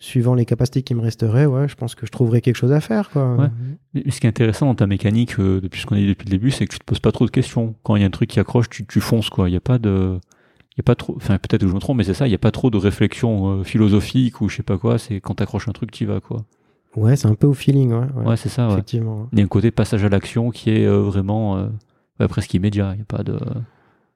Suivant les capacités qui me resteraient, ouais, je pense que je trouverais quelque chose à faire. Quoi. Ouais. Ce qui est intéressant dans ta mécanique, euh, depuis ce qu'on a dit depuis le début, c'est que tu te poses pas trop de questions. Quand il y a un truc qui accroche, tu, tu fonces, quoi. Il n'y a pas de. Il y a pas trop. Enfin, peut-être que je me trompe, mais c'est ça, il n'y a pas trop de réflexion euh, philosophique ou je sais pas quoi. C'est quand t'accroches un truc, tu vas, quoi. Ouais, c'est un peu au feeling, ouais. ouais, Ouais, c'est ça, effectivement. Il y a un côté passage à l'action qui est euh, vraiment euh, ouais, presque immédiat. Il n'y a pas de.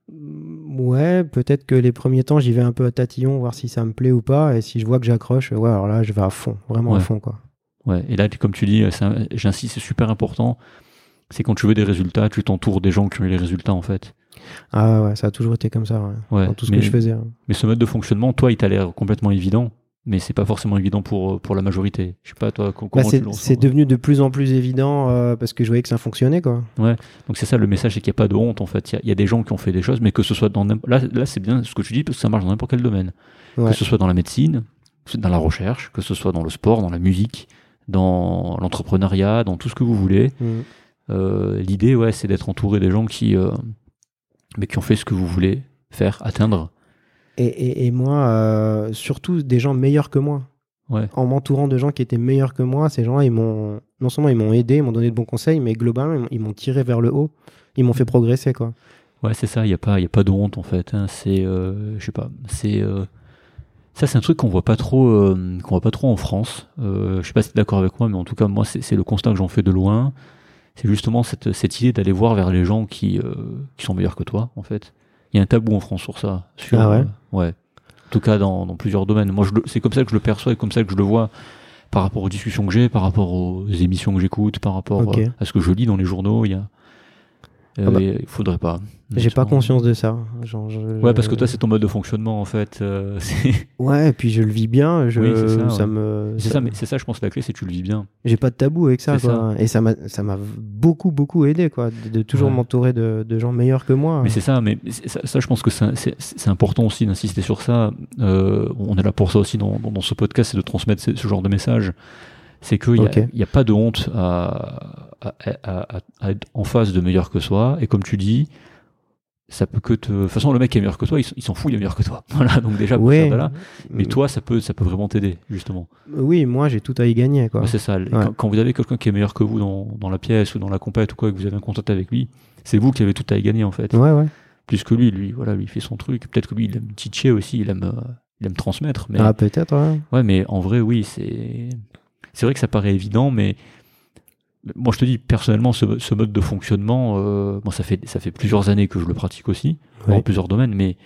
Ouais, peut-être que les premiers temps, j'y vais un peu à tatillon, voir si ça me plaît ou pas. Et si je vois que j'accroche, ouais, alors là, je vais à fond, vraiment à fond, quoi. Ouais. Et là, comme tu dis, c'est un- j'insiste, c'est super important. C'est quand tu veux des résultats, tu t'entoures des gens qui ont eu les résultats, en fait. Ah ouais, ça a toujours été comme ça, ouais, Ouais. dans tout ce mais, que je faisais. hein. mais ce mode de fonctionnement, toi, il t'a l'air complètement évident. Mais c'est pas forcément évident pour, pour la majorité. Je sais pas, toi, co- Bah, comment tu c'est ouais. devenu de plus en plus évident euh, parce que je voyais que ça fonctionnait, quoi. Donc c'est ça le message, c'est qu'il n'y a pas de honte en fait. Il y a- il y, a des gens qui ont fait des choses, mais que ce soit dans là, là c'est bien ce que tu dis parce que ça marche dans n'importe quel domaine. Ouais. Que ce soit dans la médecine, dans la recherche, que ce soit dans le sport, dans la musique, dans l'entrepreneuriat, dans tout ce que vous voulez. Mm. Euh, L'idée, ouais, c'est d'être entouré des gens qui, euh, mais qui ont fait ce que vous voulez faire, atteindre. Et, et, et moi, euh, surtout des gens meilleurs que moi. Ouais. En m'entourant de gens qui étaient meilleurs que moi, ces gens-là, ils m'ont non seulement ils m'ont aidé, ils m'ont donné de bons conseils, mais globalement, ils m'ont- tiré vers le haut. Ils m'ont fait progresser, quoi. Ouais, c'est ça. Il y a pas, il y a pas de honte en fait. hein. C'est, euh, je sais pas. C'est euh, ça, c'est un truc qu'on voit pas trop, euh, qu'on voit pas trop en France. Je sais pas si tu es d'accord avec moi, mais en tout cas, moi, c'est c'est le constat que j'en fais de loin. C'est justement cette, cette idée d'aller voir vers les gens qui, qui sont meilleurs que toi, en fait. Il y a un tabou en France sur ça. Sur, Ah ouais euh, ouais. En tout cas, dans, dans plusieurs domaines. Moi, c'est comme ça que je le perçois et comme ça que je le vois par rapport aux discussions que j'ai, par rapport aux émissions que j'écoute, par rapport euh, à ce que je lis dans les journaux. Il y a, Ah bah. Il faudrait pas. J'ai pas conscience de ça. Genre, je- Ouais, parce que toi, c'est ton mode de fonctionnement, en fait. euh, Ouais, et puis je le vis bien. Je, Oui, ça, ouais. me. c'est ça, mais c'est ça, je pense, la clé, c'est que tu le vis bien. J'ai pas de tabou avec ça, quoi. Et ça m'a, ça m'a beaucoup, beaucoup aidé, quoi, de, de toujours Ouais. m'entourer de, de gens meilleurs que moi. Mais c'est ça, mais ça, ça, je pense que c'est important aussi d'insister sur ça. Euh, on est là pour ça aussi dans, dans, dans ce podcast, c'est de transmettre ce, ce genre de message. C'est qu'il n'y y a pas de honte à, à, à- à- à être en face de meilleur que soi. Et comme tu dis, ça peut que te. De toute façon, le mec qui est meilleur que toi, il, s'en fout, il est meilleur que toi. Voilà, donc déjà, Ouais. de là. Mais toi, ça peut, ça peut vraiment t'aider, justement. Oui, moi, j'ai tout à y gagner, quoi. Ouais, c'est ça. Quand, quand vous avez quelqu'un qui est meilleur que vous dans, dans la pièce ou dans la compète ou quoi, et que vous avez un contact avec lui, c'est vous qui avez tout à y gagner en fait. Ouais, ouais. Plus que lui, lui, voilà, lui il fait son truc. Peut-être que lui, il aime teacher aussi, il aime, euh, il aime transmettre. Mais Ah, peut-être, ouais. ouais, mais en vrai, oui, c'est, c'est vrai que ça paraît évident, mais moi je te dis personnellement, ce, ce mode de fonctionnement, euh, bon, ça fait, ça fait plusieurs années que je le pratique aussi dans plusieurs domaines, mais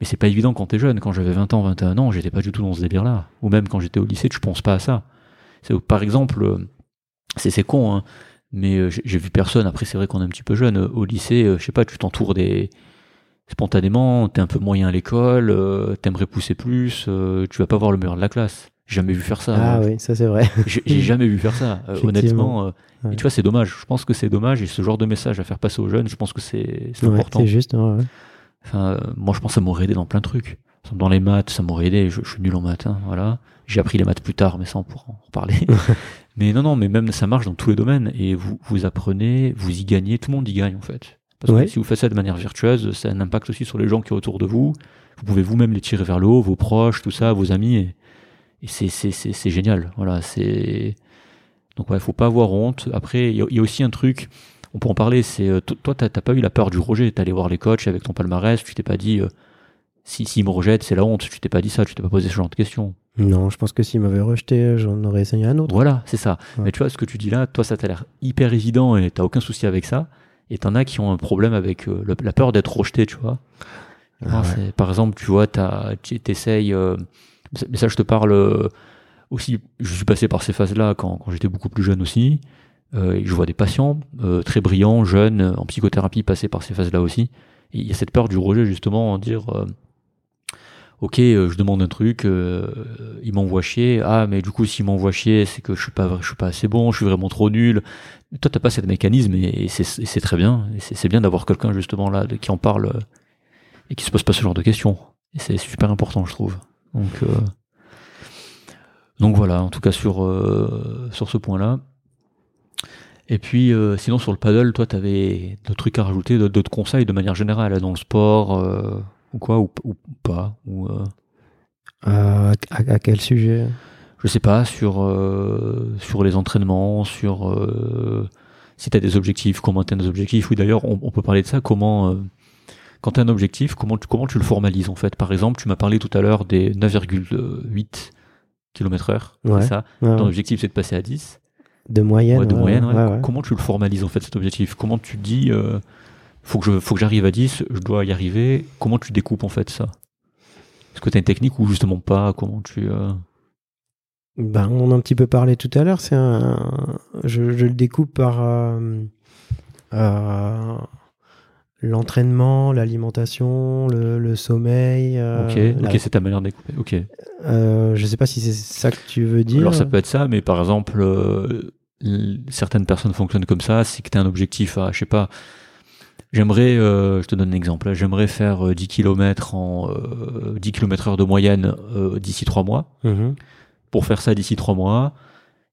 mais c'est pas évident quand t'es jeune. Quand j'avais 20 ans, 21 ans, j'étais pas du tout dans ce délire-là. Ou même quand j'étais au lycée, je pense pas à ça. C'est par exemple, euh, c'est c'est con, hein, mais euh, j'ai vu personne. Après, c'est vrai qu'on est un petit peu jeune. euh, Au lycée, je sais pas, tu t'entoures des spontanément, t'es un peu moyen à l'école, euh, t'aimerais pousser plus, euh, tu vas pas voir le meilleur de la classe. Jamais vu faire ça. Ah, moi. oui, ça, c'est vrai. J'ai jamais vu faire ça. euh, honnêtement, euh, Ouais. et tu vois, c'est dommage. Je pense que c'est dommage et ce genre de message à faire passer aux jeunes, je pense que c'est Ouais, important. c'est juste, ouais. Enfin, euh, moi, je pense que ça m'aurait aidé dans plein de trucs. Dans les maths, ça m'aurait aidé. Je, je suis nul en maths, hein, voilà. J'ai appris les maths plus tard, mais ça, on pourra en reparler. mais non, non, mais même ça marche dans tous les domaines. Et vous, vous apprenez, vous y gagnez. Tout le monde y gagne, en fait. Parce que si vous faites ça de manière virtueuse, ça a un impact aussi sur les gens qui sont autour de vous. Vous pouvez vous-même les tirer vers le haut, vos proches, tout ça, vos amis. Et, et c'est, c'est, c'est, c'est génial. Voilà, c'est. Donc, ouais, faut pas avoir honte. Après, il y, a- il y a aussi un truc on peut en parler. C'est euh, to- toi, t'as pas eu la peur du rejet. T'es allé voir les coachs avec ton palmarès. Tu t'es pas dit euh, si s'ils me rejettent, c'est la honte. Tu t'es pas dit ça. Tu t'es pas posé ce genre de questions. Non, je pense que s'il m'avait rejeté, j'en aurais essayé un autre. Voilà, c'est ça. Ouais. Mais tu vois, ce que tu dis là, toi, ça t'a l'air hyper évident et t'as aucun souci avec ça. Et t'en as qui ont un problème avec euh, le- la peur d'être rejeté, tu vois. Ah ouais. c'est- Par exemple, tu vois, t'essayes. Mais ça, je te parle euh, aussi. Je suis passé par ces phases-là quand, quand j'étais beaucoup plus jeune aussi. Euh, je vois des patients euh, très brillants, jeunes, en psychothérapie, passer par ces phases-là aussi. Et il y a cette peur du rejet, justement, en dire. Ok, je demande un truc, il m'envoie chier. Ah, mais du coup, s'il m'envoie chier, c'est que je suis suis pas assez bon, je suis vraiment trop nul. Toi, t'as pas ce mécanisme et, c'est très bien. C'est bien d'avoir quelqu'un justement là de- qui en parle et qui se pose pas ce genre de questions. C'est super important, je trouve. Donc, euh, donc voilà. En tout cas sur euh, sur ce point-là. Et puis, euh, sinon sur le paddle, toi, t'avais d'autres trucs à rajouter, d'autres conseils de manière générale dans le sport ou quoi ou, ou pas ou à, à quel sujet? Je sais pas, sur, sur les entraînements, sur si tu as des objectifs, comment tu as des objectifs. Oui, d'ailleurs, on, on peut parler de ça. Comment, quand tu as un objectif, comment tu, comment tu le formalises en fait? Par exemple, tu m'as parlé tout à l'heure des 9,8 km/h. Ouais. C'est ça? Ouais, Ton ouais. objectif, c'est de passer à 10. De moyenne. Ouais, de ouais, moyenne. ouais. ouais, ouais. Comment tu le formalises en fait cet objectif? Comment tu dis, euh, faut que je, faut que j'arrive à 10, je dois y arriver? Comment tu découpes en fait ça? Est-ce que tu as une technique ou justement pas? Comment tu. euh, Ben, on en a un petit peu parlé tout à l'heure. C'est un, je, je le découpe par. euh, l'entraînement, l'alimentation, le, le sommeil. euh, ok, la- ok, c'est ta manière de découper. Ok. euh, je sais pas si c'est ça que tu veux dire. Alors ça peut être ça, mais par exemple, euh, certaines personnes fonctionnent comme ça, c'est que tu as un objectif à, je sais pas, j'aimerais, euh, je te donne un exemple, j'aimerais faire euh, 10 km en euh, 10 km heure de moyenne euh, d'ici 3 mois. Mhm. Pour faire ça d'ici 3 mois,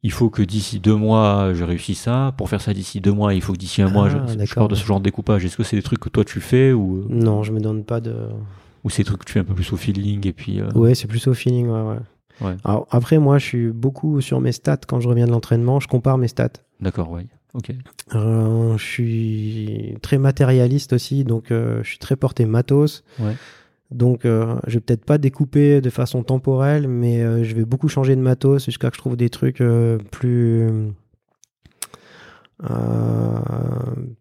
il faut que d'ici 2 mois, je réussisse ça. Pour faire ça d'ici 2 mois, il faut que d'ici un mois, je, Ah, je parle de ce genre de découpage. Est-ce que c'est des trucs que toi tu fais ou, Non, je me donne pas de. ou c'est des trucs que tu fais un peu plus au feeling et puis... euh, Ouais, c'est plus au feeling. Ouais, ouais. Ouais. Alors, après, moi, je suis beaucoup sur mes stats quand je reviens de l'entraînement. Je compare mes stats. D'accord, ouais. Ok. Euh, je suis très matérialiste aussi, donc euh, je suis très porté matos. Ouais. Donc, euh, je vais peut-être pas découper de façon temporelle, mais euh, je vais beaucoup changer de matos jusqu'à que je trouve des trucs euh, plus. euh,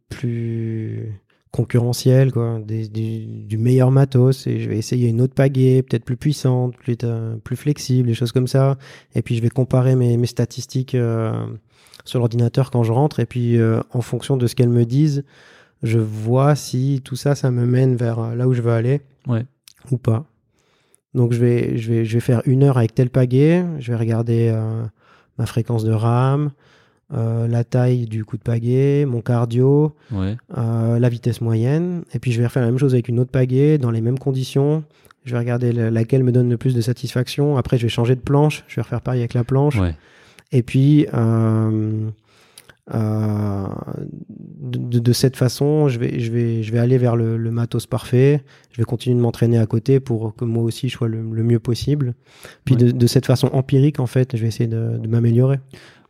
plus concurrentiels, quoi. Du, meilleur matos. Et je vais essayer une autre pagaie, peut-être plus puissante, plus, flexible, des choses comme ça. Et puis, je vais comparer mes, mes statistiques. sur l'ordinateur quand je rentre et puis en fonction de ce qu'elles me disent, je vois si tout ça, ça me mène vers là où je veux aller Ouais. Ou pas. Donc je vais, je, vais, je vais faire une heure avec tel pagaie, je vais regarder euh, ma fréquence de RAM, euh, la taille du coup de pagaie, mon cardio, Ouais. euh, la vitesse moyenne, et puis je vais refaire la même chose avec une autre pagaie dans les mêmes conditions. Je vais regarder le- laquelle me donne le plus de satisfaction. Après, je vais changer de planche. Je vais refaire pareil avec la planche. Ouais. Et puis, euh, de, de cette façon, je vais, je vais, je vais aller vers le, le matos parfait. Je vais continuer de m'entraîner à côté pour que moi aussi je sois le, le mieux possible. Puis Ouais. de, de cette façon empirique, en fait, je vais essayer de, de m'améliorer.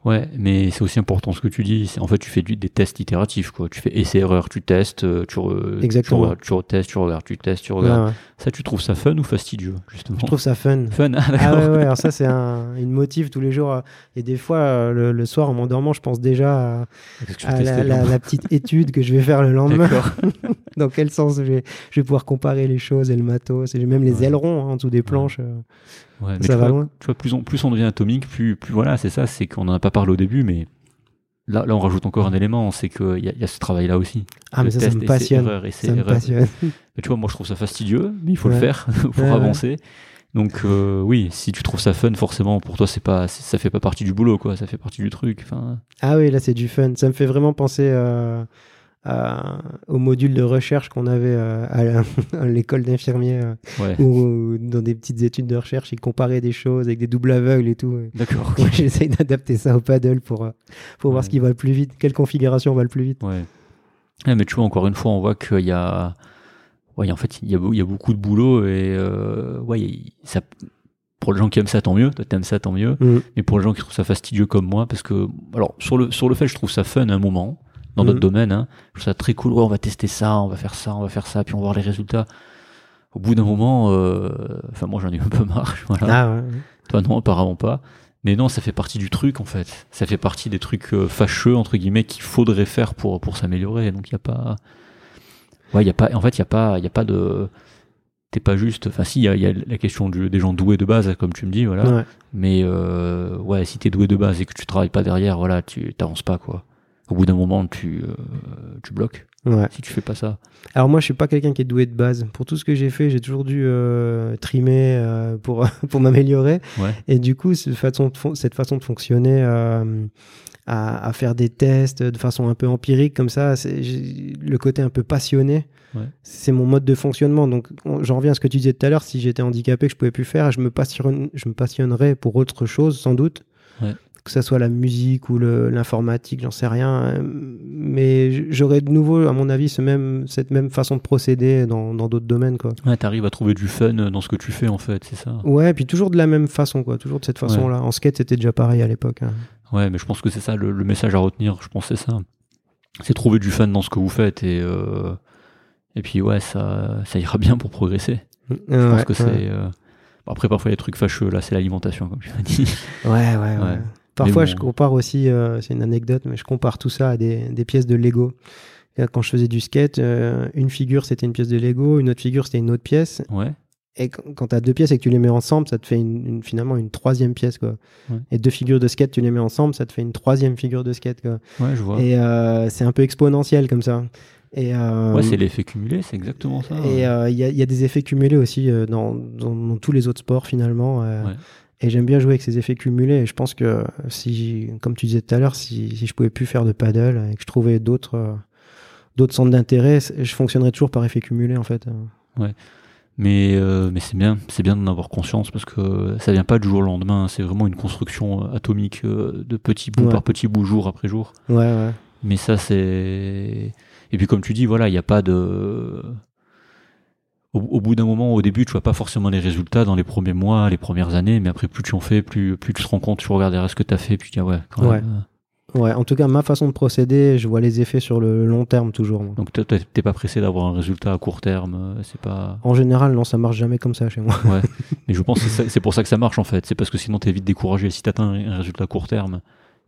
Ouais, mais c'est aussi important ce que tu dis. En fait, tu fais du- des tests itératifs, quoi. Tu fais essai-erreur, tu testes, euh, tu, re- Exactement. tu, retestes, tu regardes, tu testes, tu regardes. Ouais, ouais. Ça, tu trouves ça fun ou fastidieux, justement? Je trouve ça fun. Fun, ah, Ah ouais, ouais, alors ça c'est un, une motive tous les jours. euh, Et des fois, euh, le, le soir en m'endormant, je pense déjà à, la, petite étude que je vais faire le lendemain. Dans quel sens je vais, je vais pouvoir comparer les choses et le matos. Et j'ai même les ailerons hein, en dessous des planches. euh, Ouais, mais ça va vois, loin. Tu vois, plus on, plus on devient atomique, plus, plus voilà, c'est ça, c'est qu'on en a pas parlé au début, mais là, là on rajoute encore un élément, c'est qu'il y, a- y a ce travail-là aussi. Ah, mais Le ça, ça test, me essai, passionne. erreur, Ça me passionne. Mais tu vois, moi je trouve ça fastidieux, mais il faut le Ouais. faire pour Ouais, avancer. Donc euh, oui, si tu trouves ça fun, forcément pour toi c'est pas, ça fait pas partie du boulot quoi, ça fait partie du truc. Enfin, Ah oui, là c'est du fun. Ça me fait vraiment penser euh, à- au module de recherche qu'on avait euh, à l'école d'infirmiers, euh, ouais. où dans des petites études de recherche, ils comparaient des choses avec des doubles aveugles et tout. D'accord. J'essaye d'adapter ça au paddle pour, euh, pour voir Ouais. ce qui va le plus vite, quelle configuration va le plus vite. Ouais. Ouais, mais tu vois, encore une fois, on voit qu'il y a, ouais, en fait, il y a, beau- il y a beaucoup de boulot et euh, ouais, ça, pour les gens qui aiment ça, tant mieux. Toi, t'aimes ça, tant mieux. Mm. Mais pour les gens qui trouvent ça fastidieux comme moi, parce que, alors, sur le, sur le fait, je trouve ça fun à un moment, dans d'autres domaines, hein. Je trouve ça très cool. Ouais, on va tester ça, on va faire ça, on va faire ça, puis on va voir les résultats. Au bout d'un moment, euh, enfin, moi, j'en ai un peu marre. Voilà. Ah ouais. Toi, non, apparemment pas. Mais non, ça fait partie du truc, en fait. Ça fait partie des trucs euh, fâcheux, entre guillemets, qu'il faudrait faire pour, pour s'améliorer. Donc, il n'y a pas. Ouais, il y a pas. En fait, il n'y a pas, il y a pas de. T'es pas juste. Enfin, si, il y a, y la question du- des gens doués de base, comme tu me dis, voilà. Ouais. Mais euh, ouais, si t'es doué de base et que tu travailles pas derrière, voilà, tu t'avances pas, quoi. Au bout d'un moment, tu, euh, tu bloques Ouais. si tu fais pas ça. Alors moi, je suis pas quelqu'un qui est doué de base. Pour tout ce que j'ai fait, j'ai toujours dû euh, trimer euh, pour pour m'améliorer. Ouais. Et du coup, cette façon de, fon- cette façon de fonctionner, à, à faire des tests de façon un peu empirique comme ça, le côté un peu passionné. Ouais. C'est mon mode de fonctionnement. Donc, on- j'en reviens à ce que tu disais tout à l'heure. Si j'étais handicapé, que je pouvais plus faire, je me passionne, je me passionnerais pour autre chose, sans doute. Ouais. Que ça soit la musique ou l'informatique, j'en sais rien. Euh, Mais j'aurais de nouveau, à mon avis, ce même, cette même façon de procéder dans d'autres domaines, quoi. Ouais, t'arrives à trouver du fun dans ce que tu fais, en fait, c'est ça? Ouais, puis toujours de la même façon, quoi. Toujours de cette façon-là. En skate, c'était déjà pareil à l'époque. hein. Ouais, mais je pense que c'est ça le, le message à retenir. Je pense que c'est ça. C'est trouver du fun dans ce que vous faites et euh, et puis ouais, ça ça ira bien pour progresser. Je pense Ouais, que c'est. euh, après, parfois il y a des trucs fâcheux. Là, c'est l'alimentation, comme tu m'as dit. Ouais, ouais, ouais. Ouais. Parfois, je compare aussi, euh, c'est une anecdote, mais je compare tout ça à des, des pièces de Lego. Quand je faisais du skate, euh, une figure c'était une pièce de Lego, une autre figure c'était une autre pièce. Ouais. Et quand, tu as deux pièces et que tu les mets ensemble, ça te fait une, une- finalement une troisième pièce. Quoi. Ouais. Et deux figures de skate, tu les mets ensemble, ça te fait une troisième figure de skate. Quoi. Ouais, je vois. Et euh, c'est un peu exponentiel comme ça. Et, euh, Ouais, c'est l'effet cumulé, c'est exactement ça. Et il y, a- il y a des effets cumulés aussi dans, dans- dans tous les autres sports finalement. Ouais. Et j'aime bien jouer avec ces effets cumulés. Et je pense que si, comme tu disais tout à l'heure, si, si je pouvais plus faire de paddle et que je trouvais d'autres euh, d'autres centres d'intérêt, je fonctionnerais toujours par effet cumulé en fait. Mais, euh, mais c'est bien, c'est bien d'en avoir conscience parce que ça vient pas du jour au lendemain. C'est vraiment une construction euh, atomique de petits bouts Ouais. par petits bouts, jour après jour. Ouais, ouais. Mais ça, c'est. Et puis, comme tu dis, voilà, il n'y a pas de. Au, au bout d'un moment, au début, tu vois pas forcément les résultats dans les premiers mois, les premières années, mais après, plus tu en fais, plus, plus tu te rends compte, tu regardes ce que tu as fait, puis tu dis, ah ouais, quand Ouais. même. Ouais, en tout cas, ma façon de procéder, je vois les effets sur le long terme toujours. Donc, toi, t'es pas pressé d'avoir un résultat à court terme, euh, c'est pas. En général, non, ça marche jamais comme ça chez moi. Ouais. mais je pense que c'est pour ça que ça marche, en fait. C'est parce que sinon, t'es vite découragé. Si t'atteins un un résultat à court terme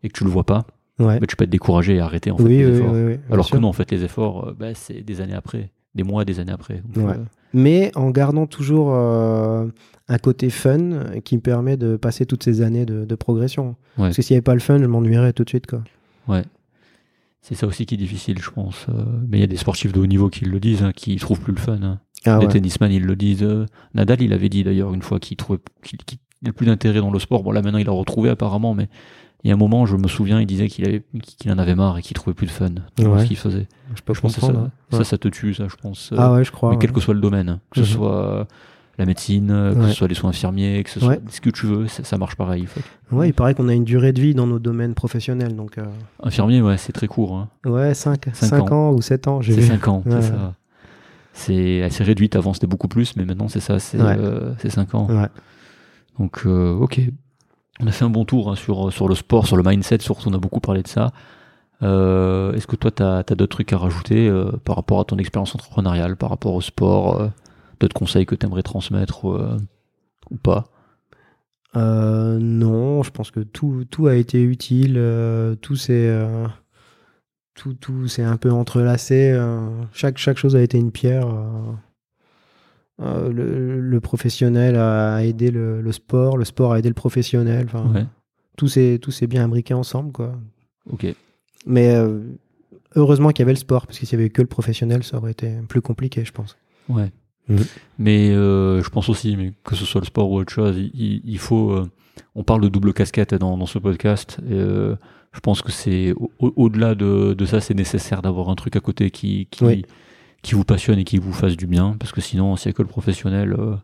et que tu le vois pas, Ouais. bah, tu peux être découragé et arrêter, en fait, oui, les oui, efforts. oui, oui, bien Alors sûr. que non, en fait, les efforts, euh, bah, c'est des années après, des mois, des années après. Donc, Ouais. euh, mais en gardant toujours euh, un côté fun qui me permet de passer toutes ces années de, de progression. Ouais. Parce que s'il n'y avait pas le fun, je m'ennuierais tout de suite. Quoi. Ouais. C'est ça aussi qui est difficile, je pense. Euh, mais il y a des sportifs de haut niveau qui le disent, hein, qui trouvent plus le fun. hein. Ah les ouais. tennisman, ils le disent. euh, Nadal, il avait dit d'ailleurs une fois qu'il trouvait qu'il qu'il avait plus d'intérêt dans le sport. Bon, là maintenant, il a retrouvé apparemment, mais il y a un moment, je me souviens, il disait qu'il avait qu'il en avait marre et qu'il trouvait plus de fun dans Ouais. ce qu'il faisait. Je peux je pense que ça, ça, te tue, ça, je pense. euh, Ah ouais, je crois. mais quel que soit le domaine, que ce Mhm. soit euh, la médecine, euh, que Ouais. ce soit les soins infirmiers, que ce soit Ouais. ce que tu veux, ça, ça marche pareil. En fait. Ouais, il paraît qu'on a une durée de vie dans nos domaines professionnels. Donc, euh, Infirmier, ouais, c'est très court. Hein. ouais, 5, Cinq ans. ou 7 ans. j'ai C'est vu. 5 ans, Ouais, c'est ça. C'est assez réduite, avant c'était beaucoup plus, mais maintenant c'est ça, c'est Ouais. 5 ans. Ouais. Donc euh, ok, on a fait un bon tour hein, sur, sur le sport, sur le mindset, surtout on a beaucoup parlé de ça. Euh, Est-ce que toi tu as, d'autres trucs à rajouter euh, par rapport à ton expérience entrepreneuriale, par rapport au sport, euh, d'autres conseils que tu aimerais transmettre ou pas? Non, je pense que tout, tout a été utile. tout s'est tout, tout un peu entrelacé. chaque, chaque chose a été une pierre. Euh, le, le professionnel a aidé le, le sport, le sport a aidé le professionnel. enfin, Ouais, Tout s'est tout s'est bien imbriqué ensemble. Quoi. ok. Mais euh, heureusement qu'il y avait le sport, parce que s'il y avait que le professionnel, ça aurait été plus compliqué, je pense. Ouais. Mhm. Mais euh, je pense aussi, mais que ce soit le sport ou autre chose, il, il- faut. euh, on parle de double casquette dans, dans ce podcast. Et, euh, je pense que c'est au- au- au-delà de, de ça, c'est nécessaire d'avoir un truc à côté qui qui, Oui. Qui vous passionne et qui vous fasse du bien, parce que sinon, a que le professionnel, euh,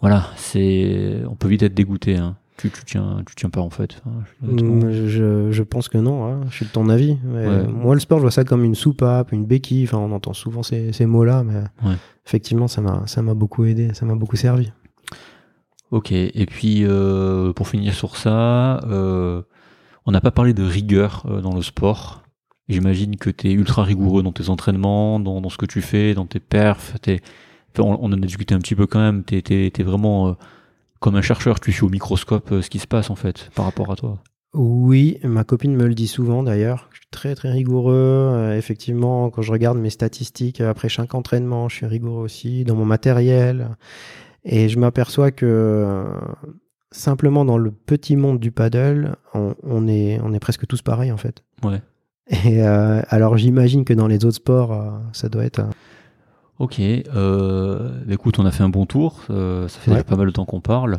voilà, c'est on peut vite être dégoûté. Hein. Tu, tu tiens, tu tiens pas en fait. Honnêtement. Mm, Je, je pense que non, hein. je suis de ton avis. Mais Ouais. Moi, le sport, je vois ça comme une soupape, une béquille. Enfin, on entend souvent ces, ces mots-là, mais Ouais. effectivement, ça m'a ça m'a beaucoup aidé, ça m'a beaucoup servi. Ok, et puis euh, pour finir sur ça, euh, on n'a pas parlé de rigueur euh, dans le sport. J'imagine que tu es ultra rigoureux dans tes entraînements, dans, dans ce que tu fais, dans tes perfs. t'es- on en a discuté un petit peu quand même. Tu es, vraiment euh, comme un chercheur, tu suis au microscope euh, ce qui se passe en fait par rapport à toi. Oui, ma copine me le dit souvent d'ailleurs. Je suis très très rigoureux. Euh, effectivement, quand je regarde mes statistiques euh, après chaque entraînement, je suis rigoureux aussi dans mon matériel. Et je m'aperçois que euh, simplement dans le petit monde du paddle, on, on est, on est presque tous pareils en fait. Ouais. Et euh, alors j'imagine que dans les autres sports, euh, ça doit être. euh, Ok, euh, écoute, on a fait un bon tour. ça fait déjà pas mal de temps qu'on parle.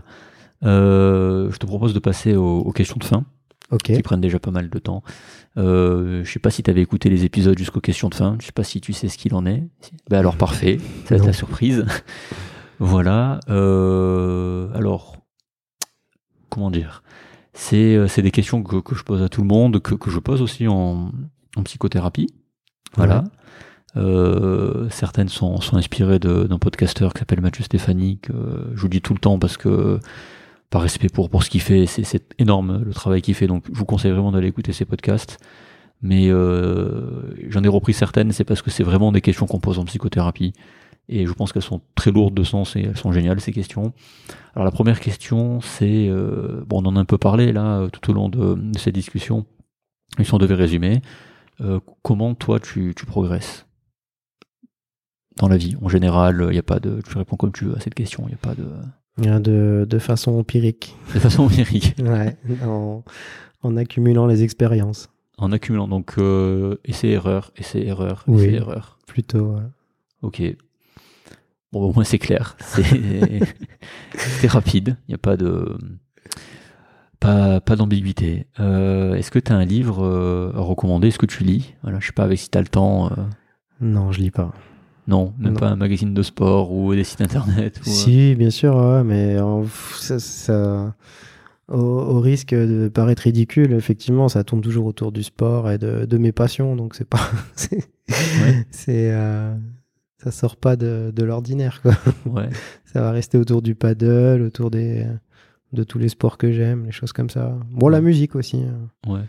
Je te propose de passer aux- aux questions de fin. Qui prennent déjà pas mal de temps. Je sais pas si tu avais écouté les épisodes jusqu'aux questions de fin. Je sais pas si tu sais ce qu'il en est. Ben alors parfait, ça va être la surprise. voilà. alors, comment dire? C'est euh, c'est des questions que, que je pose à tout le monde, que, que je pose aussi en, en psychothérapie. Voilà. Euh, certaines sont, sont inspirées d'un podcasteur qui s'appelle Mathieu Stéphanie, que je vous dis tout le temps parce que par respect pour, pour ce qu'il fait, c'est- c'est énorme le travail qu'il fait, donc je vous conseille vraiment d'aller écouter ses podcasts. Mais euh, j'en ai repris certaines, c'est parce que c'est vraiment des questions qu'on pose en psychothérapie. Et je pense qu'elles sont très lourdes de sens et elles sont géniales ces questions. Alors la première question, c'est, euh, bon on en a un peu parlé là euh, tout au long de, de cette discussion, mais si on devait résumer, euh, comment toi tu, tu progresses dans la vie? En général Il n'y a pas de, tu réponds comme tu veux à cette question, il n'y a pas de, De, de façon empirique. de façon empirique. Ouais. En, en accumulant les expériences. En accumulant, donc euh, essai-erreur, essai-erreur, Oui. essai-erreur. Plutôt. ouais. Ok. Bon, au moins c'est clair. C'est rapide. Il n'y a pas de. Pas, pas d'ambiguïté. Euh, Est-ce que tu as un livre euh, à recommander? Est-ce que tu lis? Voilà, Je sais pas avec si tu as le temps. euh, Non, je lis pas. non, même Non. pas un magazine de sport ou des sites internet. ou, Si, bien sûr, ouais, mais ça, ça- au, au risque de paraître ridicule, effectivement, ça tourne toujours autour du sport et de, de mes passions, donc c'est pas, c'est, Ouais. Ça sort pas de, de l'ordinaire, quoi. Ouais. Ça va rester autour du paddle, autour des, de tous les sports que j'aime, les choses comme ça. Bon, la musique aussi. hein. ouais.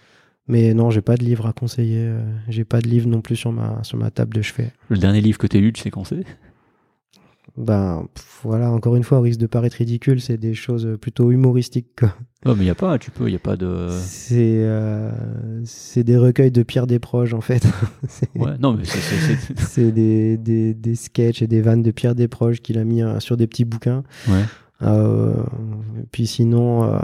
Mais non, j'ai pas de livre à conseiller. euh, J'ai pas de livre non plus sur ma, sur ma table de chevet. Le dernier livre que tu as lu, tu sais quand c'est? Ben, pff, voilà, encore une fois, au risque de paraître ridicule, c'est des choses plutôt humoristiques, quoi. Non, mais il n'y a pas, tu peux, il n'y a pas de. C'est euh, c'est des recueils de Pierre Desproges en fait. Ouais, non, mais c'est- des, des, des sketchs et des vannes de Pierre Desproges qu'il a mis euh, sur des petits bouquins. Ouais. Euh, et puis sinon, euh,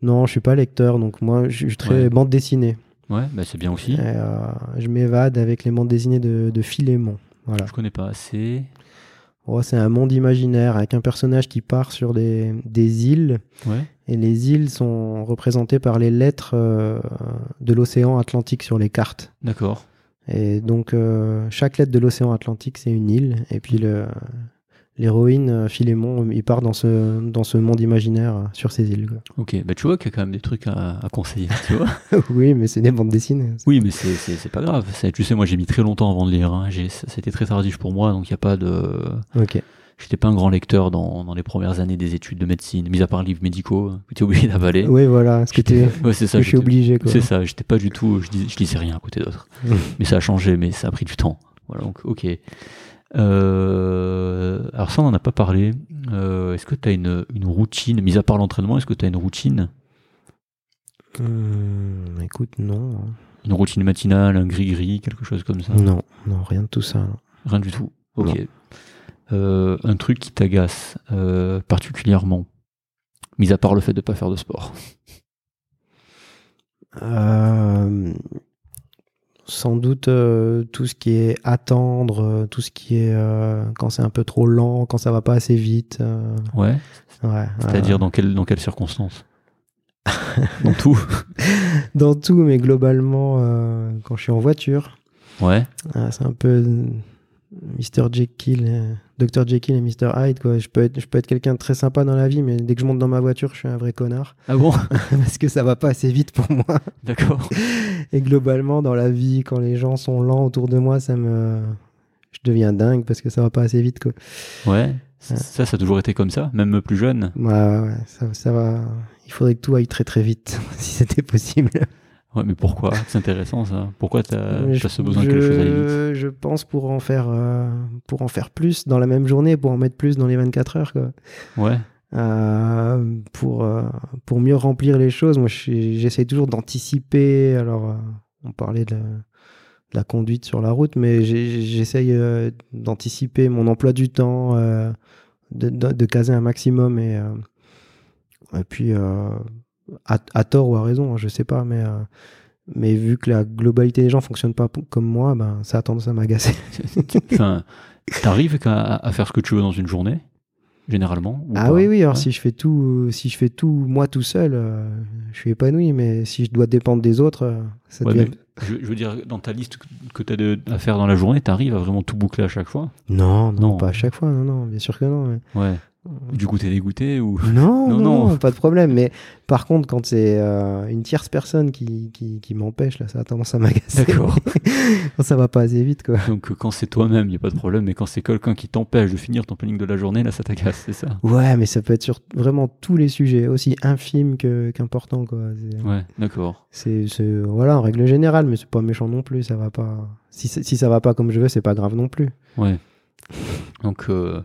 non, je suis pas lecteur, donc moi je suis très Ouais. bande dessinée. Ouais, bah c'est bien aussi. Et, je m'évade avec les bandes dessinées de, de Philémon. Voilà. Je connais pas assez. Oh, c'est un monde imaginaire avec un personnage qui part sur des, des îles. Ouais. Et les îles sont représentées par les lettres euh, de l'océan Atlantique sur les cartes. D'accord. Et donc, euh, chaque lettre de l'océan Atlantique, c'est une île. Et puis, le- l'héroïne, euh, Philémon, il part dans ce, dans ce monde imaginaire euh, sur ces îles. quoi. Ok, bah tu vois qu'il y a quand même des trucs à, à conseiller, tu vois. oui, mais c'est des bandes dessinées. Oui, mais c'est- pas grave. Tu sais, moi j'ai mis très longtemps avant de lire. Hein. C'était très tardif pour moi, donc il n'y a pas de. Ok. J'étais pas un grand lecteur dans, dans les premières années des études de médecine, mis à part livres médicaux que tu es obligé d'avaler. Oui, voilà. Ce que, t'es- ouais, c'est ça. je suis obligé. C'est ça, j'étais pas du tout, je, dis- je lisais rien à côté d'autres. mais ça a changé, mais ça a pris du temps. Voilà, donc ok. Euh, alors ça, on n'en a pas parlé. Euh, est-ce que tu as une, une routine, mis à part l'entraînement, est-ce que tu as une routine? Hum, écoute, non. Une routine matinale, un gris-gris, quelque chose comme ça? Non, non, rien de tout ça. non. Rien du tout. Ok. Euh, un truc qui t'agace euh, particulièrement, mis à part le fait de pas faire de sport? Sans doute euh, tout ce qui est attendre, euh, tout ce qui est euh, quand c'est un peu trop lent, quand ça va pas assez vite. euh, Ouais. ouais, C'est-à-dire dans, quelle, dans quelles circonstances Dans tout dans tout, mais globalement, quand je suis en voiture, Ouais. euh, c'est un peu Mr. Jekyll, euh, Dr. Jekyll et Mr. Hyde. Quoi. Je peux être, je peux être quelqu'un de très sympa dans la vie, mais dès que je monte dans ma voiture, je suis un vrai connard Ah bon parce que ça va pas assez vite pour moi. D'accord. Et globalement, dans la vie, quand les gens sont lents autour de moi, ça me. Je deviens dingue parce que ça va pas assez vite, quoi. Ouais. Ça, ça a toujours été comme ça, même plus jeune. Ouais, ouais, ouais, ça, ça va. Il faudrait que tout aille très très vite, si c'était possible. Ouais, mais pourquoi C'est intéressant ça. Pourquoi je, as ce besoin que les choses aillent vite je, pense pour en faire euh, pour en faire plus dans la même journée, pour en mettre plus dans les 24 heures, quoi. Ouais. Euh, pour euh, pour mieux remplir les choses. Moi, j'essaie toujours d'anticiper. Alors, on parlait de, de la conduite sur la route, mais j'essaye d'anticiper mon emploi du temps, de, de, de caser un maximum et et puis à, à tort ou à raison, hein, je sais pas, mais euh, mais vu que la globalité des gens fonctionne pas comme moi, ben ça a tendance à m'agacer. Enfin, t'arrives à, à faire ce que tu veux dans une journée, généralement ou Ah pas oui, oui, alors Ouais. si je fais tout, si je fais tout moi tout seul, euh, je suis épanoui, mais si je dois dépendre des autres, euh, ça Ouais, devient... je, je veux dire, dans ta liste que tu as à faire dans la journée, t'arrives à vraiment tout boucler à chaque fois? Non, non, Non. pas à chaque fois, non, non, bien sûr que non. mais- Ouais. Du coup, t'es dégoûté ou Non, Non, non, non. pas de problème. Mais par contre, quand c'est euh, une tierce personne qui, qui, qui m'empêche, là, ça a tendance à m'agacer. D'accord. Ça va pas assez vite, quoi. Donc, quand c'est toi-même, il n'y a pas de problème, mais quand c'est quelqu'un qui t'empêche de finir ton planning de la journée, là, ça t'agace, c'est ça? Ouais, mais ça peut être sur vraiment tous les sujets, aussi infimes qu'importants, quoi. Ouais, d'accord. C'est, voilà, en règle générale, mais c'est pas méchant non plus. Ça va pas. Si, si ça va pas comme je veux, c'est pas grave non plus. Ouais. Donc, euh,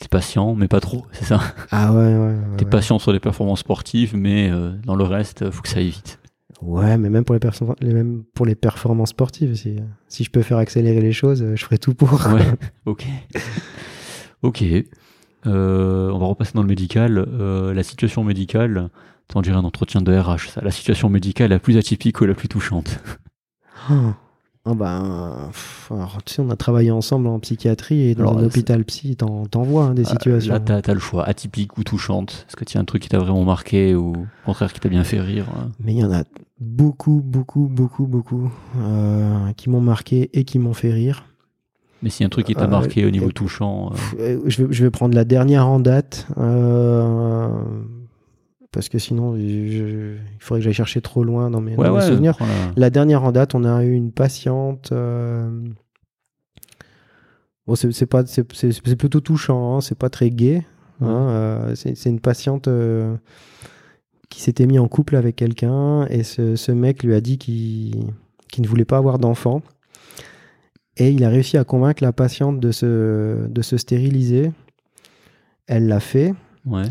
t'es patient, mais pas trop, c'est ça Ah ouais, ouais. ouais, T'es ouais. patient sur les performances sportives, mais euh, dans le reste, faut que ça aille vite. Ouais, mais même pour les, perso- les- même pour les performances sportives, si, si je peux faire accélérer les choses, euh, je ferai tout pour. Ouais, ok. Ok. Euh, on va repasser dans le médical. Euh, la situation médicale, on dirait un entretien de RH. Ça. La situation médicale la plus atypique ou la plus touchante? Oh. Ah bah, pff, alors, tu sais, on a travaillé ensemble en psychiatrie et dans Alors, un c'est- hôpital psy, t'en vois hein, des Euh, situations. Là, t'as as le choix, atypique ou touchante. Est-ce que tu as un truc qui t'a vraiment marqué ou au contraire qui t'a bien fait rire hein? Mais il y en a beaucoup, beaucoup, beaucoup, beaucoup euh, qui m'ont marqué et qui m'ont fait rire. Mais si un truc qui t'a Euh, marqué au niveau touchant, euh, euh, je, vais, je vais prendre la dernière en date. Parce que sinon, je- je- il faudrait que j'aille chercher trop loin dans mes, ouais, dans mes ouais, souvenirs. la- dernière en date, on a eu une patiente. euh, Bon, c'est pas, c'est plutôt touchant. hein, c'est pas très gai. hein, Ouais. euh, c'est une patiente euh, qui s'était mis en couple avec quelqu'un et ce, ce mec lui a dit qu'il qu'il ne voulait pas avoir d'enfant. Et il a réussi à convaincre la patiente de se, de se stériliser. Elle l'a fait. Ouais.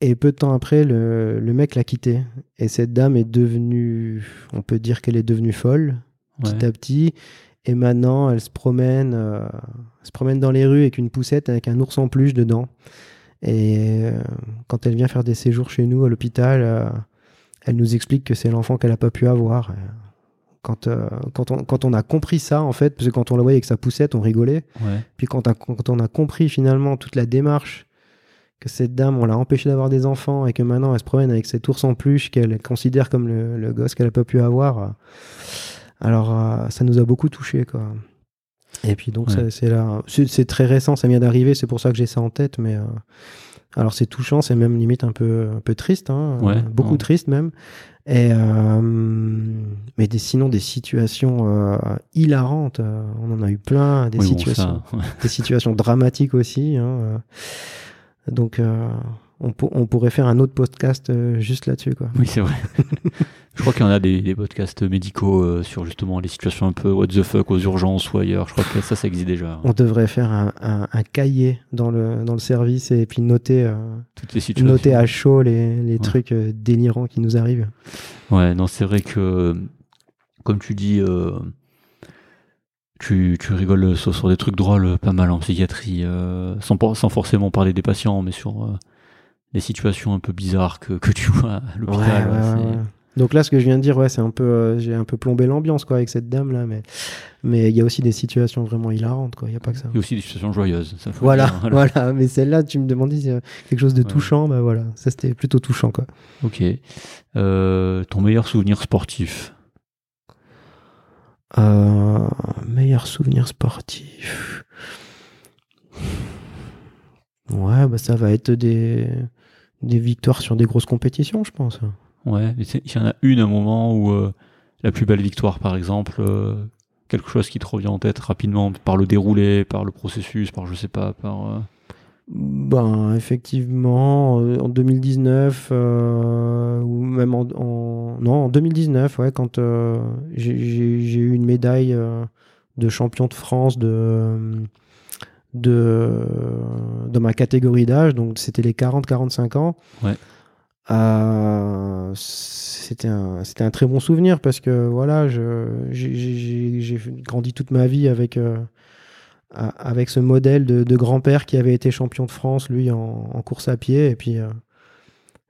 Et peu de temps après, le, le mec l'a quitté. Et cette dame est devenue, on peut dire qu'elle est devenue folle, ouais. petit à petit. Et maintenant, elle se promène, euh, elle se promène dans les rues avec une poussette avec un ours en peluche dedans. Et euh, quand elle vient faire des séjours chez nous à l'hôpital, euh, elle nous explique que c'est l'enfant qu'elle n'a pas pu avoir. Quand, quand, on, quand on a compris ça, en fait, parce que quand on la voyait avec sa poussette, on rigolait. Ouais. Puis quand, quand on a compris finalement toute la démarche, que cette dame, on l'a empêchée d'avoir des enfants et que maintenant elle se promène avec cet ours en peluche qu'elle considère comme le, le gosse qu'elle n'a pas pu avoir, euh, alors euh, ça nous a beaucoup touché quoi. Et puis donc Ouais. c'est là, c'est très récent, ça vient d'arriver, c'est pour ça que j'ai ça en tête, mais euh, alors c'est touchant, c'est même limite un peu un peu triste, hein, Ouais, beaucoup ouais. triste même. Et euh, mais des, sinon des situations euh, hilarantes, on en a eu plein, des Oui, bon, situations ça, ouais. des situations dramatiques aussi. hein. Donc, euh, on, pour- on pourrait faire un autre podcast euh, juste là-dessus. quoi. Oui, c'est vrai. je crois qu'il y en a des, des podcasts médicaux euh, sur justement les situations un peu what the fuck aux urgences ou ailleurs. Je crois que ça, ça existe déjà. On devrait faire un, un- un cahier dans le, dans le service et puis noter, euh, Toutes les situations. noter à chaud les, les Ouais. trucs délirants qui nous arrivent. Ouais, non, c'est vrai que, comme tu dis, euh, tu, tu rigoles sur, sur des trucs drôles pas mal en psychiatrie, euh, sans, forcément parler des patients, mais sur euh, des situations un peu bizarres que, que tu vois à l'hôpital. Ouais, ouais, ouais, c'est- ouais. Donc là, ce que je viens de dire, ouais, c'est un peu, euh, j'ai un peu plombé l'ambiance quoi avec cette dame là, mais mais il y a aussi des situations vraiment hilarantes quoi. Il y a pas que ça. Il y a aussi des situations joyeuses. ça faut Voilà, dire, voilà, Mais celle-là, tu me demandais si, quelque chose de touchant, bah voilà, ça c'était plutôt touchant quoi. Ok. Ton meilleur souvenir sportif? Euh, meilleur souvenir sportif. Ouais, bah ça va être des, victoires sur des grosses compétitions, je pense. Ouais, il y en a une, un moment où euh, la plus belle victoire, par exemple, euh, quelque chose qui te revient en tête rapidement par le déroulé, par le processus, par je sais pas, par. Ben, effectivement, euh, en 2019, euh, ou même en, en- Non, en 2019, ouais, quand euh, j'ai- eu une médaille euh, de champion de France de, de, de ma catégorie d'âge, donc c'était les 40-45 ans. Ouais. C'était un, un très bon souvenir parce que voilà, j'ai grandi toute ma vie avec. Avec ce modèle de, de grand-père qui avait été champion de France, lui, en, en course à pied. Et puis, euh,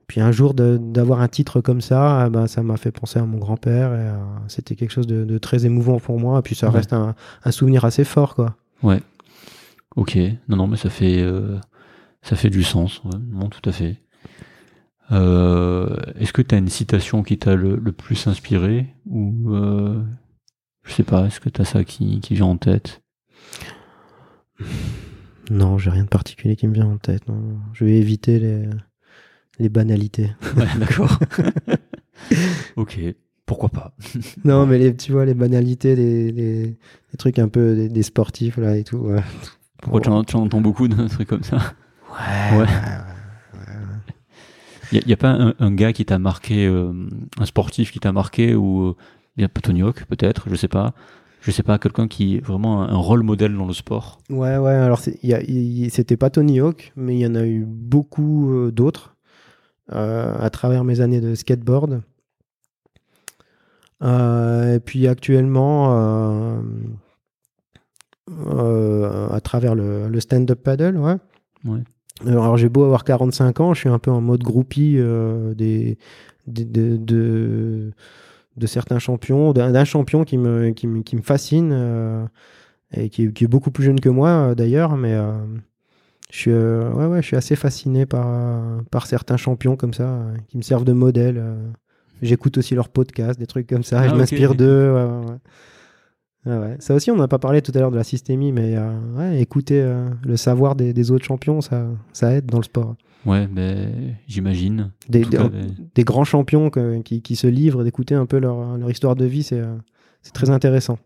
puis un jour, d'avoir un titre comme ça, eh ben, ça m'a fait penser à mon grand-père. euh, C'était quelque chose de, de très émouvant pour moi. Et puis, ça Ouais. reste un, un souvenir assez fort, quoi. Ok, non, non, mais ça fait, euh, ça fait du sens. ouais. Non, tout à fait. Euh, Est-ce que tu as une citation qui t'a le, le plus inspiré Ou, je sais pas, est-ce que tu as ça qui, qui vient en tête? Non, j'ai rien de particulier qui me vient en tête. non. Je vais éviter les, les banalités. Ouais, d'accord. ok, pourquoi pas Non, mais les, tu vois, les banalités, les, les, les trucs un peu des, des sportifs, là, et tout. ouais. Pourquoi tu, en, tu en entends beaucoup de trucs comme ça? Ouais, Ouais. ouais, Il n'y a, pas un, un gars qui t'a marqué, euh, un sportif qui t'a marqué, ou il y a pas Tony Hawk peut-être, je sais pas. Je sais pas, quelqu'un qui est vraiment un, rôle modèle dans le sport. Ouais, ouais, alors c'était pas Tony Hawk, mais il y en a eu beaucoup euh, d'autres euh, à travers mes années de skateboard. Euh, et puis actuellement, à travers le, le stand-up paddle, ouais. Ouais. Alors j'ai beau avoir 45 ans, je suis un peu en mode groupie des, des- de, de, de certains champions, d'un champion qui me, qui me, qui me fascine euh, et qui, est- qui est beaucoup plus jeune que moi euh, d'ailleurs, mais euh, je, suis, ouais, ouais, je suis assez fasciné par, par certains champions comme ça qui me servent de modèle. J'écoute aussi leurs podcasts, des trucs comme ça, Ah, je m'inspire d'eux. ouais, ouais, ouais. Ça aussi, on n'a pas parlé tout à l'heure de la systémie, mais écouter le savoir des, des autres champions, ça, ça aide dans le sport. Ouais, ben, j'imagine. Des, En tout des, cas, ben, des grands champions que- qui, qui se livrent, d'écouter un peu leur, leur histoire de vie, c'est euh, très intéressant.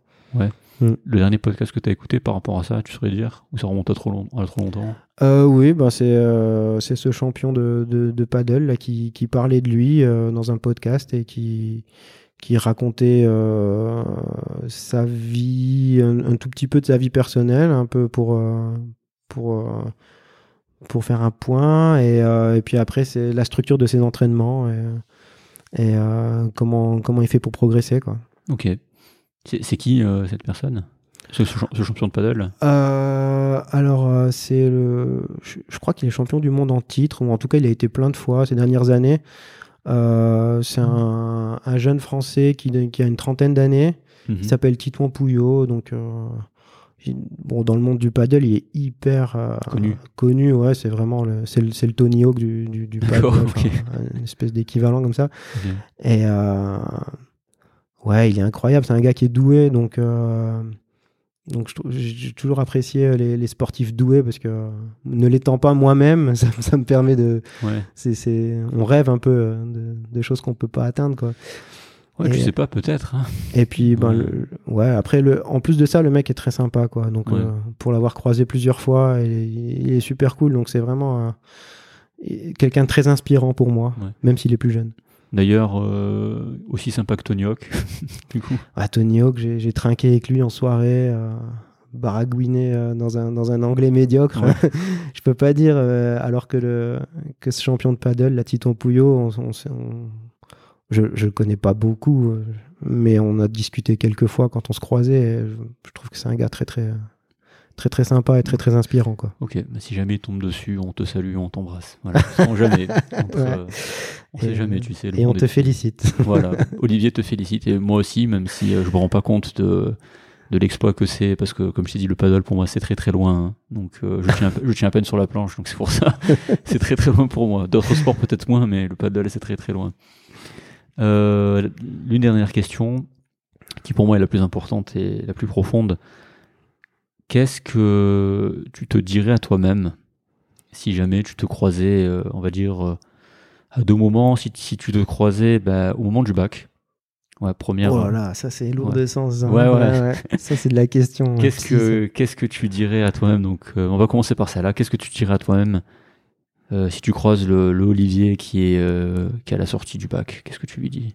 Le dernier podcast que tu as écouté par rapport à ça, tu saurais dire Ou ça remonte à trop, long- à trop longtemps? Euh, oui, bah c'est euh, ce champion de, de, de paddle là, qui, qui parlait de lui euh, dans un podcast et qui, qui racontait euh, sa vie, un, un tout petit peu de sa vie personnelle, un peu pour, pour, pour faire un point. Et, euh, et puis après, c'est la structure de ses entraînements et, et euh, comment, comment il fait pour progresser. Quoi. Ok. C'est qui euh, cette personne? Ce, ce champ- ce champion de paddle? Euh, alors, euh, c'est le. Je, je crois qu'il est champion du monde en titre, ou en tout cas, il a été plein de fois ces dernières années. Euh, c'est un, un jeune Français qui, qui a une trentaine d'années, Mhm. qui s'appelle Titouan Pouillot. Donc, bon, dans le monde du paddle, il est hyper euh, Connu. connu, ouais, c'est vraiment le, c'est le, Tony Hawk du, du, du paddle, une espèce d'équivalent comme ça. Et euh, ouais, il est incroyable. C'est un gars qui est doué. Donc, euh, donc j'ai toujours apprécié les, les sportifs doués parce que ne l'étant pas moi-même, ça, ça me permet de. Ouais. c'est c'est- on rêve un peu de, de choses qu'on peut pas atteindre. Quoi. Ouais, tu Et- sais pas, peut-être. hein. Et puis, ben, Ouais. le- ouais, après, le, en plus de ça, le mec est très sympa. Quoi. Donc, Ouais. euh, pour l'avoir croisé plusieurs fois, il, il est super cool. Donc, c'est vraiment euh, quelqu'un de très inspirant pour moi, Ouais. même s'il est plus jeune. D'ailleurs, euh, aussi sympa que Tony Hawk, du coup. À Tony Hawk, j'ai trinqué avec lui en soirée, euh, baragouiné euh, dans, un, dans un anglais médiocre. Ouais. je peux pas dire, euh, alors que, le, que ce champion de paddle, la Titon Pouillot, on, on- je ne le connais pas beaucoup, euh, mais on a discuté quelques fois quand on se croisait. je, je trouve que c'est un gars très, très, très, très sympa et très, très inspirant. Quoi. Ok, bah, si jamais il tombe dessus, on te salue, on t'embrasse. Voilà, sans jamais. Entre, Ouais. euh, on sait Et- jamais, tu sais. le Et on te félicite. Voilà, Olivier te félicite et moi aussi, même si euh, je me rends pas compte de, de l'exploit que c'est, parce que comme je t'ai dit, le paddle pour moi c'est très très loin, hein. donc euh, je, tiens, je tiens à peine sur la planche, donc c'est pour ça, c'est très très loin pour moi. D'autres sports peut-être moins, mais le paddle c'est très très loin. Euh, L'une dernière question, qui pour moi est la plus importante et la plus profonde, qu'est-ce que tu te dirais à toi-même si jamais tu te croisais, euh, on va dire, euh, à deux moments, si, si tu te croisais bah, au moment du bac? Ouais, première. Oh là là, ça c'est lourd Ouais. de sens. hein. Ouais, ouais. Ça c'est de la question. Qu'est-ce psy, que qu'est-ce que tu dirais à toi-même? Donc, on va commencer par ça. Là, qu'est-ce que tu dirais à toi-même euh, si tu croises le, le Olivier qui est euh, qui est à la sortie du bac Qu'est-ce que tu lui dis?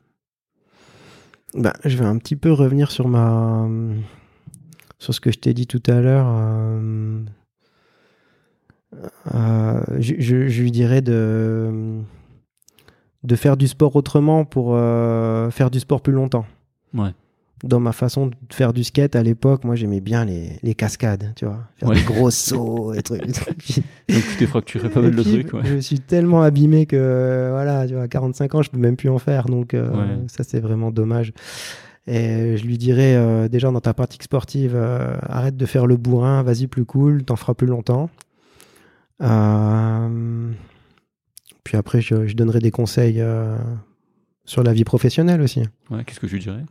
Bah, je vais un petit peu revenir sur ma sur ce que je t'ai dit tout à l'heure. euh, je, je- je lui dirais de de faire du sport autrement pour faire du sport plus longtemps. Ouais. Dans ma façon de faire du skate à l'époque, moi j'aimais bien les, les cascades, tu vois, faire Ouais. des gros sauts et trucs. Donc, tu t'es fracturé pas mal de trucs. Ouais. Je suis tellement abîmé que, voilà, tu vois, à 45 ans, je peux même plus en faire. Donc, euh, Ouais. ça, c'est vraiment dommage. Et je lui dirais, euh, déjà, dans ta pratique sportive, euh, arrête de faire le bourrin, vas-y plus cool, t'en feras plus longtemps. Puis après, je, je donnerai des conseils sur la vie professionnelle aussi. Ouais, Qu'est-ce que tu dirais?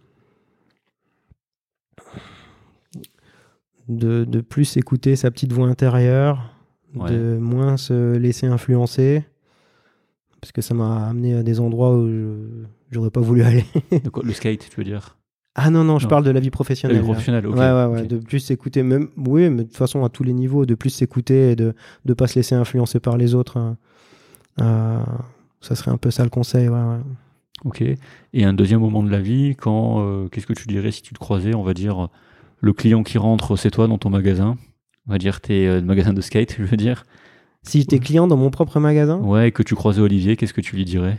De, de plus écouter sa petite voix intérieure, Ouais. de moins se laisser influencer. Parce que ça m'a amené à des endroits où je- j'aurais pas voulu aller. Le skate, tu veux dire? Ah non, non, je Non. parle de la vie La professionnelle. vie là. professionnelle, ok. ouais, ouais, ouais. ok. De plus s'écouter, même, oui, mais de toute façon, à tous les niveaux, de plus s'écouter et de ne pas se laisser influencer par les autres. hein. Euh, ça serait un peu ça le conseil, ouais, ouais. Ok. Et un deuxième moment de la vie, quand euh, qu'est-ce que tu dirais si tu te croisais, on va dire, le client qui rentre, c'est toi dans ton magasin. On va dire, t'es euh, le magasin de skate, je veux dire. Si j'étais client dans mon propre magasin, Ouais, et que tu croisais Olivier, qu'est-ce que tu lui dirais?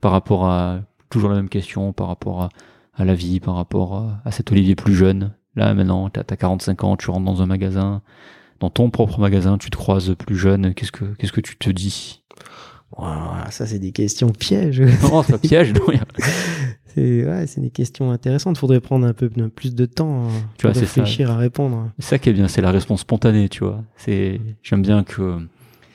Par rapport à toujours la même question, par rapport à, à la vie, par rapport à, à cet Olivier plus jeune. Là, maintenant, t'as as 45 ans, tu rentres dans un magasin, dans ton propre magasin, tu te croises plus jeune, qu'est-ce que, qu'est-ce que tu te dis? Voilà, Ça, c'est des questions pièges. Non, c'est pas piège, non. C'est ouais, des questions intéressantes. Faudrait prendre un peu plus de temps hein, Tu vois, ça. réfléchir à répondre. C'est ça qui est bien, c'est la réponse spontanée, tu vois. C'est, j'aime bien que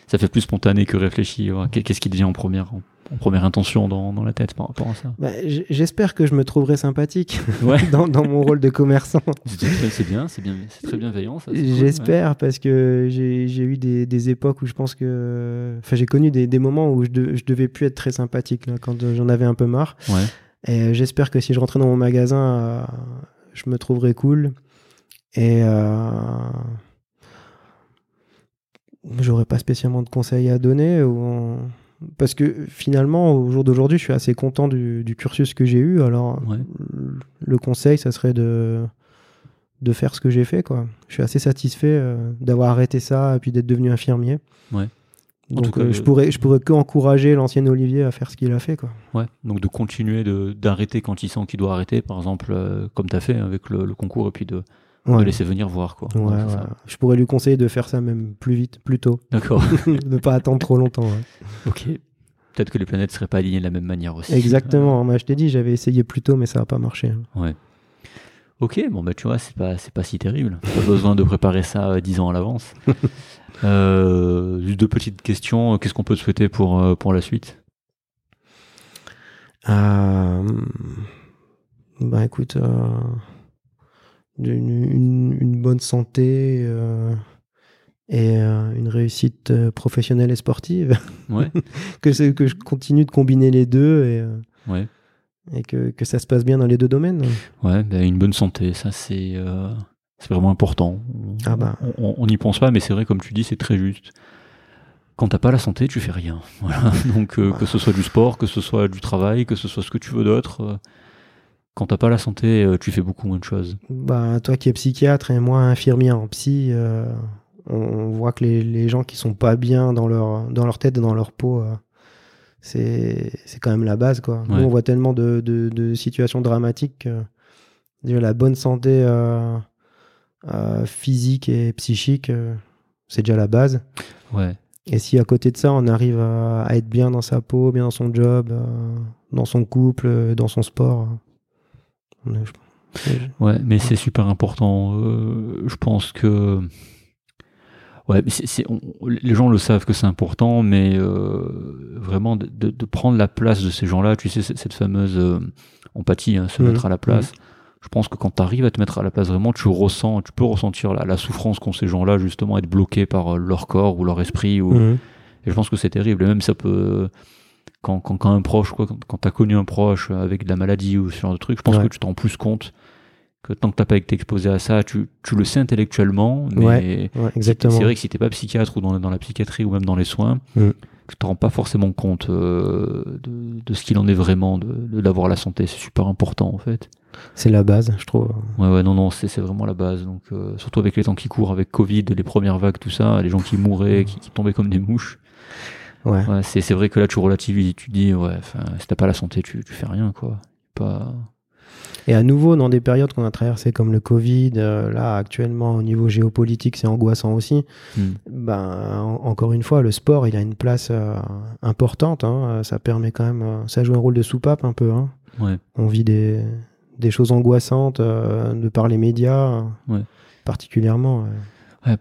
ça fait plus spontané que réfléchi. Qu'est-ce qui te vient en première, en, première intention dans, dans la tête par rapport à ça? Bah, J'espère que je me trouverai sympathique Ouais. dans, dans mon rôle de commerçant. C'est bien, c'est bien, c'est très bienveillant. Ouais. J'espère parce que j'ai eu des, des époques où je pense que. Enfin, j'ai connu des, des moments où je, de- je devais plus être très sympathique là, quand euh, j'en avais un peu marre. Ouais. Et euh, j'espère que si je rentrais dans mon magasin, euh, je me trouverai cool. Et. Euh, J'aurais pas spécialement de conseils à donner. Ou Parce que finalement, au jour d'aujourd'hui, je suis assez content du, du cursus que j'ai eu. Alors, Ouais. le conseil, ça serait de, de faire ce que j'ai fait. Quoi. Je suis assez satisfait euh, d'avoir arrêté ça et puis d'être devenu infirmier. Ouais. En Donc, tout cas, euh, je pourrais, je pourrais que encourager l'ancien Olivier à faire ce qu'il a fait. Quoi. Ouais, donc de continuer de- d'arrêter quand il sent qu'il doit arrêter, par exemple, euh, comme tu as fait avec le, le concours, et puis de, de Ouais. laisser venir voir. Quoi. Ouais, Ouais, c'est ouais. ça. Je pourrais lui conseiller de faire ça même plus vite, plus tôt, D'accord, de ne pas attendre trop longtemps. ouais. ok. Peut-être que les planètes seraient pas alignées de la même manière aussi. Exactement. Moi, je t'ai dit, j'avais essayé plus tôt, mais ça n'a pas marché. Ouais. Ok, bon bah tu vois, c'est pas c'est pas si terrible. Pas besoin de préparer ça euh, dix ans à l'avance. euh, juste deux petites questions. Qu'est-ce qu'on peut te souhaiter pour euh, pour la suite? Euh, bah écoute, euh, une, une- une bonne santé euh, et euh, une réussite euh, professionnelle et sportive. Ouais, que, je continue de combiner les deux et, euh, ouais, et que, que ça se passe bien dans les deux domaines. ouais. bah, une bonne santé, ça c'est euh, vraiment important. On- Ah bah. on- n'y pense pas, mais c'est vrai comme tu dis, c'est très juste. Quand t'as pas la santé, tu fais rien. Voilà. Donc euh, que ce soit du sport, que ce soit du travail, que ce soit ce que tu veux d'autre. euh, quand t'as pas la santé, euh, tu fais beaucoup moins de choses. Bah, toi qui es psychiatre et moi infirmier en psy, euh, on, on voit que les, les gens qui sont pas bien dans leur, dans leur tête et dans leur peau, c'est quand même la base. Quoi. Nous, on voit tellement de, de, de situations dramatiques que la bonne santé euh, euh, physique et psychique, euh, c'est déjà la base. Ouais. Et si à côté de ça, on arrive à, à être bien dans sa peau, bien dans son job, dans son couple, dans son sport, on est- je- Ouais, mais c'est super important. Je pense que. Ouais, c'est- les gens le savent que c'est important, mais euh, vraiment de, de- de prendre la place de ces gens-là, tu sais, cette cette fameuse euh, empathie, hein, se Mhm. mettre à la place. Je pense que quand tu arrives à te mettre à la place, vraiment, tu ressens, tu peux ressentir la, la souffrance qu'ont ces gens-là, justement, être bloqués par euh, leur corps ou leur esprit. Ou... Mhm. Et je pense que c'est terrible. Et même ça peut. Quand, quand, quand un proche, quoi, quand, quand tu as connu un proche avec de la maladie ou ce genre de truc, je pense Ouais. que tu t'en rends plus compte que tant que t'as pas été exposé à ça, tu, tu le sais intellectuellement, mais Ouais, Ouais, c'est- exactement. c'est vrai que si t'es pas psychiatre ou dans, dans la psychiatrie ou même dans les soins, Mm. tu te rends pas forcément compte euh, de, de ce qu'il en est vraiment, de de- d'avoir la santé. C'est super important en fait. C'est la base, je trouve. Ouais, ouais, non, non, c'est c'est vraiment la base. Donc, euh, surtout avec les temps qui courent, avec Covid, les premières vagues, tout ça, les gens qui mouraient, qui, qui tombaient comme des mouches. Ouais. Ouais, c'est c'est vrai que là, tu relativises, tu dis, ouais, si t'as pas la santé, tu, tu fais rien, quoi. Pas. Et à nouveau, dans des périodes qu'on a traversées comme le Covid, euh, là, actuellement, au niveau géopolitique, c'est angoissant aussi. Hmm. Ben, en- encore une fois, le sport, il a une place euh, importante. hein. Euh, Ça permet quand même. euh, ça joue un rôle de soupape un peu. hein. Ouais. On vit des, des choses angoissantes de par les médias, Ouais. particulièrement.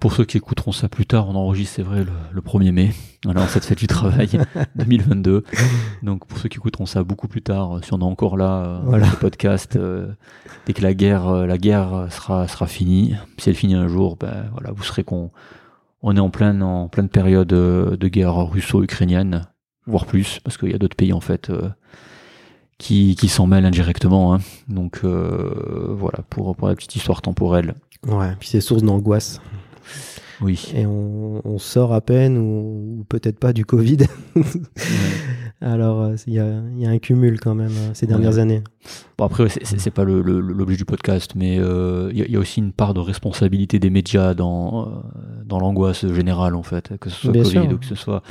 Pour ceux qui écouteront ça plus tard, on enregistre, c'est vrai, le, le 1er mai. Alors, cette fête du travail 2022. Donc, pour ceux qui écouteront ça beaucoup plus tard, euh, si on est encore là, euh, Voilà. le podcast, euh, dès que la guerre, la guerre sera, sera finie, si elle finit un jour, ben, voilà, vous serez qu'on, on est en pleine, en pleine période de guerre russo-ukrainienne, voire plus, parce qu'il y a d'autres pays, en fait, euh, qui, qui s'en mêlent indirectement. hein. Donc, euh, voilà, pour, pour la petite histoire temporelle. Ouais, puis c'est source d'angoisse. Oui. Et on, on sort à peine, ou, ou peut-être pas du Covid. Alors, euh, il y, a, il y a un cumul quand même euh, ces dernières Ouais. années. Bon après, c'est- pas l'objet du podcast, mais euh, il y, a- il y a aussi une part de responsabilité des médias dans, dans l'angoisse générale, en fait, que ce soit Bien Covid sûr. ou que ce soit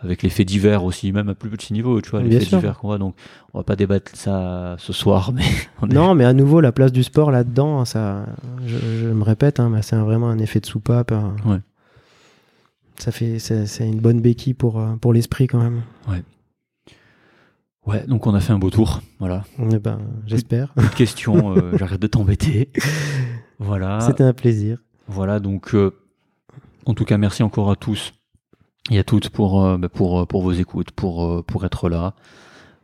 avec les faits divers aussi, même à plus petit niveau, tu vois, les Bien faits sûr. divers qu'on voit. Donc, on va pas débattre ça ce soir, mais on est- Non, mais à nouveau, la place du sport là-dedans, ça, je, je me répète, hein, c'est vraiment un effet de soupape. hein. Ouais. Ça fait, c'est une bonne béquille pour, euh, pour l'esprit quand même. ouais, donc on a fait un beau tour. Voilà. Eh ben, j'espère. Plus de questions, euh, j'arrête de t'embêter. Voilà. C'était un plaisir. Voilà, donc euh, en tout cas, merci encore à tous et à toutes pour, euh, bah, pour, euh, pour vos écoutes, pour, euh, pour être là.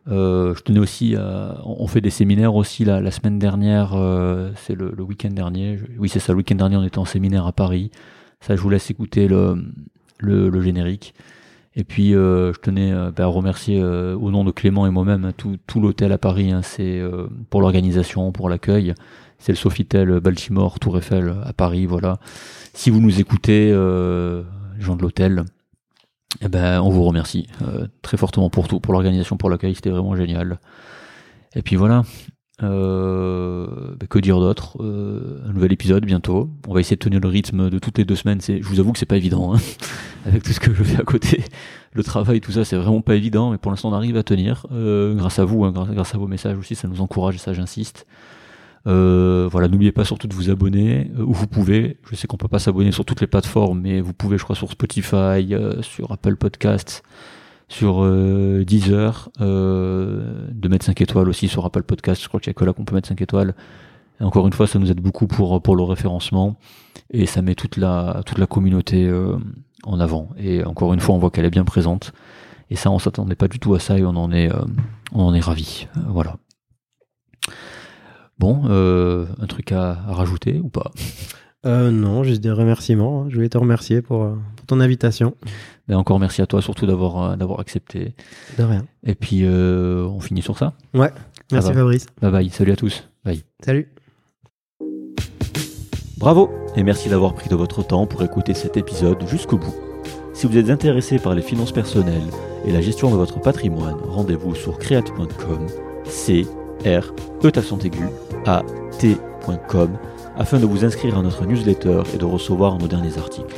Euh, je tenais aussi à. On fait des séminaires aussi la, la semaine dernière, euh, c'est le, le week-end dernier. Oui, c'est ça, le week-end dernier, on était en séminaire à Paris. Ça, je vous laisse écouter le, le, le générique. Et puis, euh, je tenais bah, à remercier au nom de Clément et moi-même hein, tout, tout l'hôtel à Paris. hein, c'est pour l'organisation, pour l'accueil. C'est le Sofitel Baltimore Tour Eiffel à Paris. Voilà. Si vous nous écoutez, gens de l'hôtel, eh ben, on vous remercie euh, très fortement pour tout, pour l'organisation, pour l'accueil. C'était vraiment génial. Et puis voilà. Euh, bah, que dire d'autre Euh, Un nouvel épisode bientôt. On va essayer de tenir le rythme de toutes les deux semaines. Je vous avoue que c'est pas évident hein, avec tout ce que je fais à côté. Le travail, tout ça, c'est vraiment pas évident. Mais pour l'instant, on arrive à tenir euh, grâce à vous, hein, grâce, grâce à vos messages aussi. Ça nous encourage et ça, j'insiste. Euh, voilà, n'oubliez pas surtout de vous abonner euh, où vous pouvez. Je sais qu'on peut pas s'abonner sur toutes les plateformes, mais vous pouvez, je crois, sur Spotify, euh, sur Apple Podcasts, sur Deezer, de mettre 5 étoiles aussi sur Apple Podcasts. Je crois qu'il y a que là qu'on peut mettre 5 étoiles. Encore une fois, ça nous aide beaucoup pour pour le référencement et ça met toute la toute la communauté en avant. Et encore une fois, on voit qu'elle est bien présente. Et ça, on s'attendait pas du tout à ça et on en est euh, on en est ravi. Voilà. Bon, euh, un truc à, à rajouter ou pas? Euh, non, juste des remerciements. hein. Je voulais te remercier pour, euh, pour ton invitation. Ben encore merci à toi surtout d'avoir d'avoir accepté. De rien. Et puis euh, on finit sur ça. Merci va. Fabrice. Bye bye, salut à tous. Bye. Salut. Bravo et merci d'avoir pris de votre temps pour écouter cet épisode jusqu'au bout. Si vous êtes intéressé par les finances personnelles et la gestion de votre patrimoine, rendez-vous sur create.com, c r e accent aigu a t.com afin de vous inscrire à notre newsletter et de recevoir nos derniers articles.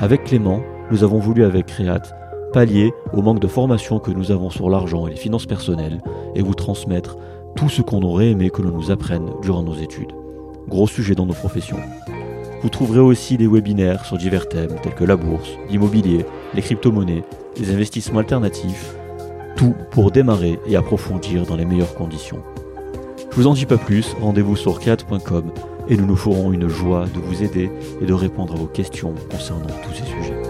Avec Clément, nous avons voulu avec Create pallier au manque de formation que nous avons sur l'argent et les finances personnelles et vous transmettre tout ce qu'on aurait aimé que l'on nous apprenne durant nos études. Gros sujet dans nos professions. Vous trouverez aussi des webinaires sur divers thèmes tels que la bourse, l'immobilier, les crypto-monnaies, les investissements alternatifs, tout pour démarrer et approfondir dans les meilleures conditions. Je vous en dis pas plus, rendez-vous sur créate.com et nous nous ferons une joie de vous aider et de répondre à vos questions concernant tous ces sujets.